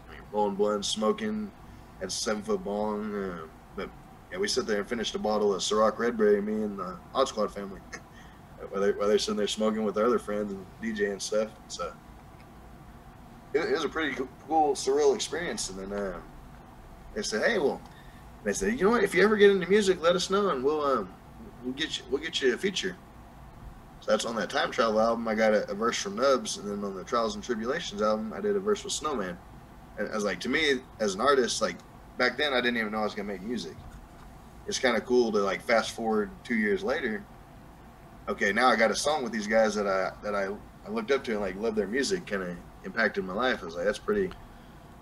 I mean, blunts, smoking, had a seven foot bong. Uh, but yeah, we sit there and finished a bottle of Ciroc Redberry, me and the Odd Squad family. while, they, while they're sitting there smoking with their other friends and DJ and stuff. So it, it was a pretty cool, surreal experience. And then uh, they said, "Hey, well," they said, "You know what? If you ever get into music, let us know, and we'll um, we'll get you we'll get you a feature." So that's on that time travel album. I got a, a verse from Nubs, and then on the Trials and Tribulations album, I did a verse with Snowman. And I was like, to me, as an artist, like back then, I didn't even know I was gonna make music. It's kind of cool to like fast forward two years later. Okay, now I got a song with these guys that I that I, I looked up to and like loved their music, kind of impacted my life. I was like, that's pretty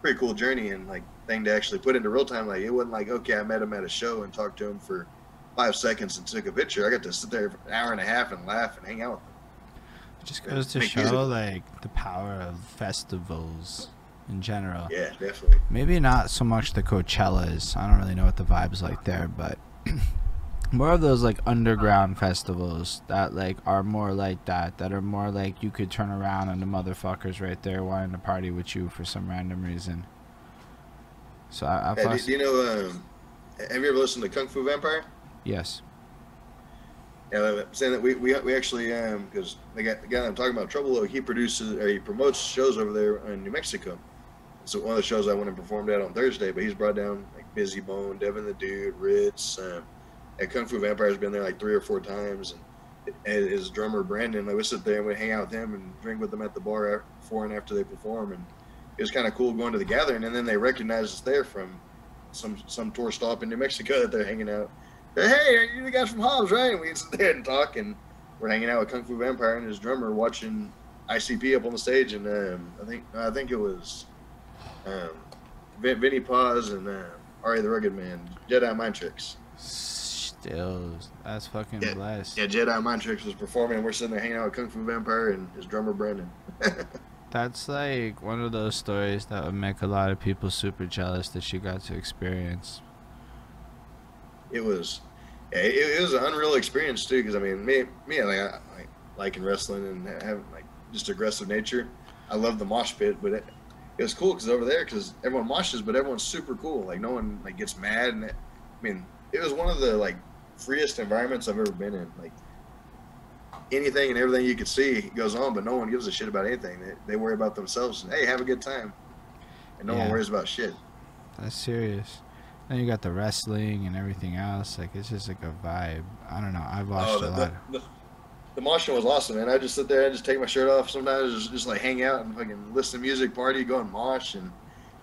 pretty cool journey and like thing to actually put into real time. Like it wasn't like okay, I met him at a show and talked to him for five seconds and took a picture. I got to sit there for an hour and a half and laugh and hang out with him. It just goes to Make show music. like the power of festivals in general. Yeah, definitely. Maybe not so much the Coachellas. I don't really know what the vibes like there, but more of those like underground festivals that like are more like that. That are more like you could turn around and the motherfuckers right there wanting to party with you for some random reason. So I, I Hey, do, do you know? Um, have you ever listened to Kung Fu Vampire? Yes. Yeah, saying that we we, we actually um because the guy, the guy I'm talking about, Trouble he produces or he promotes shows over there in New Mexico. So one of the shows I went and performed at on Thursday, but he's brought down like Bizzy Bone, Devin the Dude, Rittz. Um, and Kung Fu Vampire's been there like three or four times, and his drummer Brandon. Like we sit there and we hang out with him and drink with them at the bar before and after they perform, and it was kind of cool going to the gathering. And then they recognized us there from some some tour stop in New Mexico that they're hanging out. Hey, you're the guys from Hobbs, right? And we sit there and talk, and we're hanging out with Kung Fu Vampire and his drummer watching ICP up on the stage, and um, I think I think it was um, Vin, Vinnie Paz and uh, R.A. the Rugged Man, Jedi Mind Tricks. Still, that's fucking Yeah, blessed. Yeah, Jedi Mind Tricks was performing, and we're sitting there hanging out with Kung Fu Vampire and his drummer Brandon. That's like one of those stories that would make a lot of people super jealous that you got to experience. It was it, it was an unreal experience too because i mean me me like i like liking wrestling and having like just aggressive nature. I love the mosh pit but it, it was cool because over there because everyone moshes but everyone's super cool. Like no one like gets mad and it, i mean it was one of the like freest environments i've ever been in. Like anything and everything you could see goes on but no one gives a shit about anything. They, they worry about themselves and hey have a good time. And no Yeah. one worries about shit. That's serious. Then you got the wrestling and everything else. Like it's just like a vibe. I don't know. I've oh, watched Oh, a lot. the, the, the moshing was awesome, man. I just sit there and just take my shirt off. Sometimes just, just like hang out and fucking listen to music, party, go and mosh. And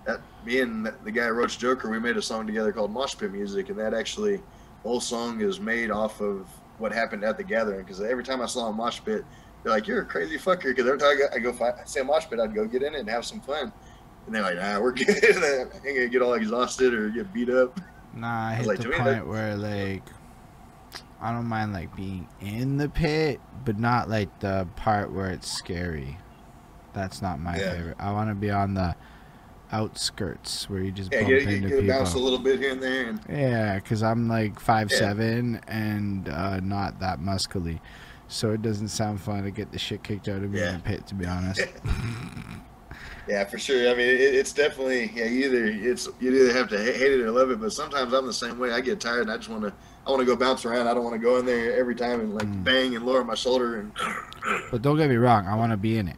that me and the guy who wrote Joker, we made a song together called Mosh Pit Music, and that actually the whole song is made off of what happened at the gathering. Because every time I saw a mosh pit, they're like, "You're a crazy fucker." Because every time I go, I go find, I see a mosh pit, I'd go get in it and have some fun. And they're like, "Nah, we're good." I ain't gonna get all exhausted or get beat up. Nah, I was hit like, the point where like I don't mind like being in the pit, but not like the part where it's scary. That's not my Yeah. favorite. I want to be on the outskirts where you just Yeah, bump you, into you, you bounce a little bit here and there, and Yeah, because I'm like five Yeah. seven and uh, not that muscly, so it doesn't sound fun to get the shit kicked out of me in the pit. To be honest. Yeah, for sure. I mean, it, it's definitely yeah. You either it's you either have to hate it or love it. But sometimes I'm the same way. I get tired and I just want to. I want to go bounce around. I don't want to go in there every time and like Mm. bang and lower my shoulder and. But don't get me wrong, I want to be in it.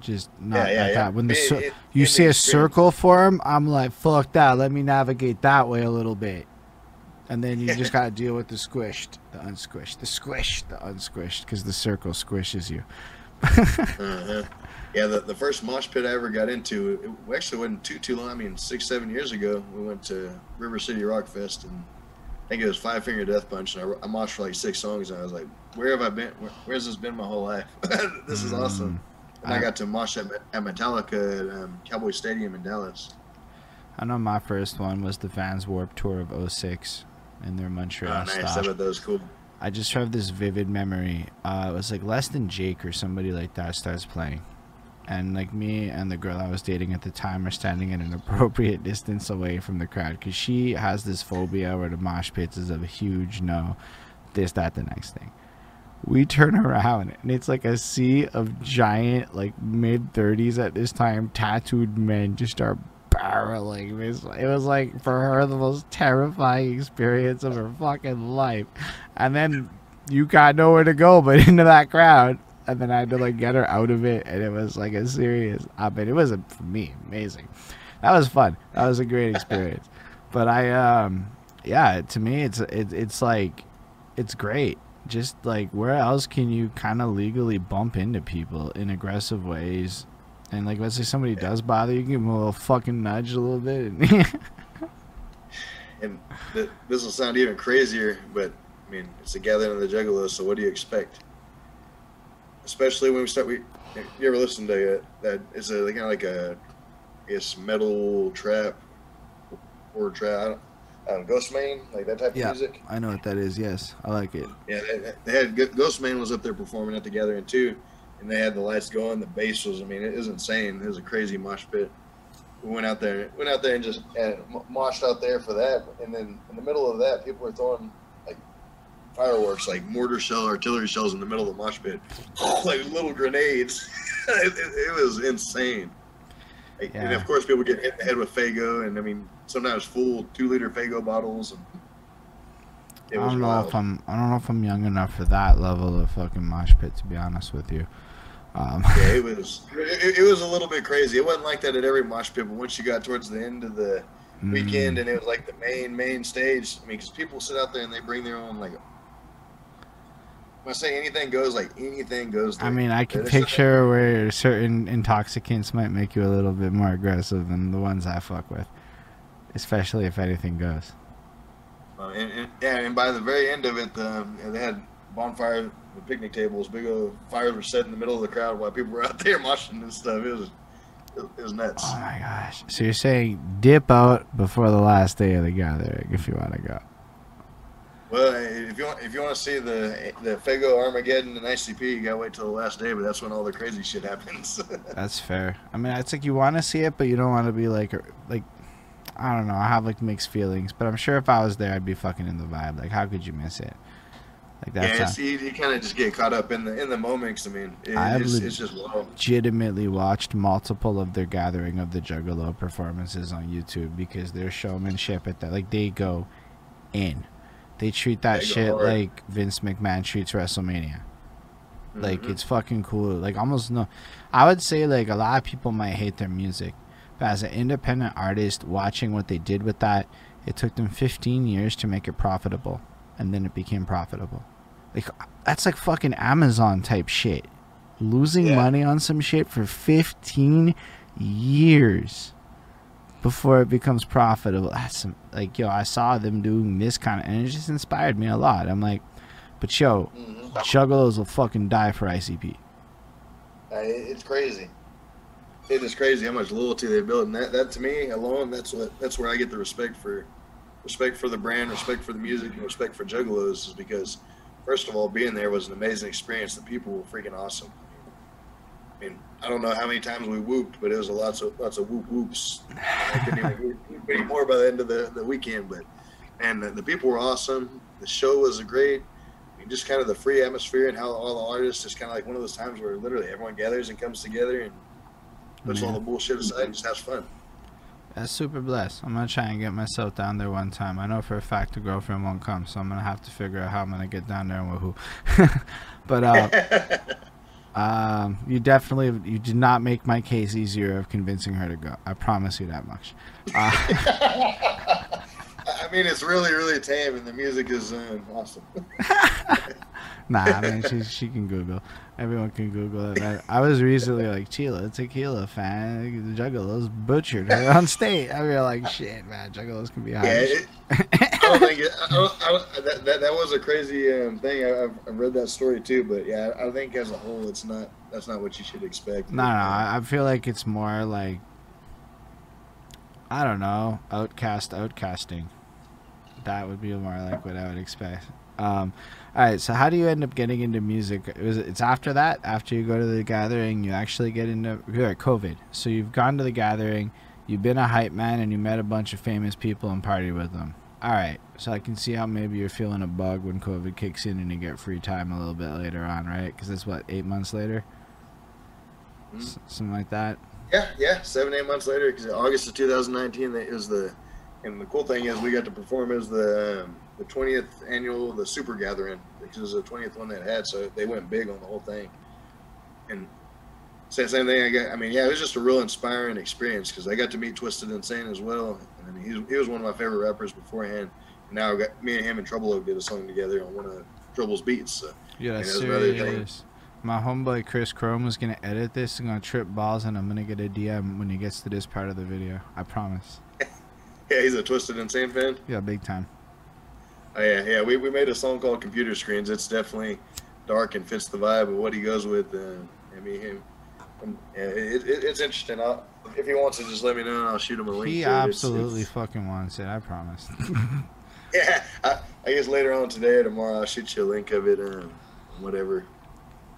Just not Yeah, yeah, like yeah. that. When the It- it- you see a circle form, I'm like, fuck that. Let me navigate that way a little bit. And then you just gotta deal with the squished, the unsquished, the squished, the unsquished, because the circle squishes you. Uh-huh. Yeah, the, the first mosh pit I ever got into, it actually wasn't too too long. I mean, six seven years ago, we went to River City Rock Fest, and I think it was Five Finger Death Punch, and I, I moshed for like six songs, and I was like, "Where have I been? Where, where's this been my whole life? this is awesome." And I I- got to mosh at, at Metallica at um, Cowboy Stadium in Dallas. I know my first one was the Vans Warp Tour of 06 in their Oh, Montreal nice. stop. That was, that cool. I just have this vivid memory. Uh, it was like less than Jake or somebody like that starts playing. And like me and the girl I was dating at the time are standing at an appropriate distance away from the crowd because she has this phobia where the mosh pits is a huge no, this, that, the next thing. We turn around and it's like a sea of giant, like mid 30s at this time, tattooed men just start barreling. It was, it was like for her the most terrifying experience of her fucking life. And then you got nowhere to go but into that crowd. And then I had to like get her out of it, and it was like a serious. I mean, it was a, for me amazing. That was fun. That was a great experience. but I, um, yeah, to me, it's it, it's like, it's great. Just like where else can you kind of legally bump into people in aggressive ways? And like, let's say somebody does bother you, give them a little fucking nudge a little bit. And th- this will sound even crazier, but I mean, it's a gathering of the Juggalos, so what do you expect? Especially when we start, we you ever listen to uh, it? That it's a kind of like a, it's metal trap or trap. I don't, I don't know, Ghostemane, like that type Yeah. of music. I know what that is. Yes, I like it. Yeah, they, they had Ghostemane was up there performing at the gathering too, and they had the lights going. The bass was, I mean, it was insane. It was a crazy mosh pit. We went out there, went out there and just uh, and moshed out there for that. And then in the middle of that, people were throwing fireworks, like mortar shell, artillery shells in the middle of the mosh pit, like little grenades. it, it, was insane. Like, And of course, people get hit in the head with Faygo, and I mean, sometimes full two liter Faygo bottles. And it I don't know wild. if I'm. I don't know if I'm young enough for that level of fucking mosh pit. To be honest with you, um, Yeah, it was. It, it was a little bit crazy. It wasn't like that at every mosh pit, but once you got towards the end of the weekend mm, and it was like the main main stage, I mean, because people sit out there and they bring their own like I say anything goes, like anything goes. I mean, I can something- picture where certain intoxicants might make you a little bit more aggressive than the ones I fuck with, especially if anything goes. Uh, and, and, yeah, and by the very end of it, um, they had bonfire, the picnic tables, big old fires were set in the middle of the crowd while people were out there moshing and stuff. It was, it, it was nuts. Oh my gosh! So you're saying dip out before the last day of the gathering if you want to go? Well, if you want, if you want to see the the Faygo Armageddon and ICP, you gotta wait till the last day. But that's when all the crazy shit happens. That's fair. I mean, it's like you want to see it, but you don't want to be like, er, like, I don't know. I have like mixed feelings, but I'm sure if I was there, I'd be fucking in the vibe. Like, how could you miss it? Like that's yeah, it's, you, you kind of just get caught up in the in the moments. I mean, it, I it's, just legitimately watched multiple of their gathering of the Juggalo performances on YouTube because their showmanship at that, like, they go in. They treat that They shit hard. like Vince McMahon treats WrestleMania. Like Mhm. it's fucking cool. Like almost no, I would say like a lot of people might hate their music, but as an independent artist, watching what they did with that, it took them 15 years to make it profitable, and then it became profitable. Like that's like fucking Amazon type shit. Losing Yeah. money on some shit for 15 years before it becomes profitable. That's some, like yo, I saw them doing this kind of, and it just inspired me a lot. I'm like, but yo, Mhm. Juggalos will fucking die for ICP. It's crazy. It is crazy how much loyalty they built, and that, that to me alone, that's what that's where I get the respect for, respect for the brand, respect for the music, and respect for Juggalos is because, first of all, being there was an amazing experience. The people were freaking awesome. I mean, I don't know how many times we whooped, but it was a lots of lots of whoop whoops. I couldn't even whoop anymore by the end of the, the weekend, but and the, the people were awesome. The show was great. I mean, just kind of the free atmosphere and how all the artists just kind of like one of those times where literally everyone gathers and comes together and puts all the bullshit aside and just has fun. That's super blessed. I'm gonna try and get myself down there one time. I know for a fact the girlfriend won't come, so I'm gonna have to figure out how I'm gonna get down there and with who. but uh, um, you definitely you did not make my case easier of convincing her to go. I promise you that much. Uh, I mean, it's really, really tame, and the music is um, awesome. nah, I mean she she can Google. Everyone can Google it. Man. I was recently like Tila Tequila fan. The Juggalos butchered her on stage. I mean, like shit, man. Juggalos can be high. Yeah, it, I I I that, that that was a crazy um, thing. I, I've, I've read that story too, but yeah, I think as a whole, it's not. That's not what you should expect. No, no, I, feel like it's more like I don't know, outcast outcasting. That would be more like what I would expect. Um, all right, so how do you end up getting into music? It, it's after that, after you go to the gathering, you actually get into at COVID. So you've gone to the gathering, you've been a hype man, and you met a bunch of famous people and partied with them. All right, so I can see how maybe you're feeling a bug when COVID kicks in and you get free time a little bit later on, right? Because it's what eight months later, Mhm. S- something like that. Yeah, yeah, seven, eight months later, because August of 2019 that is the, and the cool thing is we got to perform as the um, the 20th annual the Super Gathering, which is the 20th one that had, so they went big on the whole thing. And same same thing. I got. I mean, yeah, it was just a real inspiring experience because I got to meet Twisted Insane as well, I mean, he, was one of my favorite rappers beforehand. And now got me and him and Trouble Oak did a song together on one of Trouble's beats. So Yeah, that's serious. My homeboy Chris Chrome was gonna edit this and gonna trip balls, and I'm gonna get a DM when he gets to this part of the video. I promise. yeah, he's a Twisted Insane fan. Yeah, big time. Oh yeah, yeah. We, we made a song called Computer Screens. It's definitely dark and fits the vibe of what he goes with. Uh, I mean, him. Um, yeah, it, it, it's interesting. I'll, if he wants to, just let me know and I'll shoot him a link. He it. It's- absolutely it's- fucking wants it. I promise. yeah, I, I guess later on today or tomorrow I'll shoot you a link of it. Um, whatever,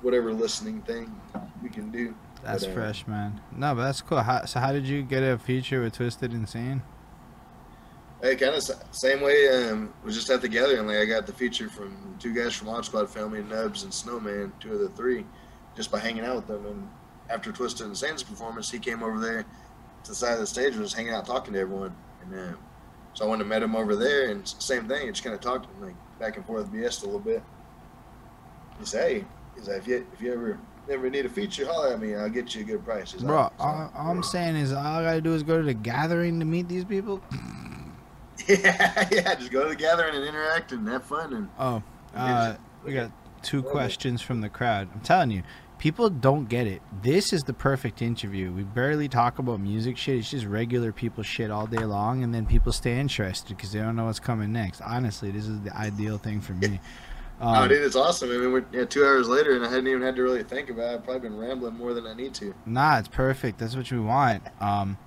whatever listening thing we can do. That's But, uh, fresh, man. No, but that's cool. How, so how did you get a feature with Twisted Insane? Hey, kind of same way. Um, was just at the gathering. Like I got the feature from two guys from Odd Squad family, Nubs and Snowman, two of the three, just by hanging out with them. And after Twisted and Insane's performance, he came over there to the side of the stage and was hanging out talking to everyone. And um, so I went and met him over there, and same thing. Just kind of talked like back and forth, BS a little bit. He said, "Hey, he's like, if you if you ever ever need a feature, holler at me. I'll get you a good price." He's Bro, like, all, all I'm saying is all I gotta do is go to the gathering to meet these people. yeah, yeah. Just go to the gathering and interact and have fun and. Oh, uh, we got two questions from the crowd. I'm telling you, people don't get it. This is the perfect interview. We barely talk about music shit. It's just regular people shit all day long, and then people stay interested because they don't know what's coming next. Honestly, this is the ideal thing for me. Um, oh, dude, it's awesome. I mean, we're yeah, two hours later, and I hadn't even had to really think about it. I've probably been rambling more than I need to. Nah, it's perfect. That's what we want. Um,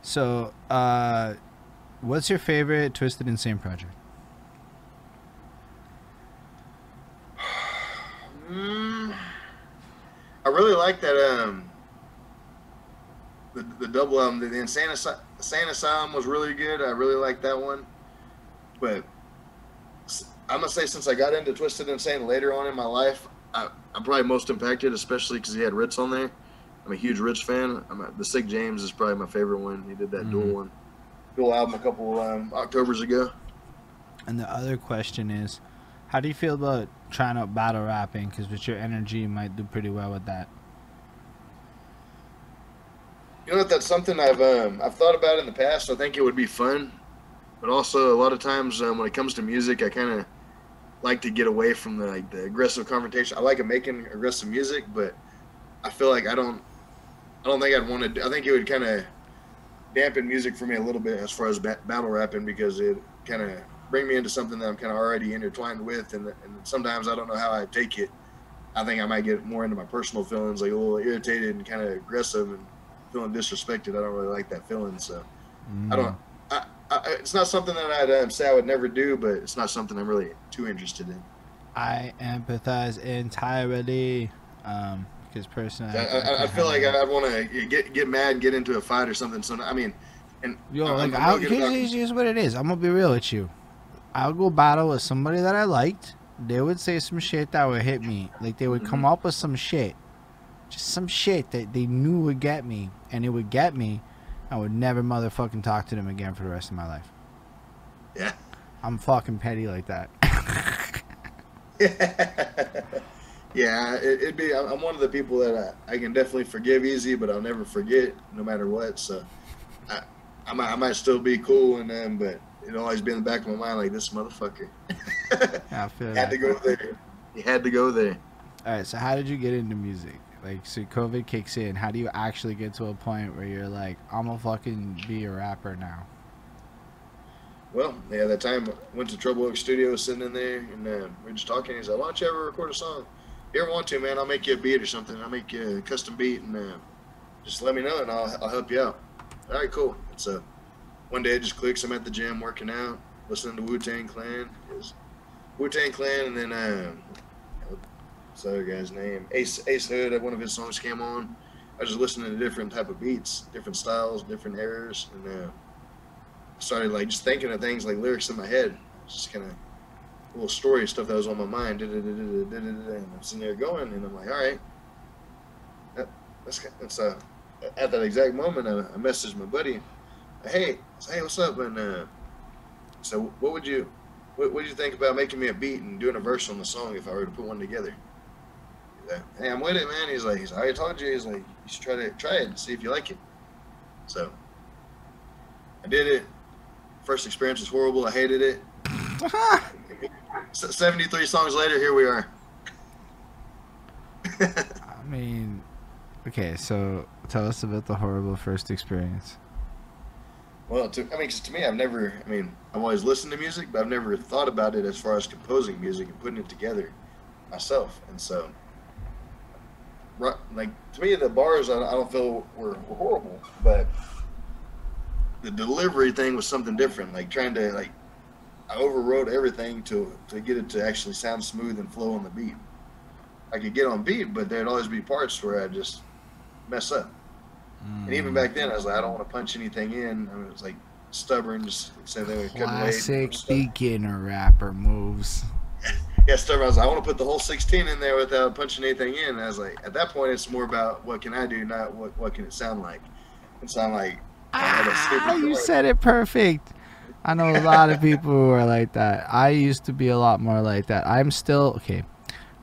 so, uh, what's your favorite Twisted Insane project? mm, I really like that. Um, the the double album, the, the Insane, Insane Asylum was really good. I really like that one, but I'm gonna say since I got into Twisted Insane later on in my life, I, am probably most impacted, especially because he had Rittz on there. I'm a huge Rittz fan. I'm a, the Sick James is probably my favorite one. He did that mm-hmm. dual one, dual album a couple um, October's ago. And the other question is, how do you feel about trying out battle rapping? Because with your energy, you might do pretty well with that. You know what? That's something I've um, I've thought about in the past. I think it would be fun, but also a lot of times um, when it comes to music, I kind of like to get away from the like the aggressive confrontation. I like making aggressive music, but I feel like I don't I don't think I'd want to. I think it would kind of dampen music for me a little bit as far as ba- battle rapping because it kind of bring me into something that I'm kind of already intertwined with, and, and sometimes I don't know how I take it. I think I might get more into my personal feelings, like a little irritated and kind of aggressive and feeling disrespected. I don't really like that feeling, so mm. I don't. I, I, it's not something that I'd um, say I would never do, but it's not something I'm really too interested in. I empathize entirely. Um, because personally, I, I, I feel like I'd want to get get mad and get into a fight or something. So I mean, and yo, like i here's, here's what it is. I'm gonna be real with you. I'll go battle with somebody that I liked. They would say some shit that would hit me. Like they would mm-hmm. come up with some shit, just some shit that they knew would get me, and it would get me. I would never motherfucking talk to them again for the rest of my life. Yeah. I'm fucking petty like that. yeah, it, would be. I'm one of the people that I, I, can definitely forgive easy, but I'll never forget no matter what. So, I, I might, I might still be cool and then, but it'll always be in the back of my mind like this motherfucker. I feel had that. to go there. You had to go there. All right. So, how did you get into music? Like, so COVID kicks in. How do you actually get to a point where you're like, I'm gonna fucking be a rapper now? Well, yeah, that time I went to Trouble Oak Studio, sitting in there, and uh, we are just talking. He's like, "Why don't you ever record a song? If you ever want to, man, I'll make you a beat or something. I'll make you a custom beat, and uh, just let me know, and I'll, I'll help you out." All right, cool. So uh, one day it just clicks. I'm at the gym working out, listening to Wu Tang Clan. Wu Tang Clan, and then uh, what's the other guy's name? Ace Ace Hood. One of his songs came on. I was just listening to different type of beats, different styles, different eras, and uh, started like just thinking of things like lyrics in my head, just kind of little story stuff that was on my mind. And I'm sitting there going, and I'm like, all right, that, that's that's uh, at that exact moment, I, I messaged my buddy, hey, hey, what's up? And uh, so, what would you, what would you think about making me a beat and doing a verse on the song if I were to put one together? Like, hey, I'm with it, man. He's like, he's, I already told you. He's like, you should try to try it and see if you like it. So, I did it. First experience was horrible. I hated it. 73 songs later, here we are. I mean, okay, so tell us about the horrible first experience. Well, to, I mean, to me, I've never, I mean, I've always listened to music, but I've never thought about it as far as composing music and putting it together myself. And so, like, to me, the bars, I, don't feel were, were horrible, but the delivery thing was something different. Like trying to like I overwrote everything to to get it to actually sound smooth and flow on the beat. I could get on beat, but there'd always be parts where I just mess up. Mm. And even back then, I was like, I don't want to punch anything in. I was like stubborn, just say they Classic beginner rapper moves. yeah, stubborn. I was like, I want to put the whole 16 in there without punching anything in. And I was like, at that point, it's more about what can I do, not what what can it sound like. And so I'm like, Ah, you said it perfect. I know a lot of people who are like that. I used to be a lot more like that. I'm still okay.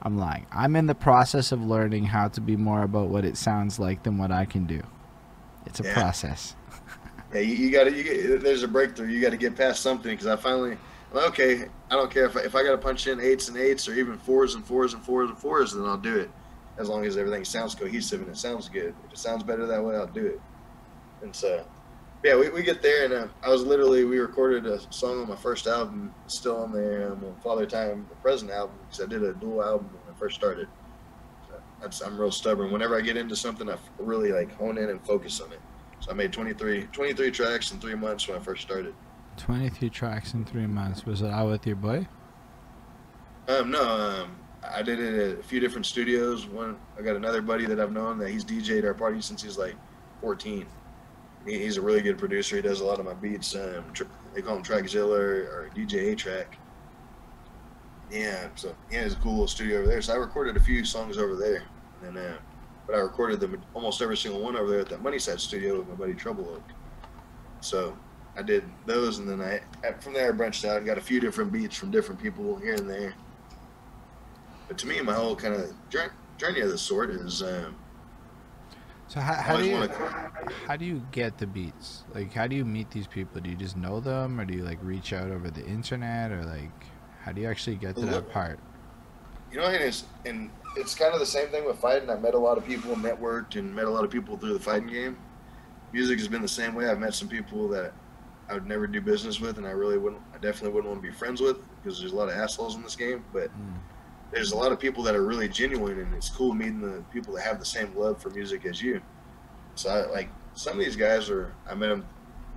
I'm lying. I'm in the process of learning how to be more about what it sounds like than what I can do. It's a yeah. process. yeah, you, you got to. There's a breakthrough. You got to get past something because I finally, okay, I don't care if I, if I got to punch in eights and eights or even fours and fours and fours and fours, then I'll do it. As long as everything sounds cohesive and it sounds good. If it sounds better that way, I'll do it. And so, yeah, we, we get there, and uh, I was literally we recorded a song on my first album, still on the um, Father Time the present album because I did a dual album when I first started. That's, I'm real stubborn. Whenever I get into something, I really like hone in and focus on it. So I made 23, 23 tracks in three months when I first started. 23 tracks in three months. Was it out with your boy? Um, no, um, I did it at a few different studios. One, I got another buddy that I've known that he's DJed our party since he's like 14. He, he's a really good producer. He does a lot of my beats. Um, tr- they call him Trackzilla or, or DJ A Track. Yeah, so he has a cool little studio over there. So I recorded a few songs over there, and uh, but I recorded them almost every single one over there at that Moneyside studio with my buddy Trouble Oak. So I did those, and then I from there I branched out and got a few different beats from different people here and there. But to me, my whole kind of journey of this sort is. Um, so how, how do you how do you get the beats? Like, how do you meet these people? Do you just know them, or do you like reach out over the internet, or like, how do you actually get to that part? You know, and it's and it's kind of the same thing with fighting. I met a lot of people, networked, and met a lot of people through the fighting game. Music has been the same way. I've met some people that I would never do business with, and I really wouldn't. I definitely wouldn't want to be friends with because there's a lot of assholes in this game. But mm. there's a lot of people that are really genuine, and it's cool meeting the people that have the same love for music as you. So I like some of these guys are. I met them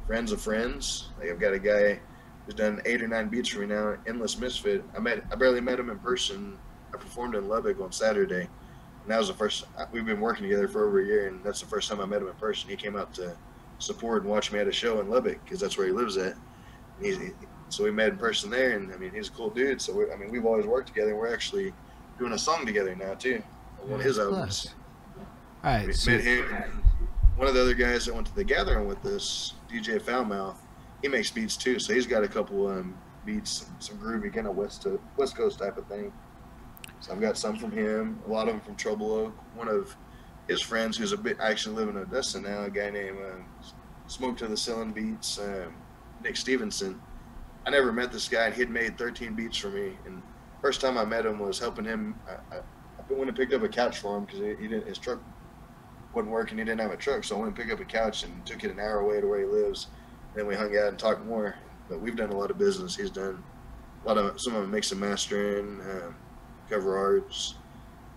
friends of friends. Like I've got a guy who's done eight or nine beats for me now. Endless Misfit. I met. I barely met him in person. I performed in Lubbock on Saturday, and that was the first. We've been working together for over a year, and that's the first time I met him in person. He came out to support and watch me at a show in Lubbock because that's where he lives at. He, so we met in person there, and I mean he's a cool dude. So we, I mean we've always worked together. and We're actually doing a song together now too, one of his albums. All right, we so met him. One of the other guys that went to the gathering with us, DJ Foulmouth, he makes beats too. So he's got a couple um, beats, some groovy kind of west to, West Coast type of thing. So I've got some from him, a lot of them from Trouble Oak. One of his friends who's a bit actually living in Odessa now, a guy named uh, Smoke to the Ceiling Beats, um, Nick Stevenson. I never met this guy, and he'd made 13 beats for me. And first time I met him was helping him. I, I, I went and picked up a couch for him because he, he, didn't his truck wasn't working. He didn't have a truck, so I went and picked up a couch and took it an hour away to where he lives. Then we hung out and talked more. But we've done a lot of business. He's done a lot of some of it mix and mastering, um, cover arts,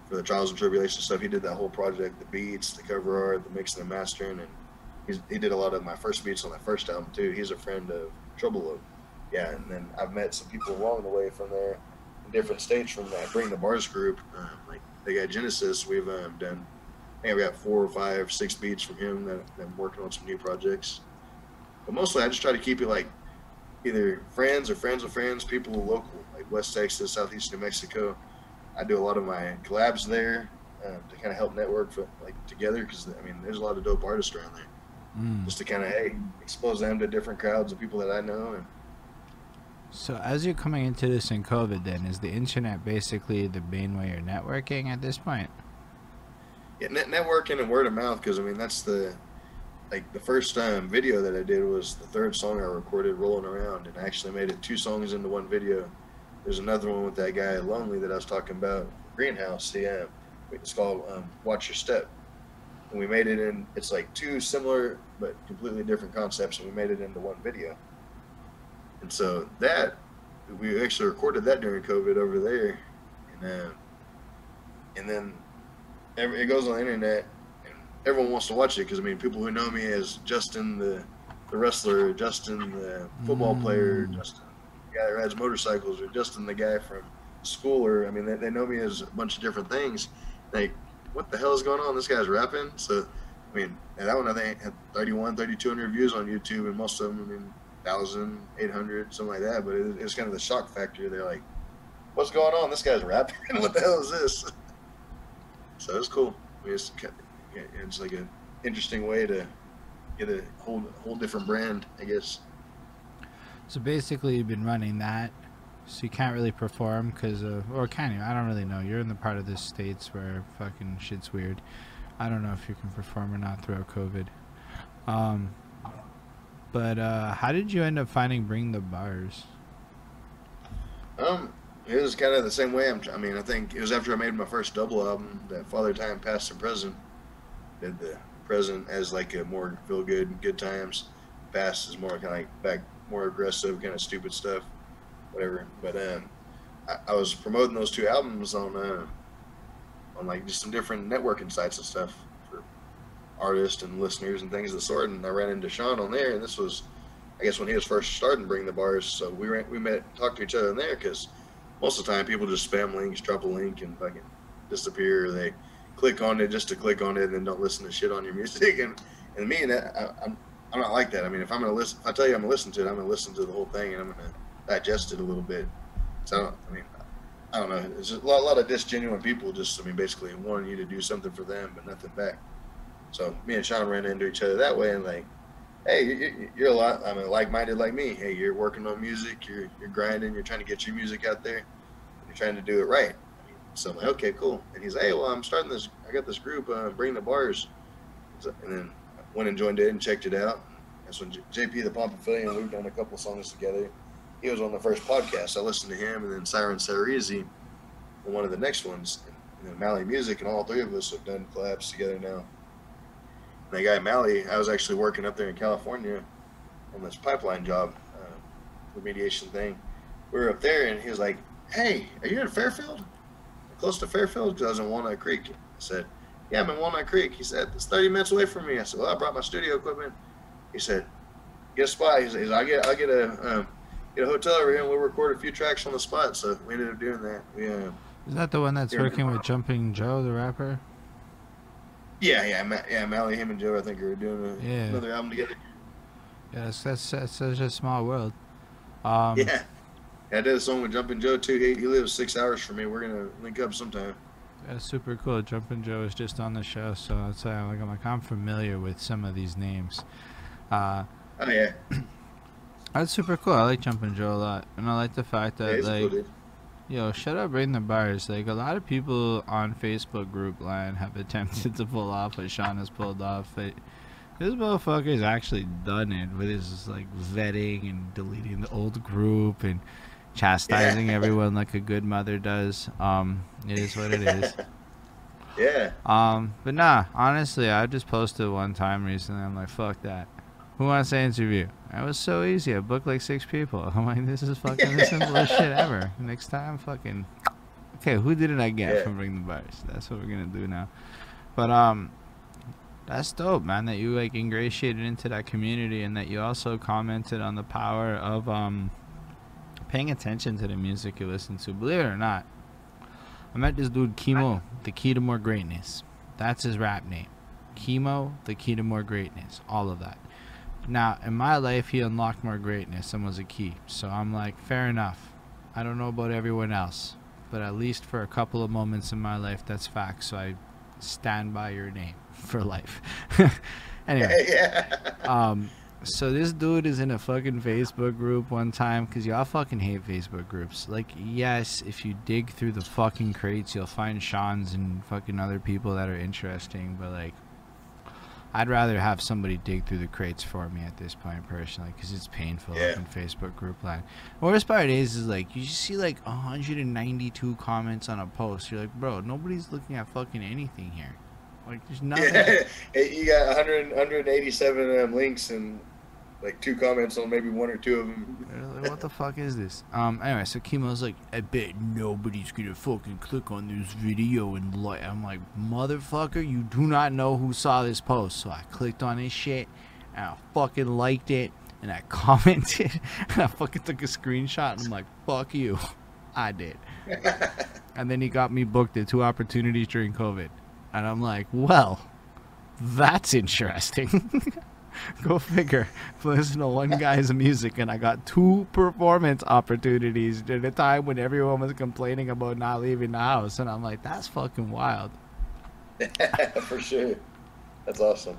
for the trials and tribulations stuff. He did that whole project, the beats, the cover art, the mixing and mastering, and he did a lot of my first beats on that first album too. He's a friend of Trouble Oak. Yeah, and then I've met some people along the way from there different states from that Bring the Bars group. Um, like they got Genesis, we've um, done. I think we got four or five, six beats from him that I'm working on some new projects. But mostly, I just try to keep it like either friends or friends of friends, people local, like West Texas, Southeast New Mexico I do a lot of my collabs there um, to kind of help network for, like together because I mean there's a lot of dope artists around there. Mm. Just to kind of hey expose them to different crowds of people that I know. And so as you're coming into this in COVID, then is the internet basically the main way you're networking at this point? Yeah, net- networking and word of mouth because I mean that's the like the first um, video that I did was the third song I recorded rolling around and I actually made it two songs into one video there's another one with that guy Lonely that I was talking about, Greenhouse. Yeah, it's called um, Watch Your Step. And we made it in. It's like two similar but completely different concepts, and we made it into one video. And so that we actually recorded that during COVID over there, and uh, and then it goes on the internet, everyone wants to watch it because I mean, people who know me as Justin the the wrestler, Justin the football mm. player, Justin the guy that rides motorcycles or Justin the guy from school or I mean they, they know me as a bunch of different things. Like, what the hell is going on? This guy's rapping. So I mean, that one I think had 31, 3,200 views on YouTube, and most of them, I mean, 1,000, 800, something like that. But it, it's kind of the shock factor. They're like, what's going on? This guy's rapping. what the hell is this? so it's cool. I mean, it's, it's like an interesting way to get a whole, whole different brand, I guess. So basically, you've been running that, so you can't really perform because of, or can you? I don't really know. You're in the part of the states where fucking shit's weird. I don't know if you can perform or not throughout COVID. Um, but uh, how did you end up finding Bring the Bars? Um, it was kind of the same way. I'm, I mean, I think it was after I made my first double album that Father Time, Past and Present. The present as like a more feel good, good times. Past is more kind of like back, more aggressive, kind of stupid stuff, whatever. But um, I, I was promoting those two albums on uh, on like just some different networking sites and stuff for artists and listeners and things of the sort. And I ran into Sean on there, and this was, I guess, when he was first starting Bring the Bars. So we ran, we met, talked to each other in there because most of the time people just spam links, drop a link, and fucking disappear. They click on it just to click on it and don't listen to shit on your music. And and me, that I, I'm I'm not like that. I mean, if I'm gonna listen, I tell you I'm gonna listen to it, I'm gonna listen to the whole thing and I'm gonna digest it a little bit. So I don't, I mean, I don't know. There's a lot, a lot of disgenuine people just, I mean, basically wanting you to do something for them, but nothing back. So me and Sean ran into each other that way, and like, hey, you're a lot. I mean, like-minded like me. Hey, you're working on music. You're you're grinding. You're trying to get your music out there. You're trying to do it right. So I'm like, okay, cool. And he's like, hey, well, I'm starting this. I got this group, uh, the Bars. And then I went and joined it and checked it out. That's when JP the Pompafillion, we've done a couple songs together. He was on the first podcast. I listened to him, and then Siren Sarisi on one of the next ones. And then Mally Music, and all three of us have done collabs together now. And that guy Mally, I was actually working up there in California on this pipeline job, uh, remediation thing. We were up there, and he was like, "Hey, are you in Fairfield? Close to Fairfield? Because I was in Walnut Creek." I said, "Yeah, I'm in Walnut Creek." He said, "It's 30 minutes away from me." I said, "Well, I brought my studio equipment." He said, "Get a spot." He said, "I get, I get a." Um, get a hotel over here and we'll record a few tracks on the spot. So we ended up doing that. We, uh, Is that the one that's working with Jumpin' Joe, the rapper? yeah, yeah, Ma- yeah. Mally, him, and Joe, I think are doing a, Yeah. another album together. Yes, that's, that's such a small world. Um, yeah. I did a song with Jumpin' Joe too. He, he lives six hours from me. We're gonna link up sometime. That's super cool. Jumpin' Joe is just on the show, so uh, like I'm like I'm familiar with some of these names. Uh, Oh yeah, that's super cool. I like Jumpin' Joe a lot, and I like the fact that cool like. Yo, shut up, bring the bars. Like a lot of people on Facebook group line have attempted to pull off what Sean has pulled off. But this motherfucker's actually done it with his like vetting and deleting the old group and chastising Yeah. everyone like a good mother does. Um, it is what it is. Yeah, Um, but nah, honestly, I just posted one time recently. I'm like, fuck that. Who wants to interview? It was so easy. I booked like six people. I'm like, this is fucking the simplest shit ever. Next time, fucking. Okay, who didn't I get Yeah. from Bring the Bars? That's what we're gonna do now. But um, that's dope, man. That you like ingratiated into that community and that you also commented on the power of um, paying attention to the music you listen to. Believe it or not, I met this dude Chemo, the key to more greatness. That's his rap name. Chemo, the key to more greatness. All of that. Now, in my life, he unlocked more greatness and was a key. So I'm like, fair enough. I don't know about everyone else, but at least for a couple of moments in my life, that's fact. So I stand by your name for life. anyway, yeah. um, so this dude is in a fucking Facebook group one time because y'all fucking hate Facebook groups. Like, yes, if you dig through the fucking crates, you'll find Sean's and fucking other people that are interesting. But like, I'd rather have somebody dig through the crates for me at this point personally because it's painful Yeah. looking Facebook group line. The worst part is, is like you just see like 192 comments on a post. You're like, bro, nobody's looking at fucking anything here. Like, there's nothing. yeah. You got 100, 187 um, links and like two comments on maybe one or two of them. Like, what the fuck is this? Um. Anyway, so Chemo's like, I bet nobody's gonna fucking click on this video and like. I'm like, motherfucker, you do not know who saw this post. So I clicked on his shit, and I fucking liked it, and I commented, and I fucking took a screenshot, and I'm like, fuck you, I did. And then he got me booked at two opportunities during COVID, and I'm like, well, that's interesting. Go figure. Listen to one guy's music, and I got two performance opportunities at a time when everyone was complaining about not leaving the house, and I'm like, that's fucking wild. For sure. That's awesome.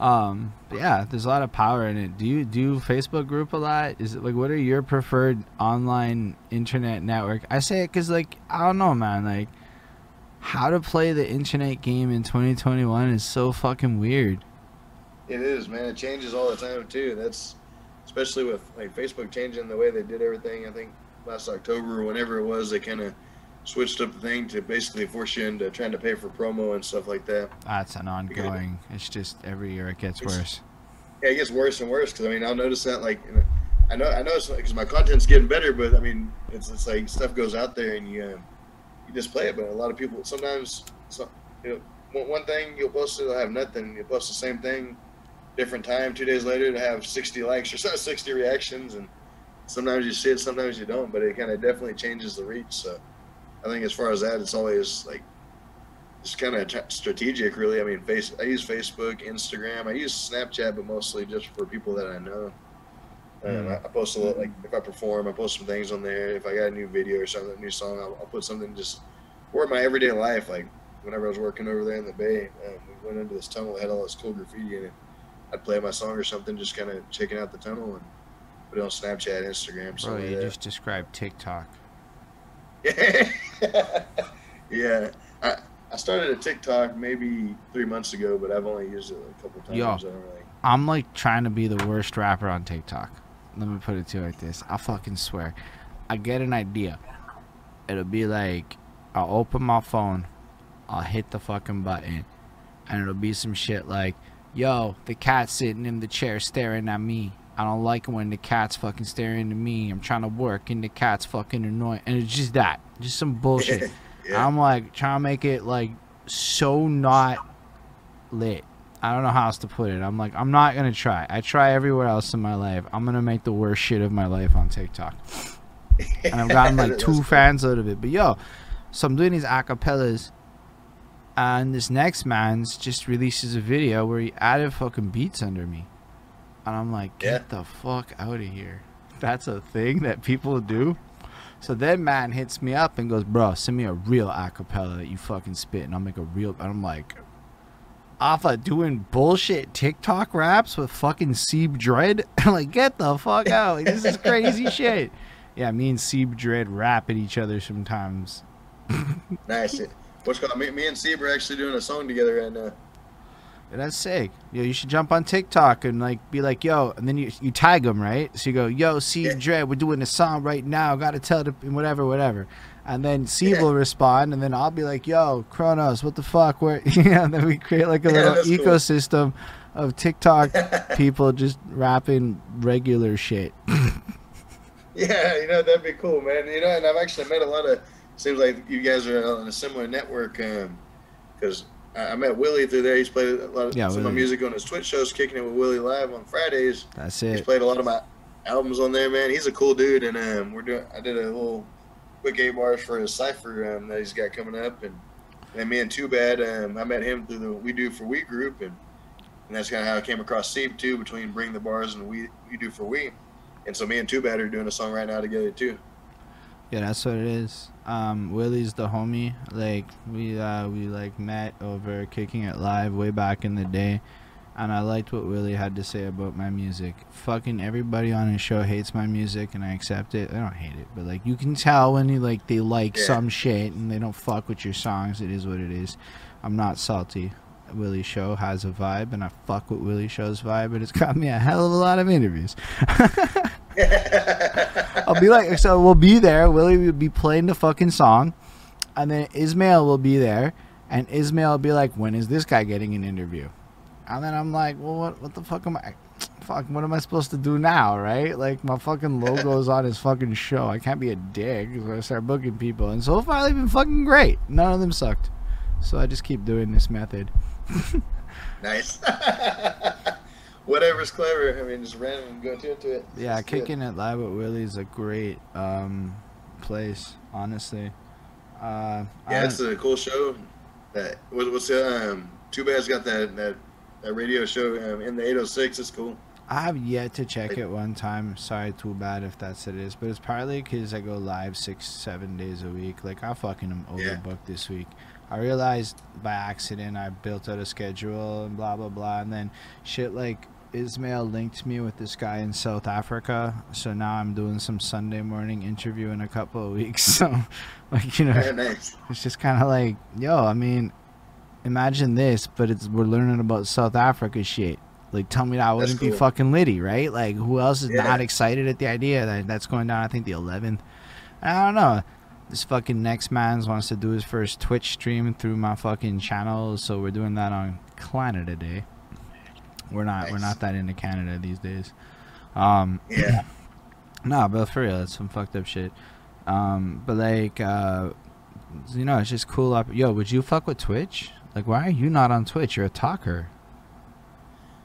Um, yeah, there's a lot of power in it. Do you do Facebook group a lot? Is it like what are your preferred online internet network? I say it because like I don't know, man. Like how to play the internet game in 2021 is so fucking weird. It is, man. It changes all the time too. That's especially with like Facebook changing the way they did everything. I think last October or whenever it was, they kind of switched up the thing to basically force you into trying to pay for promo and stuff like that. That's an ongoing. It's just every year it gets It's- worse. Yeah, it gets worse and worse because I mean I'll notice that like you I know I know it's because my content's getting better, but I mean it's it's like stuff goes out there and you um, you just play it. But a lot of people sometimes some, you know one, one thing you'll post it'll have nothing. You'll post the same thing, different time. Two days later to have sixty likes or so- sixty reactions, and sometimes you see it, sometimes you don't. But it kind of definitely changes the reach. So I think as far as that, it's always like it's kind of strategic, really. I mean, face. I use Facebook, Instagram. I use Snapchat, but mostly just for people that I know. Um, Mm. I, I post a lot, like if I perform, I post some things on there. If I got a new video or something, a new song, I'll, I'll put something just for my everyday life. Like whenever I was working over there in the Bay, um, we went into this tunnel that had all this cool graffiti in it. I'd play my song or something, just kind of checking out the tunnel and put it on Snapchat, Instagram, Bro, you just described TikTok. that. yeah, I, I started a TikTok maybe three months ago, but I've only used it a couple times. Yo. I don't really. I'm like trying to be the worst rapper on TikTok. Let me put it to you like this. I fucking swear. I get an idea. It'll be like I'll open my phone, I'll hit the fucking button, and it'll be some shit like, yo, the cat's sitting in the chair staring at me. I don't like it when the cat's fucking staring at me. I'm trying to work and the cat's fucking annoying. And it's just that. Just some bullshit. yeah. I'm like trying to make it like so not lit. I don't know how else to put it. I'm like, I'm not gonna try. I try everywhere else in my life. I'm gonna make the worst shit of my life on TikTok. And I've gotten like two cool. fans out of it. But yo, so I'm doing these acapellas and this next man's just releases a video where he added fucking beats under me. And I'm like, get the fuck out of here. That's a thing that people do. So then man hits me up and goes, bro, send me a real acapella that you fucking spit and I'll make a real and I'm like off of doing bullshit TikTok raps with fucking Steve Dread. I'm like, get the fuck out. Like, this is crazy shit. Yeah, me and Steve Dread rap at each other sometimes. Nice. What's called me, me and Steve are actually doing a song together right now. And that's sick. Yo, you should jump on TikTok and like be like, yo, and then you you tag them, right? So you go, yo, Steve Yeah. Dread, we're doing a song right now. Got to tell the whatever, whatever. And then Steve Yeah. will respond, and then I'll be like, yo, Kronos, what the fuck? Where? yeah, and then we create like a Yeah, little that's cool. ecosystem of TikTok people just rapping regular shit. Yeah, you know that'd be cool, man. You know, and I've actually met a lot of. Seems like you guys are on a similar network, because I, I met Willie through there. He's played a lot of Yeah, some of my music on his Twitch shows, kicking it with Willie live on Fridays. That's it. He's played a lot of my albums on there, man. He's a cool dude, and um, we're doing. I did a little quick eight bars for his cipher um, that he's got coming up, and and me and Too Bad, um, I met him through the We Do for We group, and and that's kind of how I came across Steve too, between Bring the Bars and We We Do for We, and so me and Too Bad are doing a song right now together too. Yeah, that's what it is. Um, Willie's the homie. Like we uh we like met over kicking it live way back in the day, and I liked what Willie had to say about my music. Fucking everybody on his show hates my music, and I accept it. I don't hate it, but like you can tell when you like they like Yeah. some shit and they don't fuck with your songs. It is what it is. I'm not salty. Willie show has a vibe, and I fuck with Willie show's vibe, and it's got me a hell of a lot of interviews. I'll be like, so we'll be there. Willie will be playing the fucking song, and then Ismail will be there, and Ismail will be like, when is this guy getting an interview? And then I'm like, well, what, what the fuck am I? Fuck, what am I supposed to do now, right? Like my fucking logo's on his fucking show. I can't be a dick. So I start booking people, and so far they've been fucking great. None of them sucked. So I just keep doing this method. nice. Whatever's clever. I mean, just random go to into it. Yeah, kicking it live with Willie is a great um, place, honestly. Uh, Yeah, it's a cool show. That what, what's the um? Too bad's got that that, that radio show um, in the 806. It's cool. I have yet to check it one time. Sorry, too bad if that's it is, but it's partly because I go live six, seven days a week. Like I fucking am Yeah. overbooked this week. I realized by accident I built out a schedule and blah blah blah, and then shit like Ismail linked me with this guy in South Africa, so now I'm doing some Sunday morning interview in a couple of weeks. So, like you know, nice. it's just kind of like, yo, I mean, imagine this, but it's we're learning about South Africa shit. Like, tell me that wouldn't be fucking litty, right? Like, who else is Yeah. not excited at the idea that that's going down? I think the 11th. I don't know. This fucking next man's wants to do his first Twitch stream through my fucking channel, so we're doing that on Canada Day. We're not we're not that into Canada these days. Um Yeah. Nah, but for real, it's some fucked up shit. Um, but like, uh, you know, it's just cool. Up, yo, would you fuck with Twitch? Like, why are you not on Twitch? You're a talker.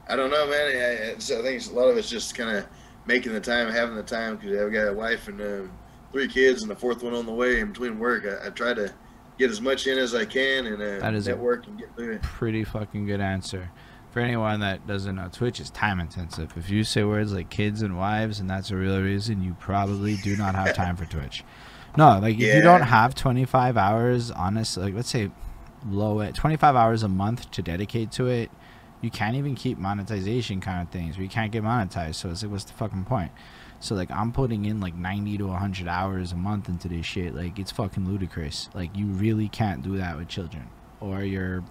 I don't know, man. I, I think it's, a lot of it's just kind of making the time, having the time, because I've got a wife and um, three kids, and the fourth one on the way in between work. I, I try to get as much in as I can and uh, That is a- network and get through it. Pretty fucking good answer. For anyone that doesn't know, Twitch is time intensive. If you say words like kids and wives, and that's a real reason, you probably do not have time for Twitch. No, like if you don't have 25 hours, honestly, like let's say low at 25 hours a month to dedicate to it, you can't even keep monetization kind of things. You can't get monetized. So it's like, what's the fucking point? So like I'm putting in like 90 to 100 hours a month into this shit. Like it's fucking ludicrous. Like you really can't do that with children, or you're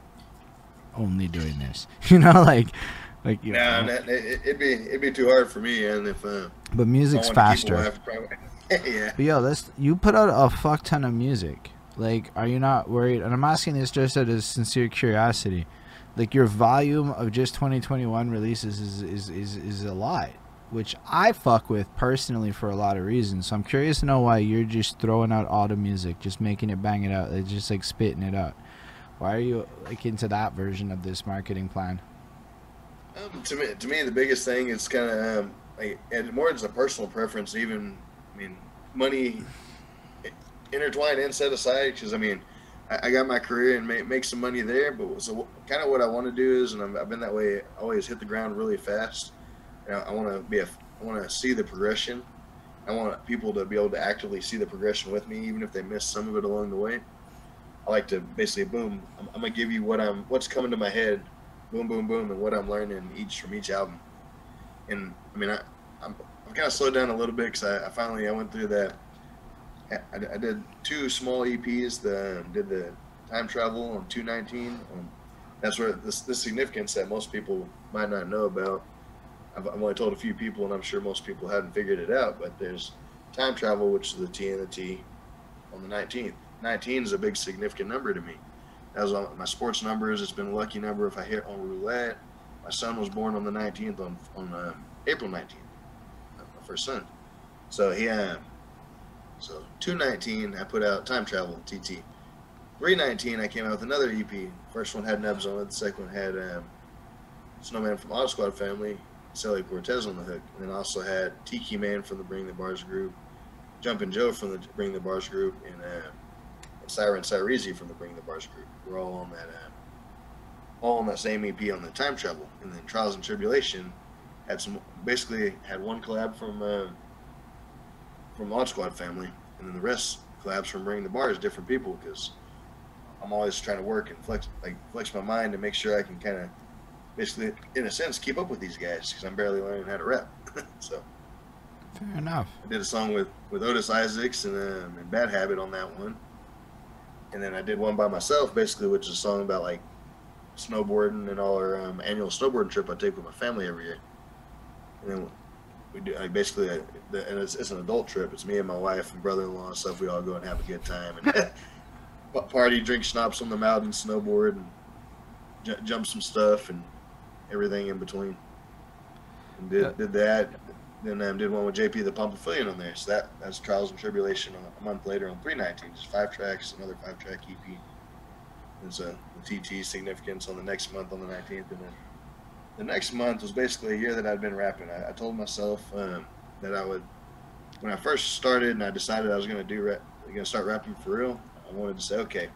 only doing this. You know, like like you No, know. it, it'd be it'd be too hard for me, and if uh, But music's I wanted to keep a faster. yeah. But yo, let's you put out a fuck ton of music. Like, are you not worried? And I'm asking this just out of sincere curiosity. Like your volume of just 2021 releases is is is, is a lot, which I fuck with personally for a lot of reasons. So I'm curious to know why you're just throwing out all the music, just making it bang it out, like, just like spitting it out. Why are you like into that version of this marketing plan? Um, to me, to me, the biggest thing is kind of um, like, and more as a personal preference. Even, I mean, money intertwined and set aside. Because I mean, I, I got my career and make, make some money there. But so, kind of what I want to do is, and I've, I've been that way. Always hit the ground really fast. And I, I want to be a, I want to see the progression. I want people to be able to actively see the progression with me, even if they miss some of it along the way. I like to basically, boom. I'm, I'm gonna give you what I'm, what's coming to my head boom, boom, boom, and what I'm learning each from each album. And I mean, I, I'm, I've kind of slowed down a little bit because I, I finally I went through that. I, I did two small EPs. The did the time travel on 219. Um, that's where this the significance that most people might not know about. I've, I've only told a few people, and I'm sure most people hadn't figured it out. But there's time travel, which is the T and the T, on the 19th. 19 is a big significant number to me. On my sports numbers. It's been a lucky number if I hit on roulette. My son was born on the 19th on on uh, April 19th. My first son. So he uh, so 219 I put out time travel TT. 319 I came out with another EP. First one had Nebs on it. The second one had um, Snowman from Auto Squad family, Sally Cortez on the hook, and then also had Tiki Man from the Bring the Bars group, Jumpin' Joe from the Bring the Bars group, and uh, Siren Cyrezi from the Bring the Bars group. We're all on that, uh, all on that same EP on the time travel, and then Trials and Tribulation had some basically had one collab from uh, from Launch Squad family, and then the rest collabs from Bring the Bars, different people, because I'm always trying to work and flex like flex my mind to make sure I can kind of basically, in a sense, keep up with these guys because I'm barely learning how to rap. so. Fair enough. I did a song with, with Otis Isaacs and, um, and Bad Habit on that one. And then I did one by myself, basically, which is a song about like snowboarding and all our um, annual snowboarding trip I take with my family every year. And then we do, like, basically, uh, the, and it's, it's an adult trip. It's me and my wife and brother in law and stuff. We all go and have a good time and party, drink schnapps on the mountain, snowboard, and j- jump some stuff and everything in between. And did, did that. Then um, did one with JP the Pumpafillion on there. So that that's Trials and Tribulation on a month later on 319, just five tracks, another five track EP. There's a the TT significance on the next month on the 19th, and then the next month was basically a year that I'd been rapping. I, I told myself um, that I would, when I first started and I decided I was going to do going to start rapping for real. I wanted to say, okay,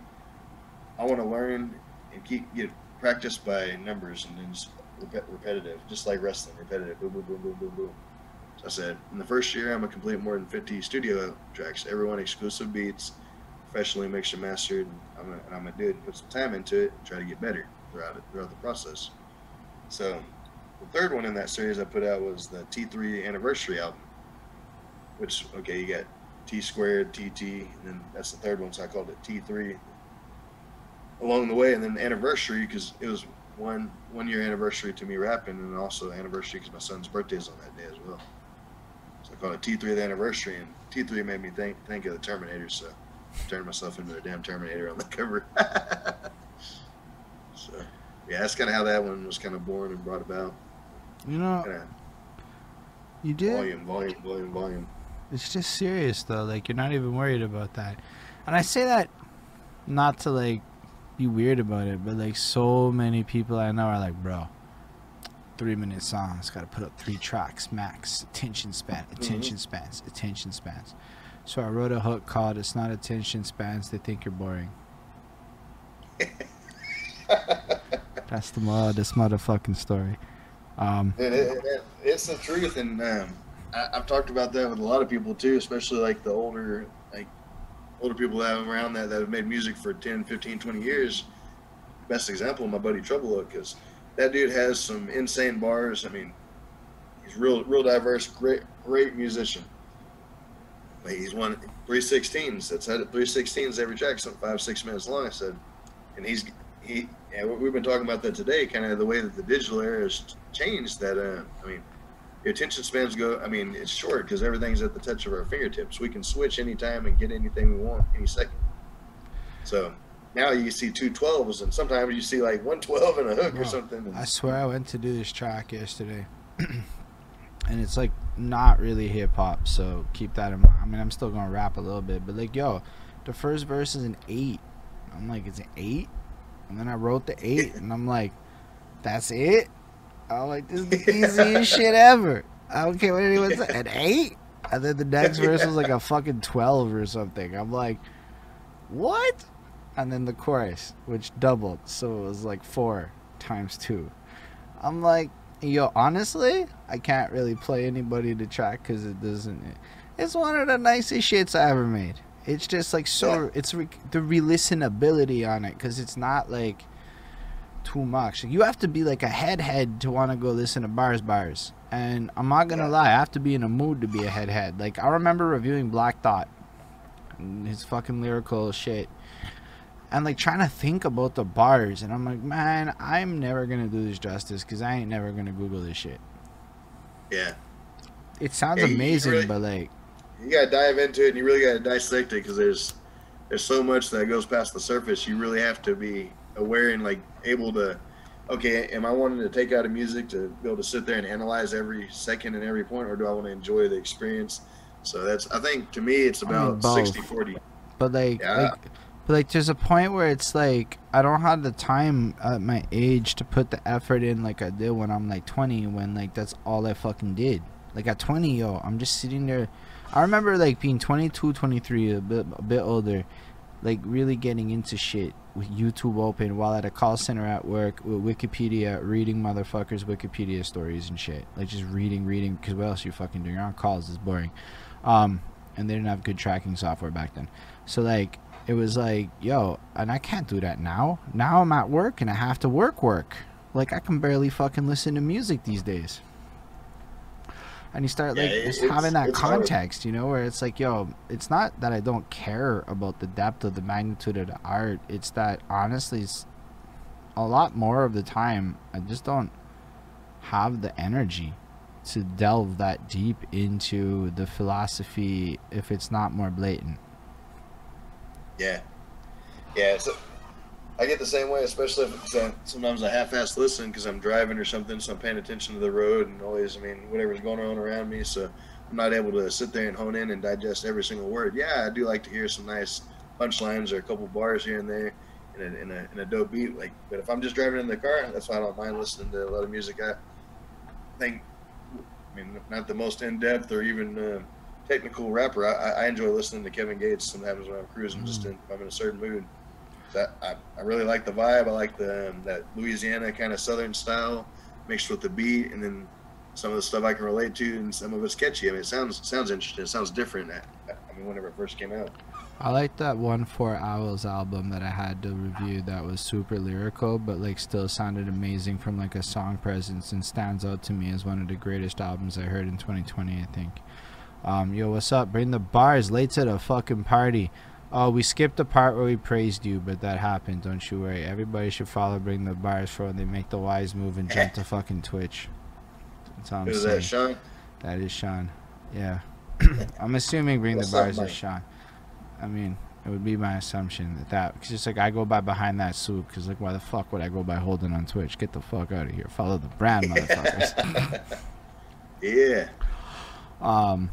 I want to learn and keep get practice by numbers and then just repetitive, just like wrestling, repetitive, boom, boom, boom, boom, boom, boom. I said, in the first year, I'm gonna complete more than 50 studio tracks, everyone exclusive beats, professionally mixed and mastered. And I'm I'm gonna do it, put some time into it, and try to get better throughout it, throughout the process. So, the third one in that series I put out was the T3 anniversary album, which okay, you got T squared, TT, and then that's the third one, so I called it T3. Along the way, and then anniversary because it was one one year anniversary to me rapping, and also anniversary because my son's birthday is on that day as well. I call it T3 anniversary, and T3 made me think think of the Terminator, so I turned myself into a damn Terminator on the cover. so yeah, that's kind of how that one was kind of born and brought about. You know, Kinda you did. volume, volume, volume, volume. It's just serious though. Like you're not even worried about that. And I say that not to like be weird about it, but like so many people I know are like, bro, three minute songs, gotta put up three tracks max, attention span, attention spans, attention spans. So I wrote a hook called "It's Not Attention Spans, They Think You're Boring." That's the mo this motherfucking story. Um, It, it, it- it's the truth, and um, I, I've talked about that with a lot of people too, especially like the older, like older people that I'm around that, that have made music for 10, 15, 20 years. Best example, my buddy Trouble Hook, because that dude has some insane bars. I mean, he's real, real diverse, great, great musician. He's won three sixteens. That's had three sixteens every track, some five, six minutes long. I said, and he's he. We- we've been talking about that today. Kind of the way that the digital era has changed. That uh, I mean, your attention spans go. I mean, it's short because everything's at the touch of our fingertips. We can switch anytime and get anything we want any second. So now you see two twelves, and sometimes you see like one twelve and a hook Wow. or something. I swear I went to do this track yesterday. and it's like not really hip hop, so keep that in mind. I mean, I'm still gonna rap a little bit, but like, yo, the first verse is an eight. I'm like, it's an eight? And then I wrote the eight, and I'm like, that's it? I'm like, this is the easiest shit ever. I don't care what anyone says. An eight? And then the next verse was like a fucking 12 or something. I'm like, what? And then the chorus, which doubled, so it was like four times two. I'm like, yo, honestly, I can't really play anybody to track because it doesn't. It's one of the nicest shits I ever made. It's just like so. Yeah. It's re- the re-listenability on it because it's not like too much. You have to be like a head head to want to go listen to bars bars. And I'm not gonna Yeah. lie, I have to be in a mood to be a head head. Like I remember reviewing Black Thought, and his fucking lyrical shit, and like trying to think about the bars, and I'm like, man, I'm never gonna do this justice because I ain't never gonna Google this shit. yeah, It sounds Yeah, amazing, really- but like, you gotta dive into it, and you really gotta dissect it because there's there's so much that goes past the surface. You really have to be aware and like able to. Okay, am I wanting to take out a music to be able to sit there and analyze every second and every point, or do I want to enjoy the experience? So that's I think to me it's I mean, about both. 60 40. but like, Yeah. like, but like, there's a point where it's like I don't have the time at my age to put the effort in like I did when I'm like 20, when like that's all I fucking did. Like at 20, yo, I'm just sitting there. I remember like being 22, 23, a bit, a bit older, like really getting into shit with YouTube open while at a call center at work with Wikipedia, reading motherfuckers' Wikipedia stories and shit. Like just reading, reading, because what else are you fucking doing? You're on calls, it's boring. Um, and they didn't have good tracking software back then. So like, it was like, yo, and I can't do that now. Now I'm at work and I have to work work. Like I can barely fucking listen to music these days. And you start like Yeah, it- just having that it's hard. context, you know, where it's like, yo, it's not that I don't care about the depth of the magnitude of the art. It's that honestly, it's a lot more of the time I just don't have the energy to delve that deep into the philosophy if it's not more blatant. Yeah, yeah. So I get the same way, especially if uh, sometimes I half-ass listen because I'm driving or something, so I'm paying attention to the road and always, I mean, whatever's going on around me. So I'm not able to sit there and hone in and digest every single word. Yeah, I do like to hear some nice punchlines or a couple bars here and there in a, in a, in a dope beat. Like, but if I'm just driving in the car, that's why I don't mind listening to a lot of music. I think, I mean, not the most in-depth or even. Uh, technical rapper. I, I enjoy listening to Kevin Gates sometimes when I'm cruising, just in, I'm in a certain mood. I, I, I really like the vibe. I like the um, that Louisiana kind of Southern style mixed with the beat, and then some of the stuff I can relate to, and some of it's catchy. I mean, it sounds sounds interesting. It sounds different. I, I mean, whenever it first came out. I like that one Four Owls album that I had to review that was super lyrical, but like still sounded amazing from like a song presence and stands out to me as one of the greatest albums I heard in 2020. I think. Um, yo, what's up? Bring the bars late to the fucking party. Oh, we skipped the part where we praised you, but that happened. Don't you worry. Everybody should follow Bring the Bars for when they make the wise move and jump to fucking Twitch. That's all I'm Who's saying. that, Sean? That is Sean. Yeah. I'm assuming bring What's the bars Mike? is Sean. I mean, it would be my assumption that that because it's like I go by behind that suit because like why the fuck would I go by holding on Twitch? Get the fuck out of here. Follow the brand, motherfuckers. Yeah. um,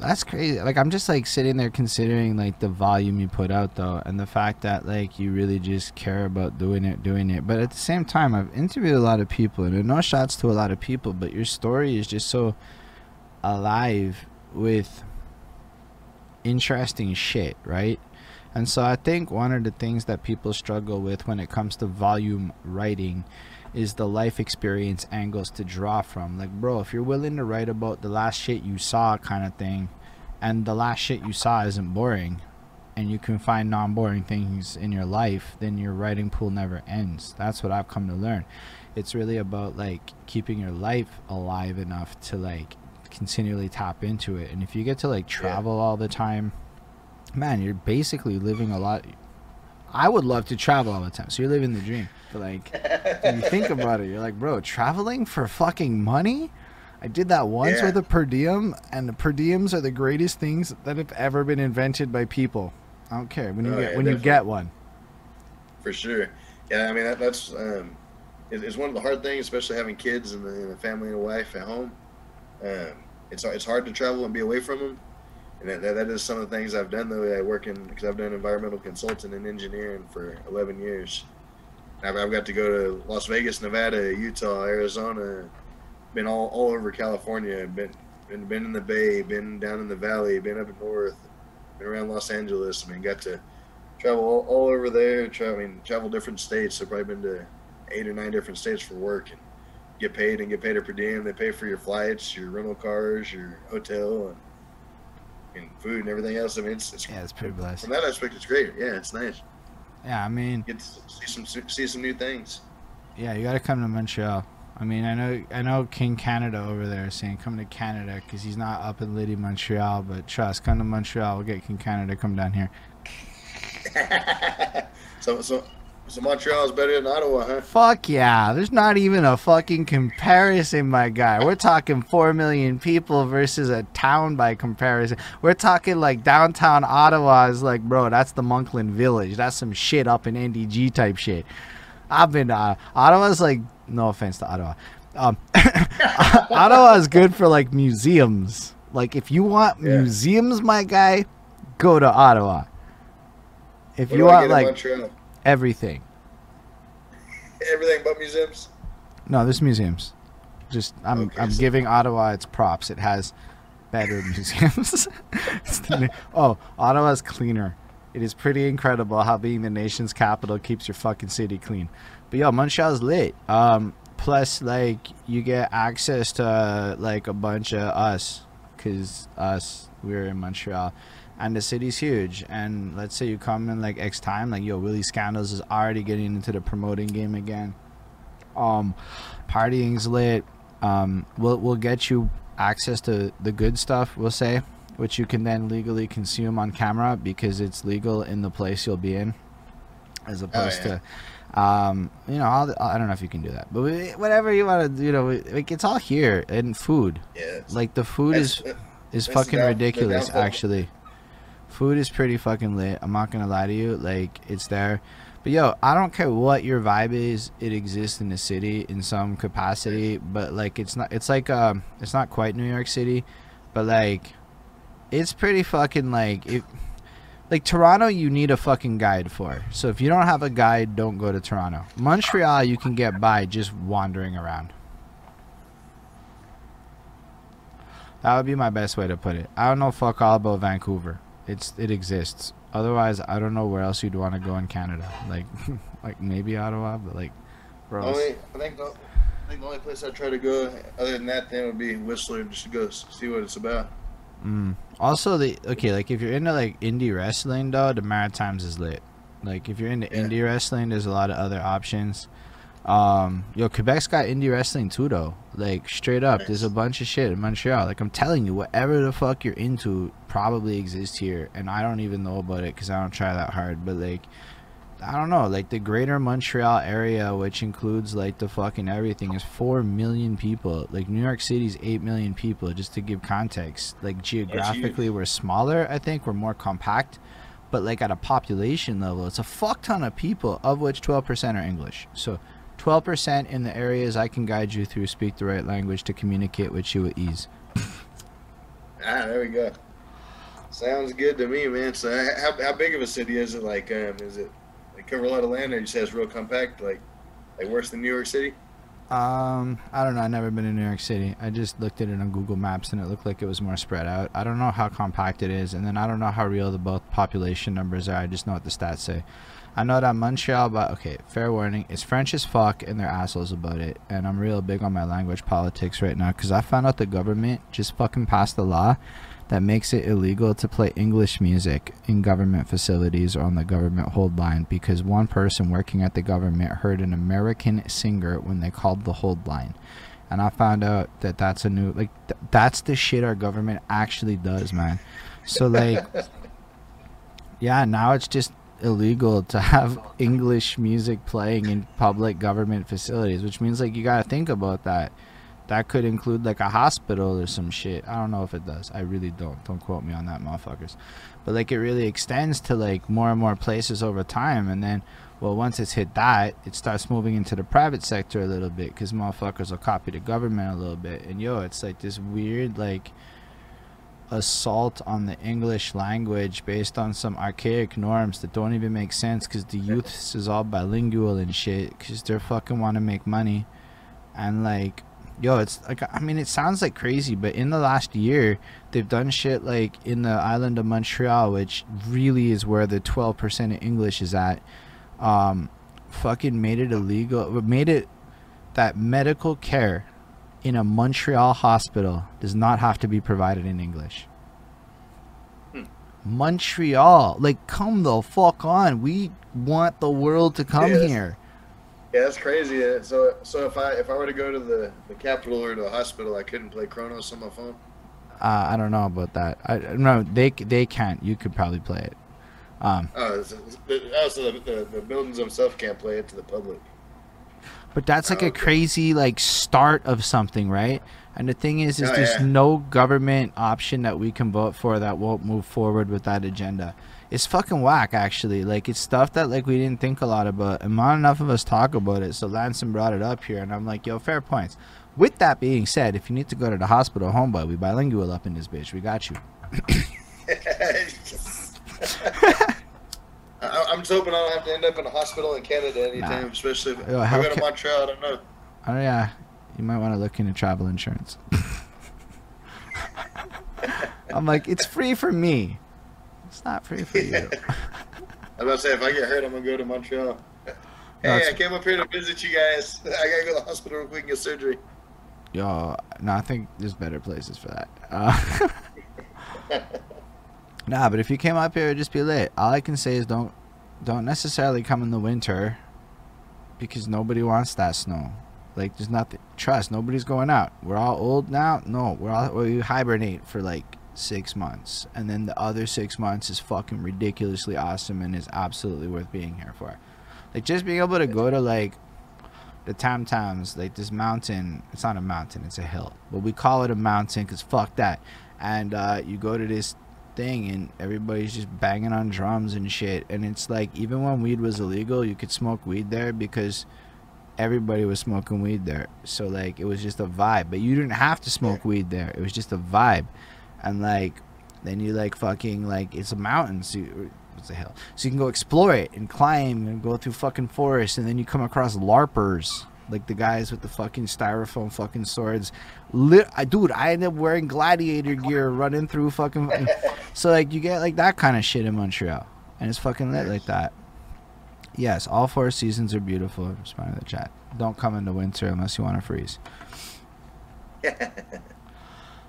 that's crazy. Like I'm just like sitting there considering like the volume you put out though, and the fact that like you really just care about doing it, doing it. But at the same time, I've interviewed a lot of people, and no shots to a lot of people, but your story is just so alive with interesting shit, right? And so I think one of the things that people struggle with when it comes to volume writing is the life experience angles to draw from. Like, bro, if you're willing to write about the last shit you saw kind of thing, and the last shit you saw isn't boring, and you can find non boring things in your life, then your writing pool never ends. That's what I've come to learn. It's really about like keeping your life alive enough to like continually tap into it. And if you get to like travel all the time, man, you're basically living a lot. I would love to travel all the time. So you're living the dream. But like, when you think about it, you're like, bro, traveling for fucking money? I did that once Yeah. with a per diem, and the per diems are the greatest things that have ever been invented by people. I don't care when you Oh, get yeah, when you get one. For sure. Yeah, I mean that, that's um, it, it's one of the hard things, especially having kids and a, and a family and a wife at home. Um, it's it's hard to travel and be away from them, and that, that, that is some of the things I've done though. I work in because I've done environmental consulting and engineering for 11 years. I've, I've got to go to Las Vegas, Nevada, Utah, Arizona, been all, all over California, been, been been in the Bay, been down in the Valley, been up north, been around Los Angeles. I mean, got to travel all, all over there. Travel, I mean, travel different states. I've probably been to eight or nine different states for work and get paid and get paid a per diem. They pay for your flights, your rental cars, your hotel, and, and food and everything else. I mean, it's, it's Yeah, it's pretty blessed. from that aspect, it's great. Yeah, it's nice. Yeah, I mean, Get to see some see some new things. yeah, you got to come to Montreal. I mean, I know I know King Canada over there is saying come to Canada because he's not up in Liddy, Montreal. But trust, come to Montreal. We'll get King Canada to come down here. so so so Montreal is better than Ottawa, huh? Fuck yeah. There's not even a fucking comparison, my guy. We're talking 4 million people versus a town by comparison. We're talking like downtown Ottawa is like, bro, that's the Monkland Village. That's some shit up in NDG type shit. I've been to uh, Ottawa's like, no offense to Ottawa. Um, Ottawa is good for like museums. Like, if you want Yeah. museums, my guy, go to Ottawa. If What you want like Montreal? Everything. Everything but museums. No, there's museums. Just I'm Okay, I'm so- giving Ottawa its props. It has better museums. The oh, Ottawa's cleaner. It is pretty incredible how being the nation's capital keeps your fucking city clean. But yo, Montreal's lit. Um, plus like you get access to uh, like a bunch of us, cause us we're in Montreal, and the city's huge. And let's say you come in like X time, like yo, Willie Scandals is already getting into the promoting game again. Um, partying's lit. Um, we'll we'll get you access to the good stuff. We'll say, which you can then legally consume on camera because it's legal in the place you'll be in, as opposed yeah. to, um, you know, I'll, I don't know if you can do that, but we- whatever you want to, you know, like it's all here and food. Yeah. Like the food is is fucking down- ridiculous actually food is pretty fucking lit i'm not gonna lie to you like it's there but yo i don't care what your vibe is it exists in the city in some capacity but like it's not it's like um it's not quite new york city but like it's pretty fucking like it like Toronto, you need a fucking guide for. So if you don't have a guide, don't go to Toronto. Montreal, you can get by just wandering around. That would be my best way to put it. I don't know fuck all about Vancouver. It's it exists. Otherwise, I don't know where else you'd want to go in Canada. Like, like maybe Ottawa, but like, else? Only, I think the, I think the only place I'd try to go other than that then would be Whistler just to go see what it's about. Mm. Also, the okay, like if you're into like indie wrestling, though, the Maritimes is lit. Like if you're into Yeah. indie wrestling, there's a lot of other options. Um, yo, Quebec's got indie wrestling too, though. Like straight up, there's a bunch of shit in Montreal. Like I'm telling you, whatever the fuck you're into probably exists here, and I don't even know about it because I don't try that hard. But like, I don't know, like the greater Montreal area, which includes like the fucking everything, is 4 million people. Like New York City's 8 million people, just to give context. Like geographically, we're smaller, I think. We're more compact. But like at a population level, it's a fuck ton of people, of which 12% are English. So 12% in the areas I can guide you through, speak the right language to communicate with you with ease. Ah, there we go. Sounds good to me, man. So, how, how big of a city is it? Like, um, is it like cover a lot of land, or you say it's real compact, like like worse than New York City? Um, I don't know. I've never been in New York City. I just looked at it on Google Maps and it looked like it was more spread out. I don't know how compact it is, and then I don't know how real the both population numbers are. I just know what the stats say. I know that Montreal, but okay, fair warning, it's French as fuck and they're assholes about it. And I'm real big on my language politics right now because I found out the government just fucking passed a law that makes it illegal to play English music in government facilities or on the government hold line because one person working at the government heard an American singer when they called the hold line. And I found out that that's a new, like, th- that's the shit our government actually does, man. So, like, yeah, now it's just illegal to have English music playing in public government facilities, which means, like, you gotta think about that that could include like a hospital or some shit. I don't know if it does. I really don't. Don't quote me on that, motherfuckers. But like it really extends to like more and more places over time, and then well, once it's hit that, it starts moving into the private sector a little bit because motherfuckers will copy the government a little bit, and yo, it's like this weird like assault on the English language based on some archaic norms that don't even make sense because the youth is all bilingual and shit because they're fucking want to make money and like yo, it's like I mean, it sounds like crazy, but in the last year, they've done shit like in the island of Montreal, which really is where the 12% of English is at. Um, fucking made it illegal, made it that medical care in a Montreal hospital does not have to be provided in English. Hmm. Montreal, like, come the fuck on. We want the world to come yes. here. Yeah, that's crazy. So, so if I if I were to go to the the capital or to the hospital, I couldn't play Kronos on my phone. Uh, I don't know about that. I no, they they can't. You could probably play it. Um, oh, so, oh, so the, the, the buildings themselves can't play it to the public. But that's like oh, a crazy like start of something, right? And the thing is, is oh, there's yeah. no government option that we can vote for that won't move forward with that agenda it's fucking whack actually. Like it's stuff that like we didn't think a lot about, and not enough of us talk about it. So Lanson brought it up here, and I'm like, yo, fair points. With that being said, if you need to go to the hospital, homeboy, we bilingual up in this bitch. We got you. I'm just hoping I don't have to end up in a hospital in Canada anytime, nah. especially if Yo, I go to Montreal. I don't know. Oh yeah, you might want to look into travel insurance. I'm like, it's free for me. It's not free for you. I was about to say, if I get hurt, I'm gonna go to Montreal. Hey, I came up here to visit you guys. I gotta go to the hospital real quick and get surgery. Yo, no, I think there's better places for that. Uh, nah, but if you came up here, it'd just be lit. All I can say is don't, don't necessarily come in the winter, because nobody wants that snow. Like, there's nothing. Trust, nobody's going out. We're all old now. No, we're all we hibernate for like six months, and then the other six months is fucking ridiculously awesome and is absolutely worth being here for. Like just being able to go to like the Tam Tams, like this mountain. It's not a mountain; it's a hill, but we call it a mountain because fuck that. And uh, you go to this thing, and everybody's just banging on drums and shit. And it's like even when weed was illegal, you could smoke weed there because everybody was smoking weed there. So like it was just a vibe. But you didn't have to smoke weed there. It was just a vibe and like then you like fucking like it's a mountain so you, what's the hell so you can go explore it and climb and go through fucking forests and then you come across larpers like the guys with the fucking styrofoam fucking swords Lit- I, dude i end up wearing gladiator gear running through fucking so like you get like that kind of shit in montreal and it's fucking lit like that yes all four seasons are beautiful respond to the chat don't come in the winter unless you want to freeze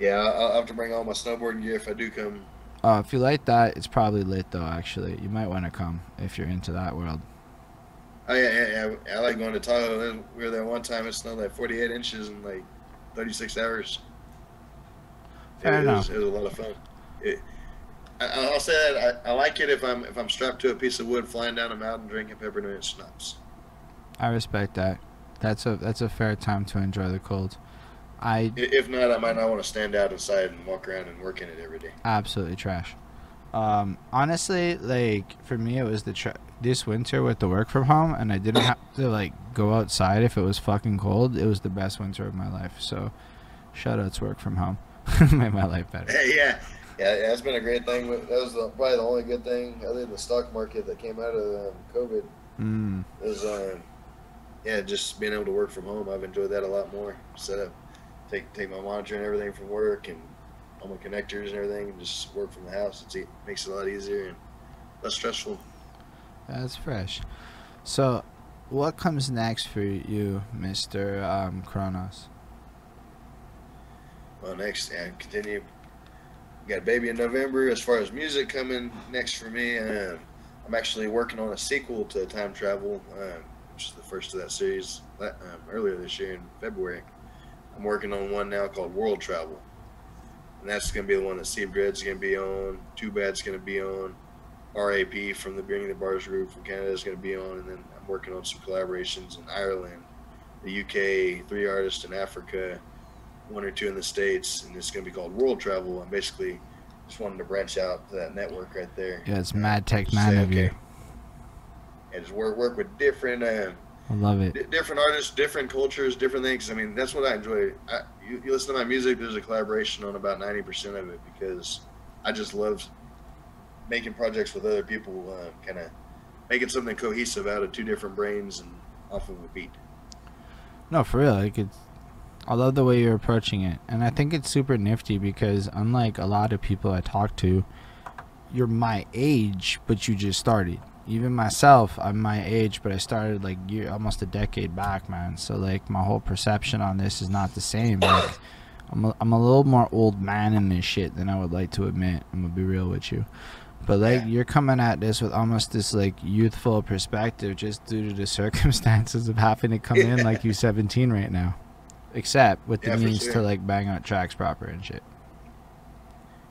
Yeah, I'll have to bring all my snowboarding gear if I do come. Uh, if you like that, it's probably lit though. Actually, you might want to come if you're into that world. Oh yeah, yeah, yeah. I like going to Tahoe. We were there one time. It snowed like 48 inches in like 36 hours. Fair it, enough. Was, it was a lot of fun. It, I, I'll say that I, I like it if I'm if I'm strapped to a piece of wood flying down a mountain drinking peppermint schnapps. I respect that. That's a that's a fair time to enjoy the cold. I I- If not, I might not want to stand out inside and walk around and work in it every day. absolutely trash. Um, honestly, like for me, it was the tra- this winter with the work from home, and I didn't have to like go outside if it was fucking cold. It was the best winter of my life. So, shout out to work from home, made my life better. Yeah, yeah, yeah. It's been a great thing. That was the, probably the only good thing other than the stock market that came out of um, COVID. Mm, Is um, yeah, just being able to work from home. I've enjoyed that a lot more. Set up, take take my monitor and everything from work and all my connectors and everything, and just work from the house. It's, it makes it a lot easier and less stressful. That's fresh. So, what comes next for you, Mister um, Kronos? Well, next, yeah, continue. Got a baby in November. As far as music coming next for me, um, I'm actually working on a sequel to Time Travel, um, which is the first of that series um, earlier this year in February. I'm working on one now called World Travel, and that's going to be the one that Steve Dread's going to be on. Too Bad's going to be on. RAP from the Bringing the Bars group from Canada is going to be on, and then I'm working on some collaborations in Ireland, the UK, three artists in Africa, one or two in the states, and it's going to be called World Travel. I'm basically just wanting to branch out to that network right there. Yeah, it's mad tech man say, of you. okay, And just work work with different uh, I love it. di- different artists, different cultures, different things. I mean, that's what I enjoy. I, you, you listen to my music. There's a collaboration on about ninety percent of it because I just love making projects with other people. Uh, kind of making something cohesive out of two different brains and off of a beat. No, for real. Like it's, I love the way you're approaching it, and I think it's super nifty because unlike a lot of people I talk to, you're my age, but you just started. Even myself, I'm my age, but I started like year, almost a decade back, man. So like my whole perception on this is not the same. Like I'm a, I'm a little more old man in this shit than I would like to admit. I'm gonna be real with you. But like Yeah. you're coming at this with almost this like youthful perspective just due to the circumstances of having to come in like you 17 right now. Except with the Yeah, means to like bang out tracks proper and shit.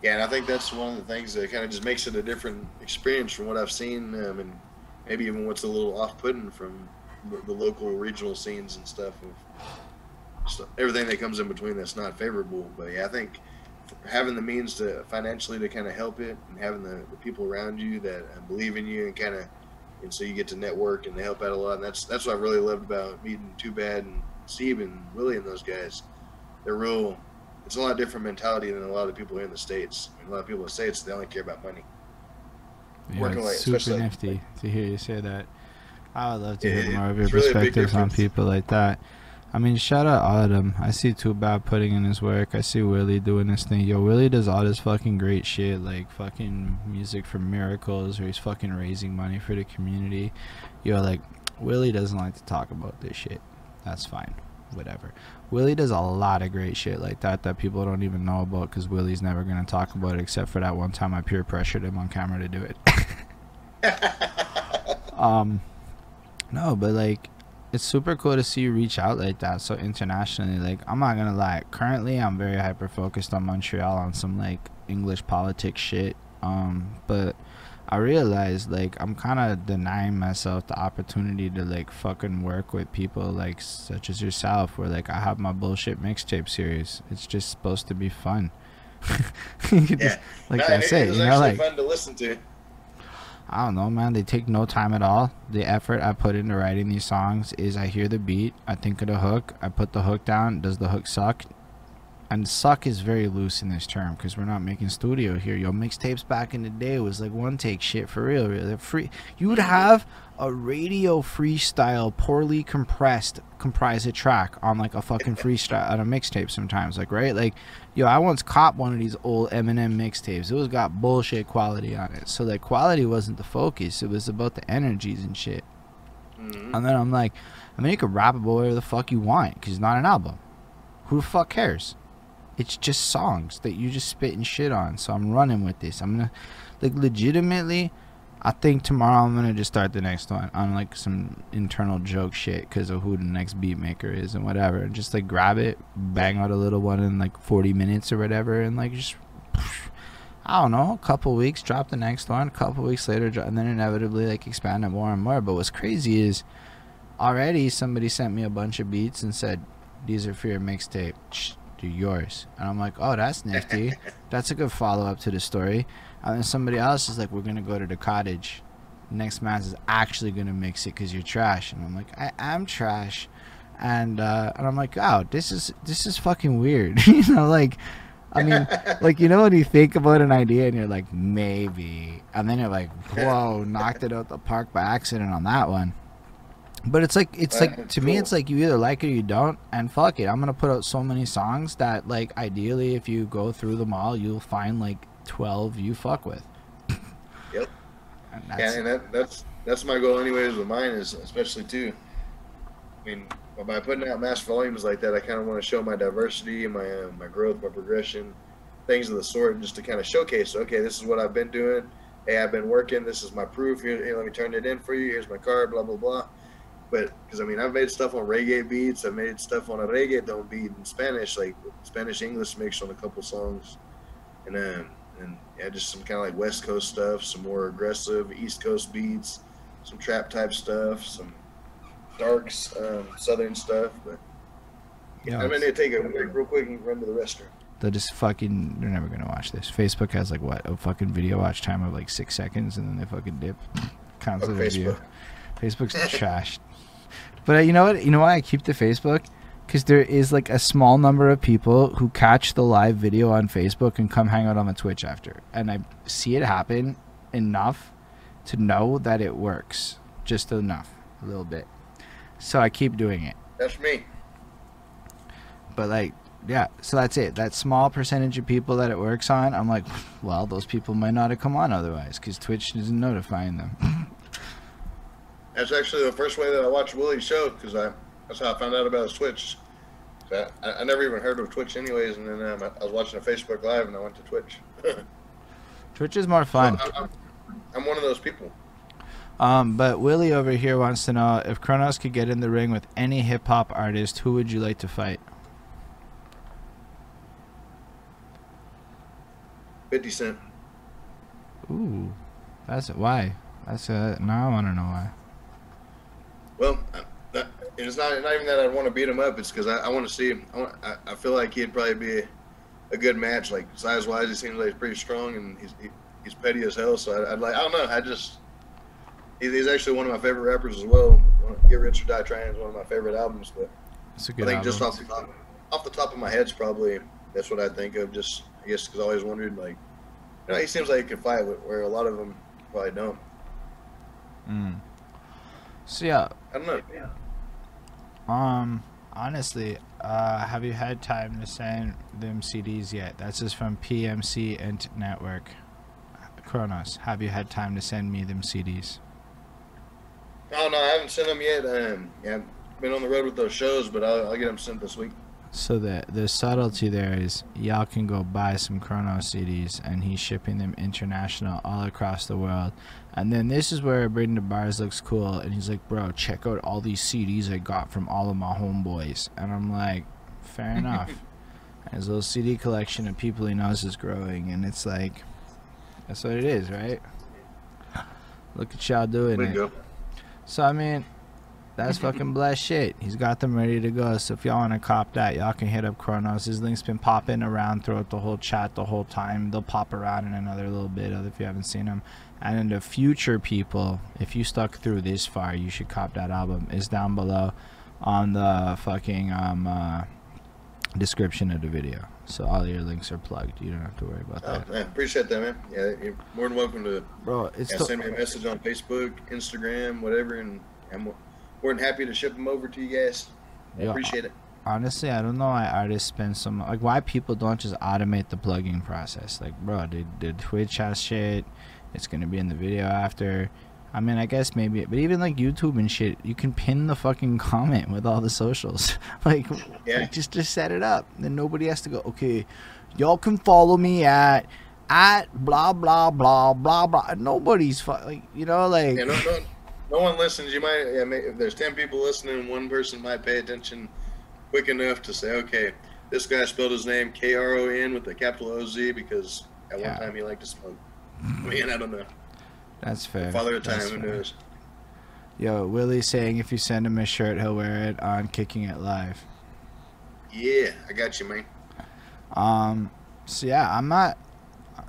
Yeah, and I think that's one of the things that kind of just makes it a different experience from what I've seen, um, and maybe even what's a little off-putting from the, the local regional scenes and stuff of so everything that comes in between that's not favorable. But yeah, I think having the means to financially to kind of help it, and having the, the people around you that uh, believe in you, and kind of, and so you get to network and they help out a lot. And that's that's what I really loved about meeting Too Bad and Steve and Willie and those guys. They're real it's a lot different mentality than a lot of people here in the states. I mean, a lot of people in the states they only care about money. Yeah, Working it's late, super nifty to hear you say that. I would love to hear Yeah, more of your it's really perspectives on people like that. I mean, shout out of. I see Too Bad putting in his work. I see Willie doing his thing. Yo, Willie does all this fucking great shit, like fucking music for miracles, or he's fucking raising money for the community. Yo, like, Willie doesn't like to talk about this shit. That's fine. Whatever. Willie does a lot of great shit like that that people don't even know about because Willie's never to talk about it except for that one time I peer pressured him on camera to do it. um no but like it's super cool to see you reach out like that so internationally like i'm not gonna lie currently i'm very hyper focused on montreal on some like english politics shit um but i realized like i'm kind of denying myself the opportunity to like fucking work with people like such as yourself where like i have my bullshit mixtape series. It's just supposed to be fun. You could just- like No, i and it- it you know like fun to listen to. I don't know, man. They take no time at all. The effort I put into writing these songs is I hear the beat, I think of the hook, I put the hook down. Does the hook suck? And suck is very loose in this term because we're not making studio here. Yo, mixtapes back in the day was like one take shit for real. real. Free. You would have a radio freestyle, poorly compressed, comprise a track on like a fucking freestyle on a mixtape sometimes. Like right, like yo, I once caught one of these old Eminem mixtapes. It was got bullshit quality on it. So like quality wasn't the focus. It was about the energies and shit. Mhm. And then I'm like, I mean, you can rap about whatever the fuck you want because it's not an album. Who the fuck cares? It's just songs that you just spitting shit on. So I'm running with this. I'm gonna, like, legitimately, I think tomorrow I'm gonna just start the next one on like some internal joke shit because of who the next beat maker is and whatever. And just like grab it, bang out a little one in like 40 minutes or whatever, and like just I don't know, a couple weeks, drop the next one, a couple weeks later, and then inevitably like expand it more and more. But what's crazy is already somebody sent me a bunch of beats and said, "These are for your mixtape. Do yours." And I'm like, "Oh, that's nifty. that's a good follow up to the story." And then somebody else is like, "We're gonna go to the cottage. Next man is actually gonna mix it because you're trash." And I'm like, "I am trash," and uh, and I'm like, "Oh, this is this is fucking weird." you know, like I mean, like you know when you think about an idea and you're like maybe, and then you're like, whoa, knocked it out the park by accident on that one. But it's like it's like to me it's like you either like it or you don't, and fuck it, I'm gonna put out so many songs that like ideally if you go through them all, you'll find like twelve you fuck with. Yep. And yeah, and that, that's that's my goal anyways with mine is especially too. I mean, by putting out mass volumes like that, I kind of want to show my diversity, and my uh, my growth, my progression, things of the sort, just to kind of showcase. Okay, this is what I've been doing. Hey, I've been working. This is my proof. Here, here let me turn it in for you. Here's my card. Blah blah blah. But because I mean, I've made stuff on reggae beats. I've made stuff on a reggaeton beat in Spanish, like Spanish English mix on a couple songs, and then and yeah, just some kind of like West Coast stuff, some more aggressive East Coast beats, some trap type stuff, some darks, um, southern stuff. But yeah, I'm gonna take a break real quick and run to the restroom. They'll just fucking. They're never gonna watch this. Facebook has like what a fucking video watch time of like six seconds, and then they fucking dip. Constant oh, video. Facebook's trash. But uh, you know what? You know why I keep the Facebook? Because there is like a small number of people who catch the live video on Facebook and come hang out on the Twitch after, and I see it happen enough to know that it works, just enough, a little bit. So I keep doing it. That's me. But like, yeah, so that's it. That small percentage of people that it works on, I'm like, well, those people might not have come on otherwise because Twitch isn't notifying them. that's actually the first way that I watched Willie's show because I that's how I found out about his Twitch. I, I, never even heard of Twitch anyways, and then um, I was watching a Facebook Live and I went to Twitch. Twitch is more fun. So I'm, I'm one of those people. Um, but Willie over here wants to know if Kronos could get in the ring with any hip hop artist, who would you like to fight? 50 Cent. Ooh, that's why. That's a, now I want to know why. Well, it's not not even that I want to beat him up. It's because I, I want to see him. I, want, I, I, feel like he'd probably be a, a good match. Like size wise, he seems like he's pretty strong and he's he, he's petty as hell. So I, would like I don't know. I just he's actually one of my favorite rappers as well. Get Rich or Die Trying is one of my favorite albums. But it's a good I think album. just off the top, off the top of my head, probably that's what I think of. Just I guess because I always wondered like, you know, he seems like he can fight, with where a lot of them probably don't. Mm. So yeah, I don't know. Yeah. Um, honestly, uh, have you had time to send them CDs yet? That's just from PMC and Network. Kronos, have you had time to send me them CDs? No, no, I haven't sent them yet. Um, yeah, I've been on the road with those shows, but I'll, I'll get them sent this week. So the the subtlety there is y'all can go buy some Chrono CDs, and he's shipping them international all across the world. And then this is where Braden the Bars looks cool, and he's like, "Bro, check out all these CDs I got from all of my homeboys." And I'm like, "Fair enough." and his little CD collection of people he knows is growing, and it's like, that's what it is, right? Look at y'all doing it. Go. So I mean, that's fucking blessed shit. He's got them ready to go. So if y'all want to cop that, y'all can hit up Kronos. His link's been popping around throughout the whole chat the whole time. They'll pop around in another little bit if you haven't seen them. And in the future, people, if you stuck through this far, you should cop that album. Is down below on the fucking um, uh, description of the video. So all your links are plugged. You don't have to worry about oh, that. Man, appreciate that, man. Yeah, you're more than welcome to bro. It's yeah, send me a message on Facebook, Instagram, whatever, and I'm more than happy to ship them over to you guys. I yeah, appreciate it. Honestly, I don't know why artists spend some like why people don't just automate the plugging process. Like, bro, did did Twitch has shit. It's gonna be in the video after. I mean, I guess maybe, but even like YouTube and shit, you can pin the fucking comment with all the socials. like, yeah. like, just just set it up, then nobody has to go. Okay, y'all can follow me at at blah blah blah blah blah. Nobody's fu- like you know like. Yeah, no, no, no one listens. You might yeah, if there's ten people listening, one person might pay attention quick enough to say, okay, this guy spelled his name K R O N with a capital O Z because At Yeah. one time, he liked to smoke. I mean, I don't know. That's fair. Father of time, who knows? Yo, Willie's saying if you send him a shirt, he'll wear it on Kicking It Live. Yeah, I got you, man. Um, so yeah, I'm not.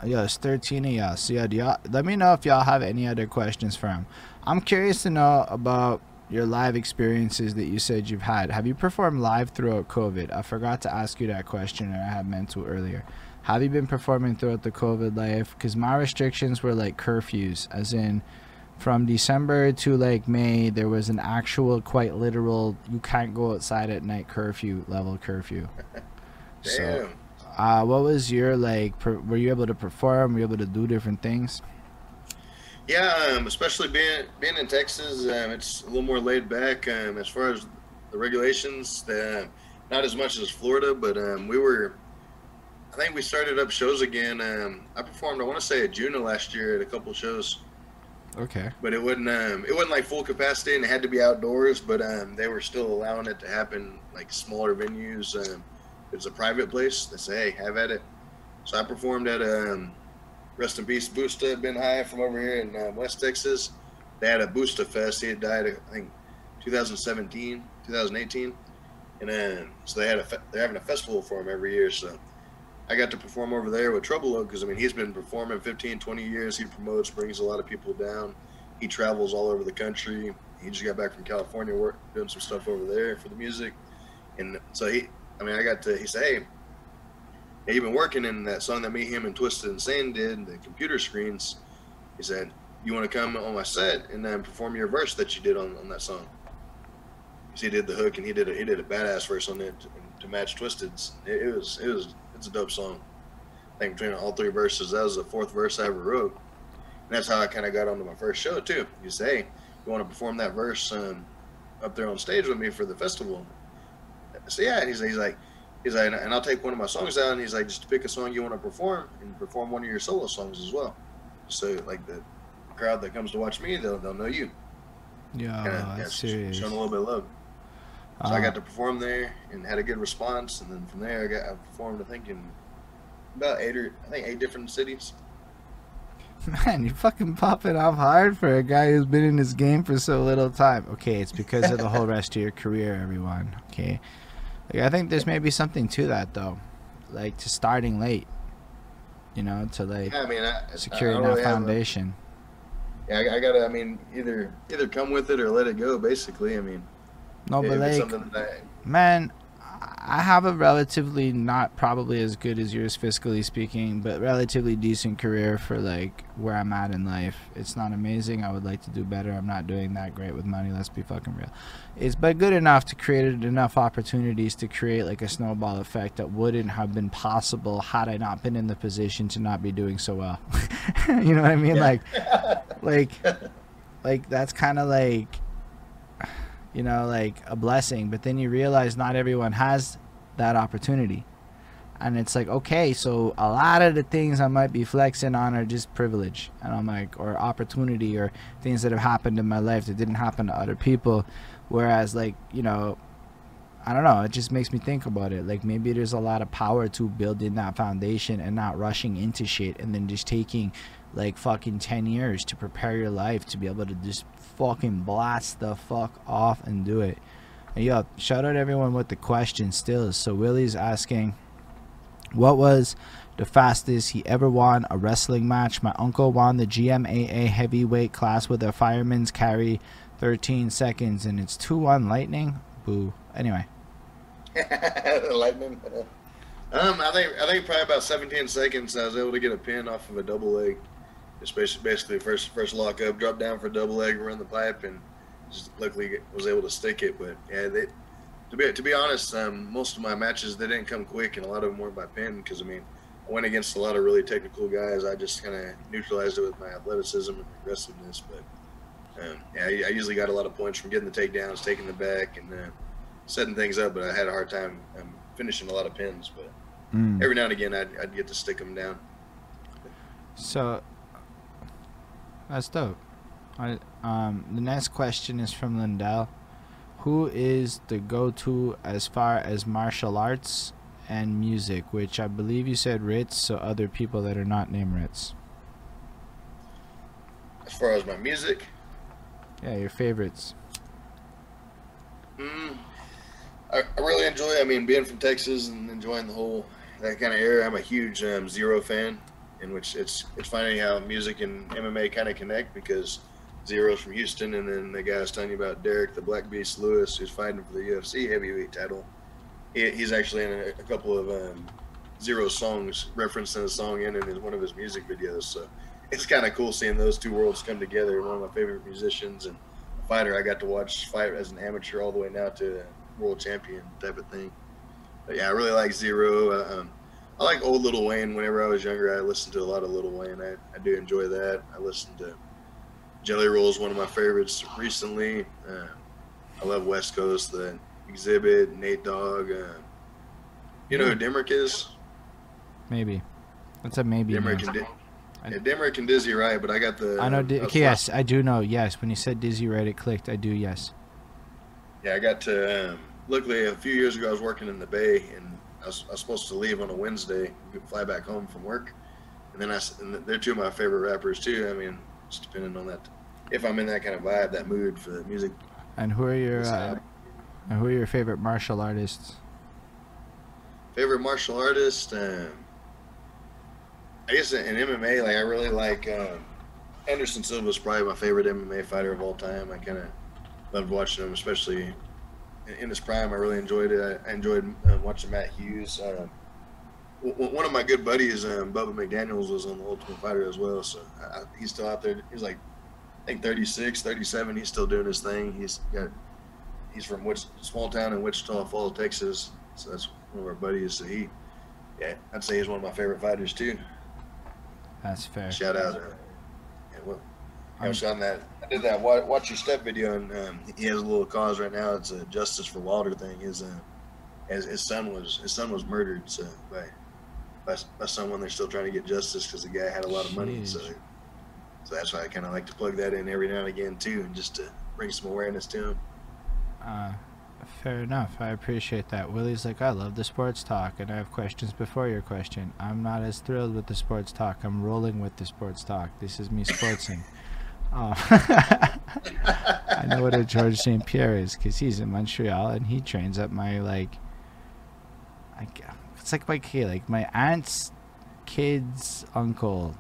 Yo, it's 13 of y'all. So yeah, do y'all, let me know if y'all have any other questions for him. I'm curious to know about your live experiences that you said you've had. Have you performed live throughout COVID? I forgot to ask you that question, or I had meant to earlier. Have you been performing throughout the COVID life? Because my restrictions were like curfews, as in from December to like May, there was an actual, quite literal, you can't go outside at night curfew level curfew. Damn. Uh, what was your like? Per, were you able to perform? Were you able to do different things? Yeah, um, especially being being in Texas, um, it's a little more laid back um, as far as the regulations. The, not as much as Florida, but um, we were. I think we started up shows again. Um, I performed. I want to say at June of last year at a couple shows, Okay. but it wasn't. Um, it wasn't like full capacity, and it had to be outdoors. But um, they were still allowing it to happen like smaller venues. Um, it was a private place. They say, "Hey, have at it." So I performed at um, rest in peace, Busta Ben High from over here in uh, West Texas. They had a Busta Fest. He had died, I think, 2017, 2018, and then so they had a fe- they're having a festival for him every year. So I got to perform over there with Trouble because I mean he's been performing 15, 20 years. He promotes, brings a lot of people down. He travels all over the country. He just got back from California, work doing some stuff over there for the music, and so he. I mean, I got to. He said, "Hey, you've been working in that song that me, him, and Twisted Insane did, the computer screens. He said, You want to come on my set and then perform your verse that you did on, on that song?" he did the hook and he did a, he did a badass verse on it to, to match Twisted's. It, it was it was it's a dope song. I think between all three verses, that was the fourth verse I ever wrote. And that's how I kind of got onto my first show too. You say, hey, you want to perform that verse um, up there on stage with me for the festival? So yeah, and he's, he's like, He's like, and I'll take one of my songs out, and he's like, just pick a song you want to perform, and perform one of your solo songs as well. So like the crowd that comes to watch me, they'll they'll know you. Yo, Kinda, yeah, serious. Showing a little bit of love. So I Uh, got to perform there and had a good response, and then from there I got I performed I think in about eight or I think eight different cities. Man, you're fucking popping off hard for a guy who's been in this game for so little time. Okay, it's because of the whole rest of your career, everyone. Okay, like, I think there's maybe something to that though, like to starting late. You know, to like Yeah, I mean, I, securing I don't that really have a- foundation. yeah, I, I gotta. I mean, either either come with it or let it go. Basically, I mean, No, but like, something that I, man, I have a relatively not probably as good as yours fiscally speaking, but relatively decent career for like where I'm at in life. It's not amazing. I would like to do better. I'm not doing that great with money. Let's be fucking real. It's but good enough to create enough opportunities to create like a snowball effect that wouldn't have been possible had I not been in the position to not be doing so well. you know what I mean? Like, like, like that's kind of like you know, like a blessing. But then you realize not everyone has that opportunity. And it's like, okay, so a lot of the things I might be flexing on are just privilege. And I'm like, or opportunity or things that have happened in my life that didn't happen to other people. Whereas, like, you know, I don't know, it just makes me think about it. Like, maybe there's a lot of power to building that foundation and not rushing into shit and then just taking like fucking 10 years to prepare your life to be able to just fucking blast the fuck off and do it. And yo, shout out everyone with the question still. So Willie's asking, what was the fastest he ever won a wrestling match? My uncle won the GMAA heavyweight class with a fireman's carry 13 seconds and it's 2-1 lightning. Boo. Anyway, Lightning. Um, I think I think probably about 17 seconds. I was able to get a pin off of a double leg. Just basically, basically first first lock up, drop down for a double leg, run the pipe, and just luckily get- was able to stick it. But yeah, they, to be to be honest, um, most of my matches they didn't come quick, and a lot of them weren't by pin because I mean I went against a lot of really technical guys. I just kind of neutralized it with my athleticism and aggressiveness. But um, yeah, I, I usually got a lot of points from getting the takedowns, taking the back, and uh, setting things up. But I had a hard time um, finishing a lot of pins. But mm. every now and again, I'd, I'd get to stick them down. So that's dope. I, um, the next question is from Lindell. Who is the go-to as far as martial arts and music, which I believe you said Rittz, so other people that are not named Rittz. As far as my music, Yeah, your favorites. mm, I, I really enjoy. I mean, being from Texas and enjoying the whole that kind of area. I'm a huge um, Z-Ro fan, in which it's it's funny how music and MMA kind of connect because Z-Ro's from Houston, and then the guy I was telling you about, Derrick the Black Beast Lewis, who's fighting for the UFC heavyweight title. He, he's actually in a, a couple of um, Z-Ro songs, referencing a song in, in one of his music videos. So it's kind of cool seeing those two worlds come together. One of my favorite musicians and fighter I got to watch fight as an amateur all the way now to world champion type of thing. But yeah, I really like Z-Ro. Uh, um, I like old Lil Wayne. Whenever I was younger, I listened to a lot of Lil Wayne. I, I do enjoy that. I listened to Jelly Roll is one of my favorites recently. Uh, I love West Coast, the Xzibit, Nate Dogg. Uh, you know who Demrick is? Maybe. What's a maybe? Demrick and, Di- yeah, Demrick and Dizzy Wright, but I got the. I know. Di- okay, yes, I do know. Yes, when you said Dizzy Wright, it clicked. I do. Yes. Yeah, I got to. Um, luckily, a few years ago, I was working in the Bay, and I was, I was supposed to leave on a Wednesday, fly back home from work, and then I. And they're two of my favorite rappers too. I mean, just depending on that, if I'm in that kind of vibe, that mood for the music. And who are your uh, and who are your favorite martial artists? favorite martial artist. Um, I guess in MMA, like I really like um, Anderson Silva is probably my favorite MMA fighter of all time. I kind of loved watching him, especially in, his prime. I really enjoyed it. I, enjoyed uh, watching Matt Hughes. Um, w- w- one of my good buddies, um, Bubba McDaniels, was on the Ultimate Fighter as well. So I, he's still out there. He's like, I think 36, 37. He's still doing his thing. He's got. He's from Wich- small town in Wichita Falls, Texas. So that's one of our buddies. So he, yeah, I'd say he's one of my favorite fighters too. That's fair. Shout out. Uh, yeah, well, I Um, was on that. Did that watch, watch your step video, and um, he has a little cause right now. It's a justice for Walter thing. His, uh, his his son was his son was murdered. So by by, by someone they're still trying to get justice because the guy had a lot of money. So so that's why I kind of like to plug that in every now and again too, and just to bring some awareness to him. Uh, fair enough. I appreciate that. Willie's like, I love the sports talk, and I have questions before your question. I'm not as thrilled with the sports talk. I'm rolling with the sports talk. This is me sportsing. Oh. I know what a George St. Pierre is because he's in Montreal and he trains at my like, I, it's like my kid, like my aunt's kid's uncle,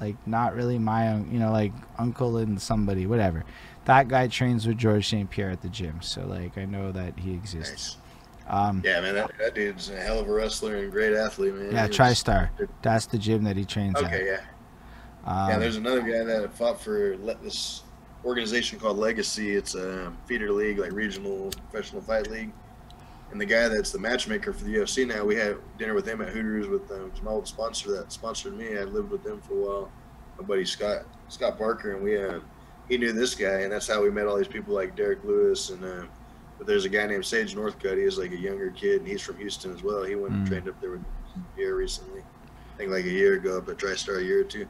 like not really my, you know, like uncle and somebody, whatever. That guy trains with George St. Pierre at the gym, so like I know that he exists. Nice. Um, Yeah, man, that, that dude's a hell of a wrestler and great athlete, man. yeah, TriStar. That's the gym that he trains at. Okay, yeah. Um, yeah, there's another guy that fought for this organization called Legacy. It's a feeder league, like regional professional fight league. And the guy that's the matchmaker for the UFC now, we had dinner with him at Hooters with um, my old sponsor that sponsored me. I lived with them for a while. My buddy Scott Scott Parker, and we uh, he knew this guy, and that's how we met all these people like Derrick Lewis and. Uh, but there's a guy named Sage Northcutt. He is like a younger kid, and he's from Houston as well. He went and Mm. trained up there with here recently. I think like a year ago, up at TriStar a year or two.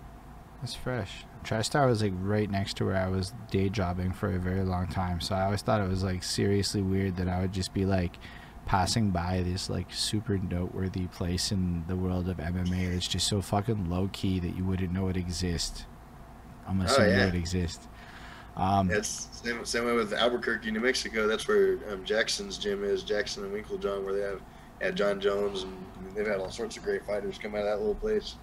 That's fresh. TriStar was like right next to where I was day jobbing for a very long time, so I always thought it was like seriously weird that I would just be like passing by this like super noteworthy place in the world of MMA that's just so fucking low key that you wouldn't know it exists unless Oh, you yeah. it exists. Um, That's same, same way with Albuquerque, New Mexico. That's where um, Jackson's gym is, Jackson and Winkeljohn, where they have had Jon Jones, and they've had all sorts of great fighters come out of that little place.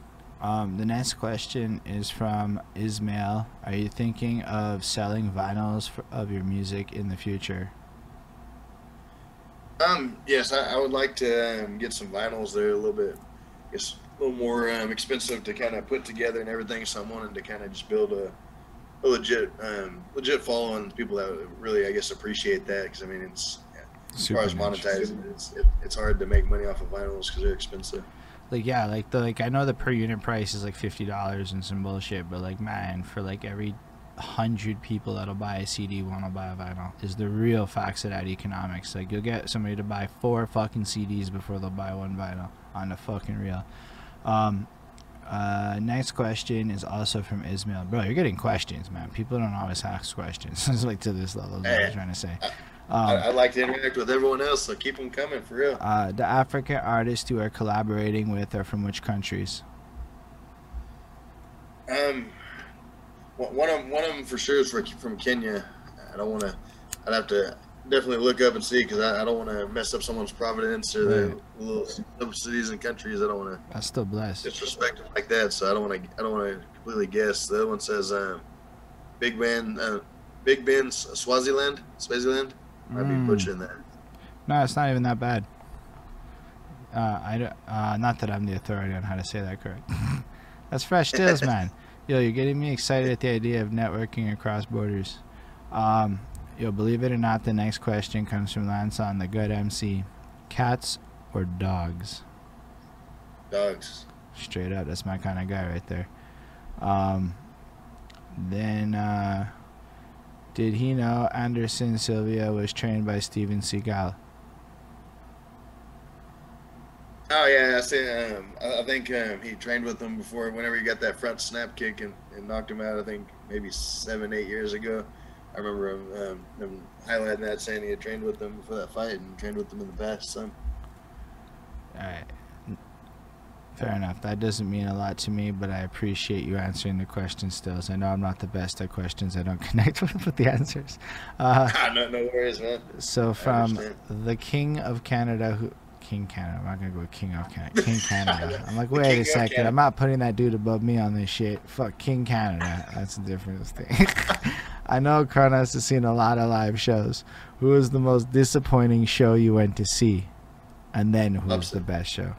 Um, the next question is from Ismail. Are you thinking of selling vinyls for, of your music in the future? Um, yes, I, I would like to um, get some vinyls. They're a little bit, it's a little more um, expensive to kind of put together and everything. So I'm wanting to kind of just build a, a legit, um, legit following. People that really, I guess, appreciate that because I mean, it's as far as monetizing, it's it, it's hard to make money off of vinyls because they're expensive. Like yeah, like the like I know the per unit price is like fifty dollars and some bullshit, but like man, for like every hundred people that'll buy a CD one will buy a vinyl is the real facts of that economics. Like you'll get somebody to buy four fucking CDs before they'll buy one vinyl on the fucking real. Um, uh, next question is also from Ismail. Bro, you're getting questions, man. People don't always ask questions. it's like to this level. Is what I'm trying to say. I, Um, I like to interact with everyone else, so keep them coming for real. uh, the African artists you are collaborating with are from which countries? Um, one of one of them for sure is from Kenya. I don't want to. I'd have to definitely look up and see because I, I don't want to mess up someone's providence or the Right. little subsidies and countries. I don't want to That's still blessed. disrespect them like that. So I don't want to. I don't want to completely guess. The other one says um, Big Ben, uh, Big Ben, Swaziland, Swaziland. Might be Mm. butchering that. No, it's not even that bad. Uh, I don't- uh, not that I'm the authority on how to say that correct. That's fresh deals, man. Yo, you're getting me excited at the idea of networking across borders. Um, yo, believe it or not, the next question comes from Lance on the good MC. Cats or dogs? Dogs. Straight up, that's my kind of guy right there. Um, then, uh, did he know Anderson Silva was trained by Steven Seagal? Oh yeah, I see. Um, I, think um, he trained with them before. Whenever he got that front snap kick and, and knocked him out, I think maybe seven, eight years ago. I remember him, um, him highlighting that, saying he had trained with them before that fight and trained with them in the past. So Alright. Fair enough. That doesn't mean a lot to me, but I appreciate you answering the question stills. I know I'm not the best at questions I don't connect with with the answers. Uh, no, no worries, man. so from the King of Canada who King Canada, I'm not gonna go with King of Canada. King Canada. I'm like, wait a second. I'm not putting that dude above me on this shit. Fuck King Canada. That's a different thing. I know Kronos has seen a lot of live shows. Who was the most disappointing show you went to see? And then who was the best show?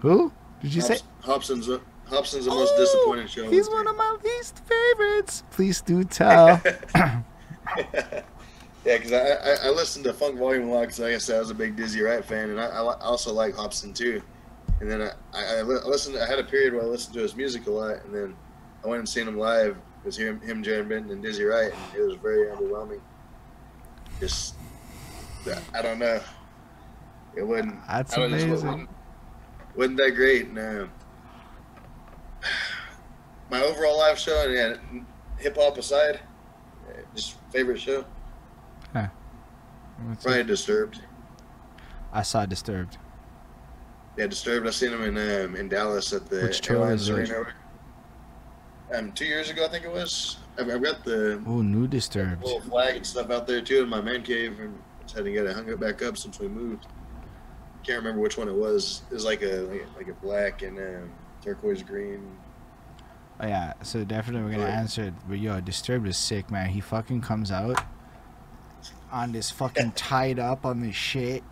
Who? Did you say? Hopsin's a, Hopsin's the most Oh, disappointing show. He's one of my least favorites. Please do tell. yeah, because I, I I listened to Funk Volume a lot because like I said I was a big Dizzy Wright fan, and I, I also like Hopsin too. And then I, I, I listened. I had a period where I listened to his music a lot, and then I went and seen him live. It was him, him, Jarren Benton, and Dizzy Wright, and it was very underwhelming. Just, I don't know. It wasn't. That's I don't know, amazing. Wasn't, that great? Um, my overall live show, and yeah, hip hop aside, just favorite show. What's Probably it? Disturbed. I saw Disturbed. Yeah, Disturbed. I seen him in um, in Dallas at the Which tour was it? Arena. Um, two years ago, I think it was. I've, I've got the Oh, new Disturbed. little flag and stuff out there too in my man cave, and just had to get it hung it back up since we moved. Can't remember which one it was. It was like a like a, black and um, turquoise green. Oh yeah, so definitely we're gonna answer it. But yo, Disturbed is sick, man. He fucking comes out on this fucking tied up on this shit,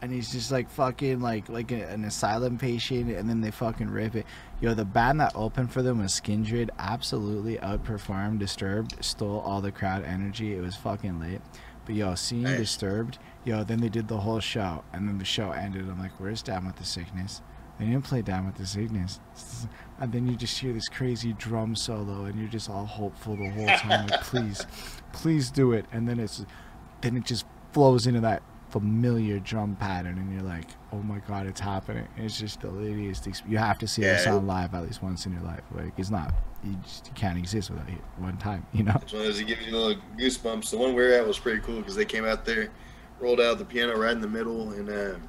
and he's just like fucking like like an asylum patient, and then they fucking rip it. Yo, the band that opened for them was Skindred. Absolutely outperformed Disturbed. Stole all the crowd energy. It was fucking late. But yo, seeing Nice. Disturbed, yo, then they did the whole show, and then the show ended. I'm like, where's Down with the Sickness? They didn't play Down with the Sickness. And then you just hear this crazy drum solo, and you're just all hopeful the whole time. Like, please, please do it. And then it's, then it just flows into that familiar drum pattern, and you're like, oh my god, it's happening. It's just the latest. You have to see this on live at least once in your life. Like, it's not, you just you can't exist without it one time. You know? It's one of those that gives you little goosebumps. The one we're at was pretty cool because they came out there, rolled out the piano right in the middle, and um,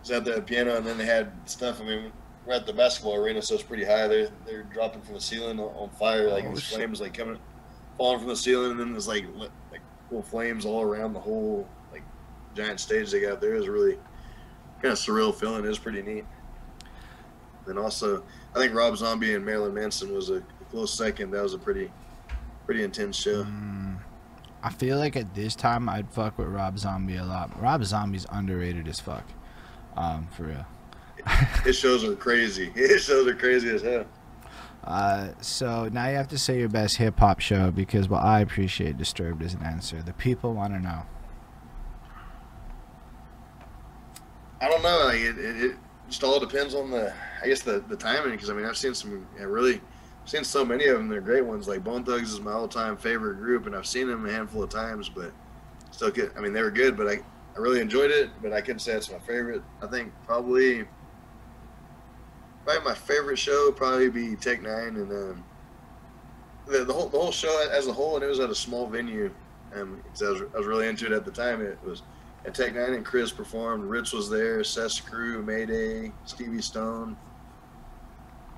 was at the piano, and then they had stuff. I mean, we're at the basketball arena, so it's pretty high. They're they're dropping from the ceiling on, fire, like Oh, flames like coming, falling from the ceiling, and then there's like li- like cool flames all around the whole like giant stage they got there. It was really kind of surreal feeling. It was pretty neat. And also, I think Rob Zombie and Marilyn Manson was a, a close second. That was a pretty pretty intense show. Mm, I feel like at this time I'd fuck with Rob Zombie a lot. Rob Zombie's underrated as fuck. Um, for real. His shows are crazy. His shows are crazy as hell. Uh, so now you have to say your best hip hop show because what I appreciate Disturbed as an answer. The people want to know. I don't know. It, it, it just all depends on the, I guess the the timing. Because I mean, I've seen some yeah, really, seen so many of them. They're great ones. Like Bone Thugs is my all time favorite group, and I've seen them a handful of times. But still, good. I mean, they were good. But I I really enjoyed it. But I couldn't say it's my favorite. I think probably. Probably my favorite show probably be Tech N9ne and um, the, the whole the whole show as a whole, and it was at a small venue. Um, I was, I was really into it at the time. It was at Tech N9ne and Krizz performed. Rich was there. Ces Cru, Mayday, Stevie Stone.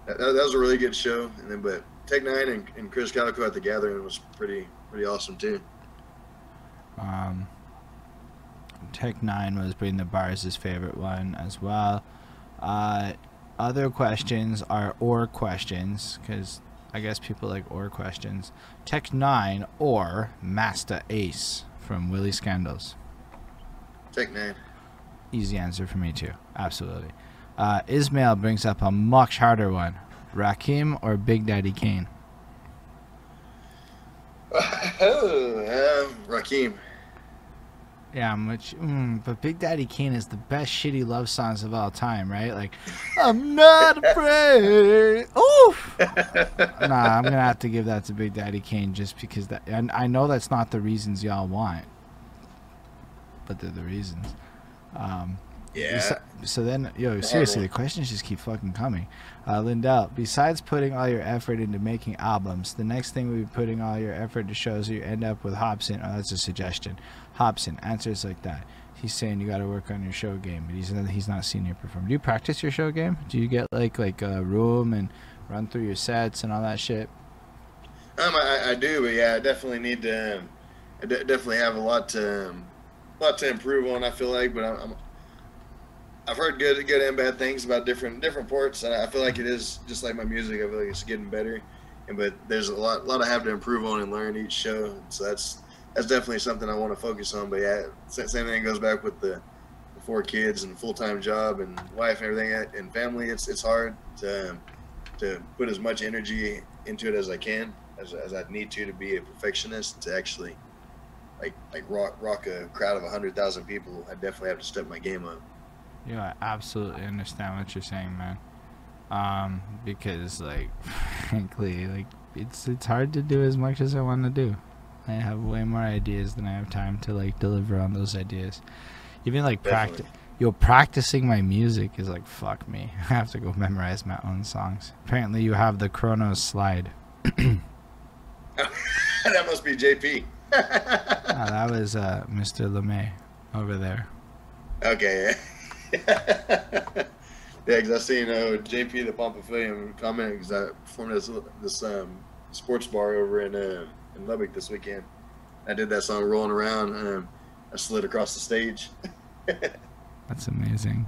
That, that, was a really good show. And then, but Tech N9ne and, and Krizz Kaliko at the Gathering was pretty pretty awesome too. Um, Tech N9ne was Bring the Bars favorite one as well. Uh, other questions are or questions because I guess people like or questions. Tech N9ne or Masta Ace from Willie Scandals. Tech N9ne. Easy answer for me too. Absolutely. Uh, Ismail brings up a much harder one. Rakim or Big Daddy Kane? oh, um, Rakim. Yeah, much. Mm, but Big Daddy Kane is the best shitty love songs of all time, right? Like, I'm not afraid. Oof. nah, I'm gonna have to give that to Big Daddy Kane just because that. And I know that's not the reasons y'all want, but they're the reasons. Um, Yeah. so, so then, yo, seriously, the questions just keep fucking coming. Uh, Lindell, besides putting all your effort into making albums, the next thing we'll be putting all your effort to shows you end up with Hopsin. Oh, that's a suggestion. Hopsin, answers like that. He's saying you got to work on your show game, but he's he's not seen you perform. Do you practice your show game? Do you get like like a room and run through your sets and all that shit? Um, I, I do, but yeah, I definitely need to. Um, I de- definitely have a lot to, um, lot to improve on. I feel like, but I'm, I'm, I've heard good, good and bad things about different, different ports, and I feel like it is just like my music. I feel like it's getting better, and but there's a lot, lot I have to improve on and learn each show. So that's, that's definitely something I want to focus on. But yeah, same thing goes back with the, the four kids and full time job and wife and everything and family. It's, it's hard to, to put as much energy into it as I can as, as I need to to be a perfectionist to actually like like rock rock a crowd of hundred thousand people. I definitely have to step my game up. Yeah, I absolutely understand what you're saying, man. Um, because like, frankly, like it's it's hard to do as much as I want to do. I have way more ideas than I have time to like deliver on those ideas. Even like practice, yo, practicing my music is like fuck me. I have to go memorize my own songs. Apparently, you have the Kronos slide. that must be JP. Ah, that was uh, Mr. LeMay over there. okay. yeah, because I seen uh, JP the Pompafillion comment because I performed this this um, sports bar over in uh, in Lubbock this weekend. I did that song "Rolling Around." Um, I slid across the stage. That's amazing.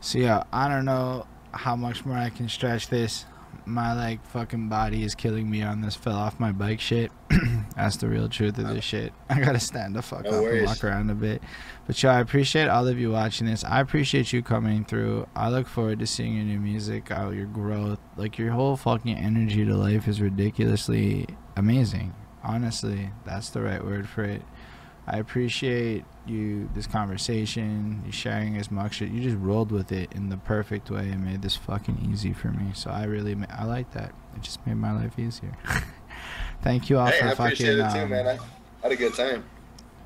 So yeah, I don't know how much more I can stretch this. My like fucking body is killing me on this fell off my bike shit. That's the real truth of this oh. shit. I gotta stand the fuck No up and walk around a bit. But yo, I appreciate all of you watching this. I appreciate you coming through. I look forward to seeing your new music, out your growth. Like your whole fucking energy to life is ridiculously amazing. Honestly, that's the right word for it. I appreciate you this conversation, you sharing as much. shit. You just rolled with it in the perfect way and made this fucking easy for me. So I really, ma- I like that. It just made my life easier. thank you all hey, for I fucking. appreciate it too, um, man. I had a good time.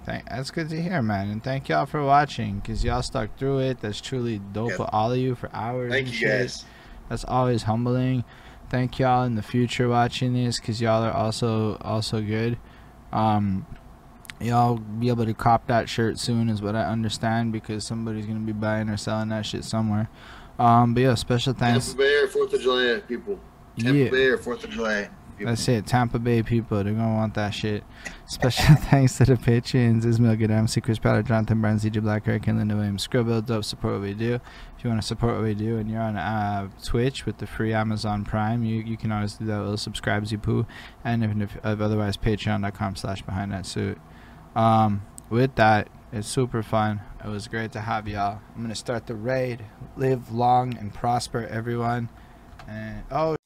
Thank, that's good to hear, man. And thank y'all for watching, because y'all stuck through it. That's truly dope Yeah. of all of you for hours. Thank and you shit. guys. That's always humbling. Thank y'all in the future watching this, because y'all are also also good. Um, y'all be able to cop that shirt soon, is what I understand, because somebody's gonna be buying or selling that shit somewhere. Um, but yeah, special thanks. Tampa Bay or Fourth of July people. Tampa Yeah. Bay or Fourth of July. People. That's it. Tampa Bay people, they're gonna want that shit. Special thanks to the patrons: Ismail Gadamsi, Chris Powder, Jonathan Burns, DJ Black, Eric, and Linda Williams. Scribble, dope. Support what we do. If you want to support what we do, and you're on uh, Twitch with the free Amazon Prime, you you can always do that. Little subscribe, Poo, and if, if, otherwise, Patreon.com/slash Behind That Suit. Um, with that, it's super fun. It was great to have y'all. I'm gonna start the raid. Live long and prosper, everyone. And oh.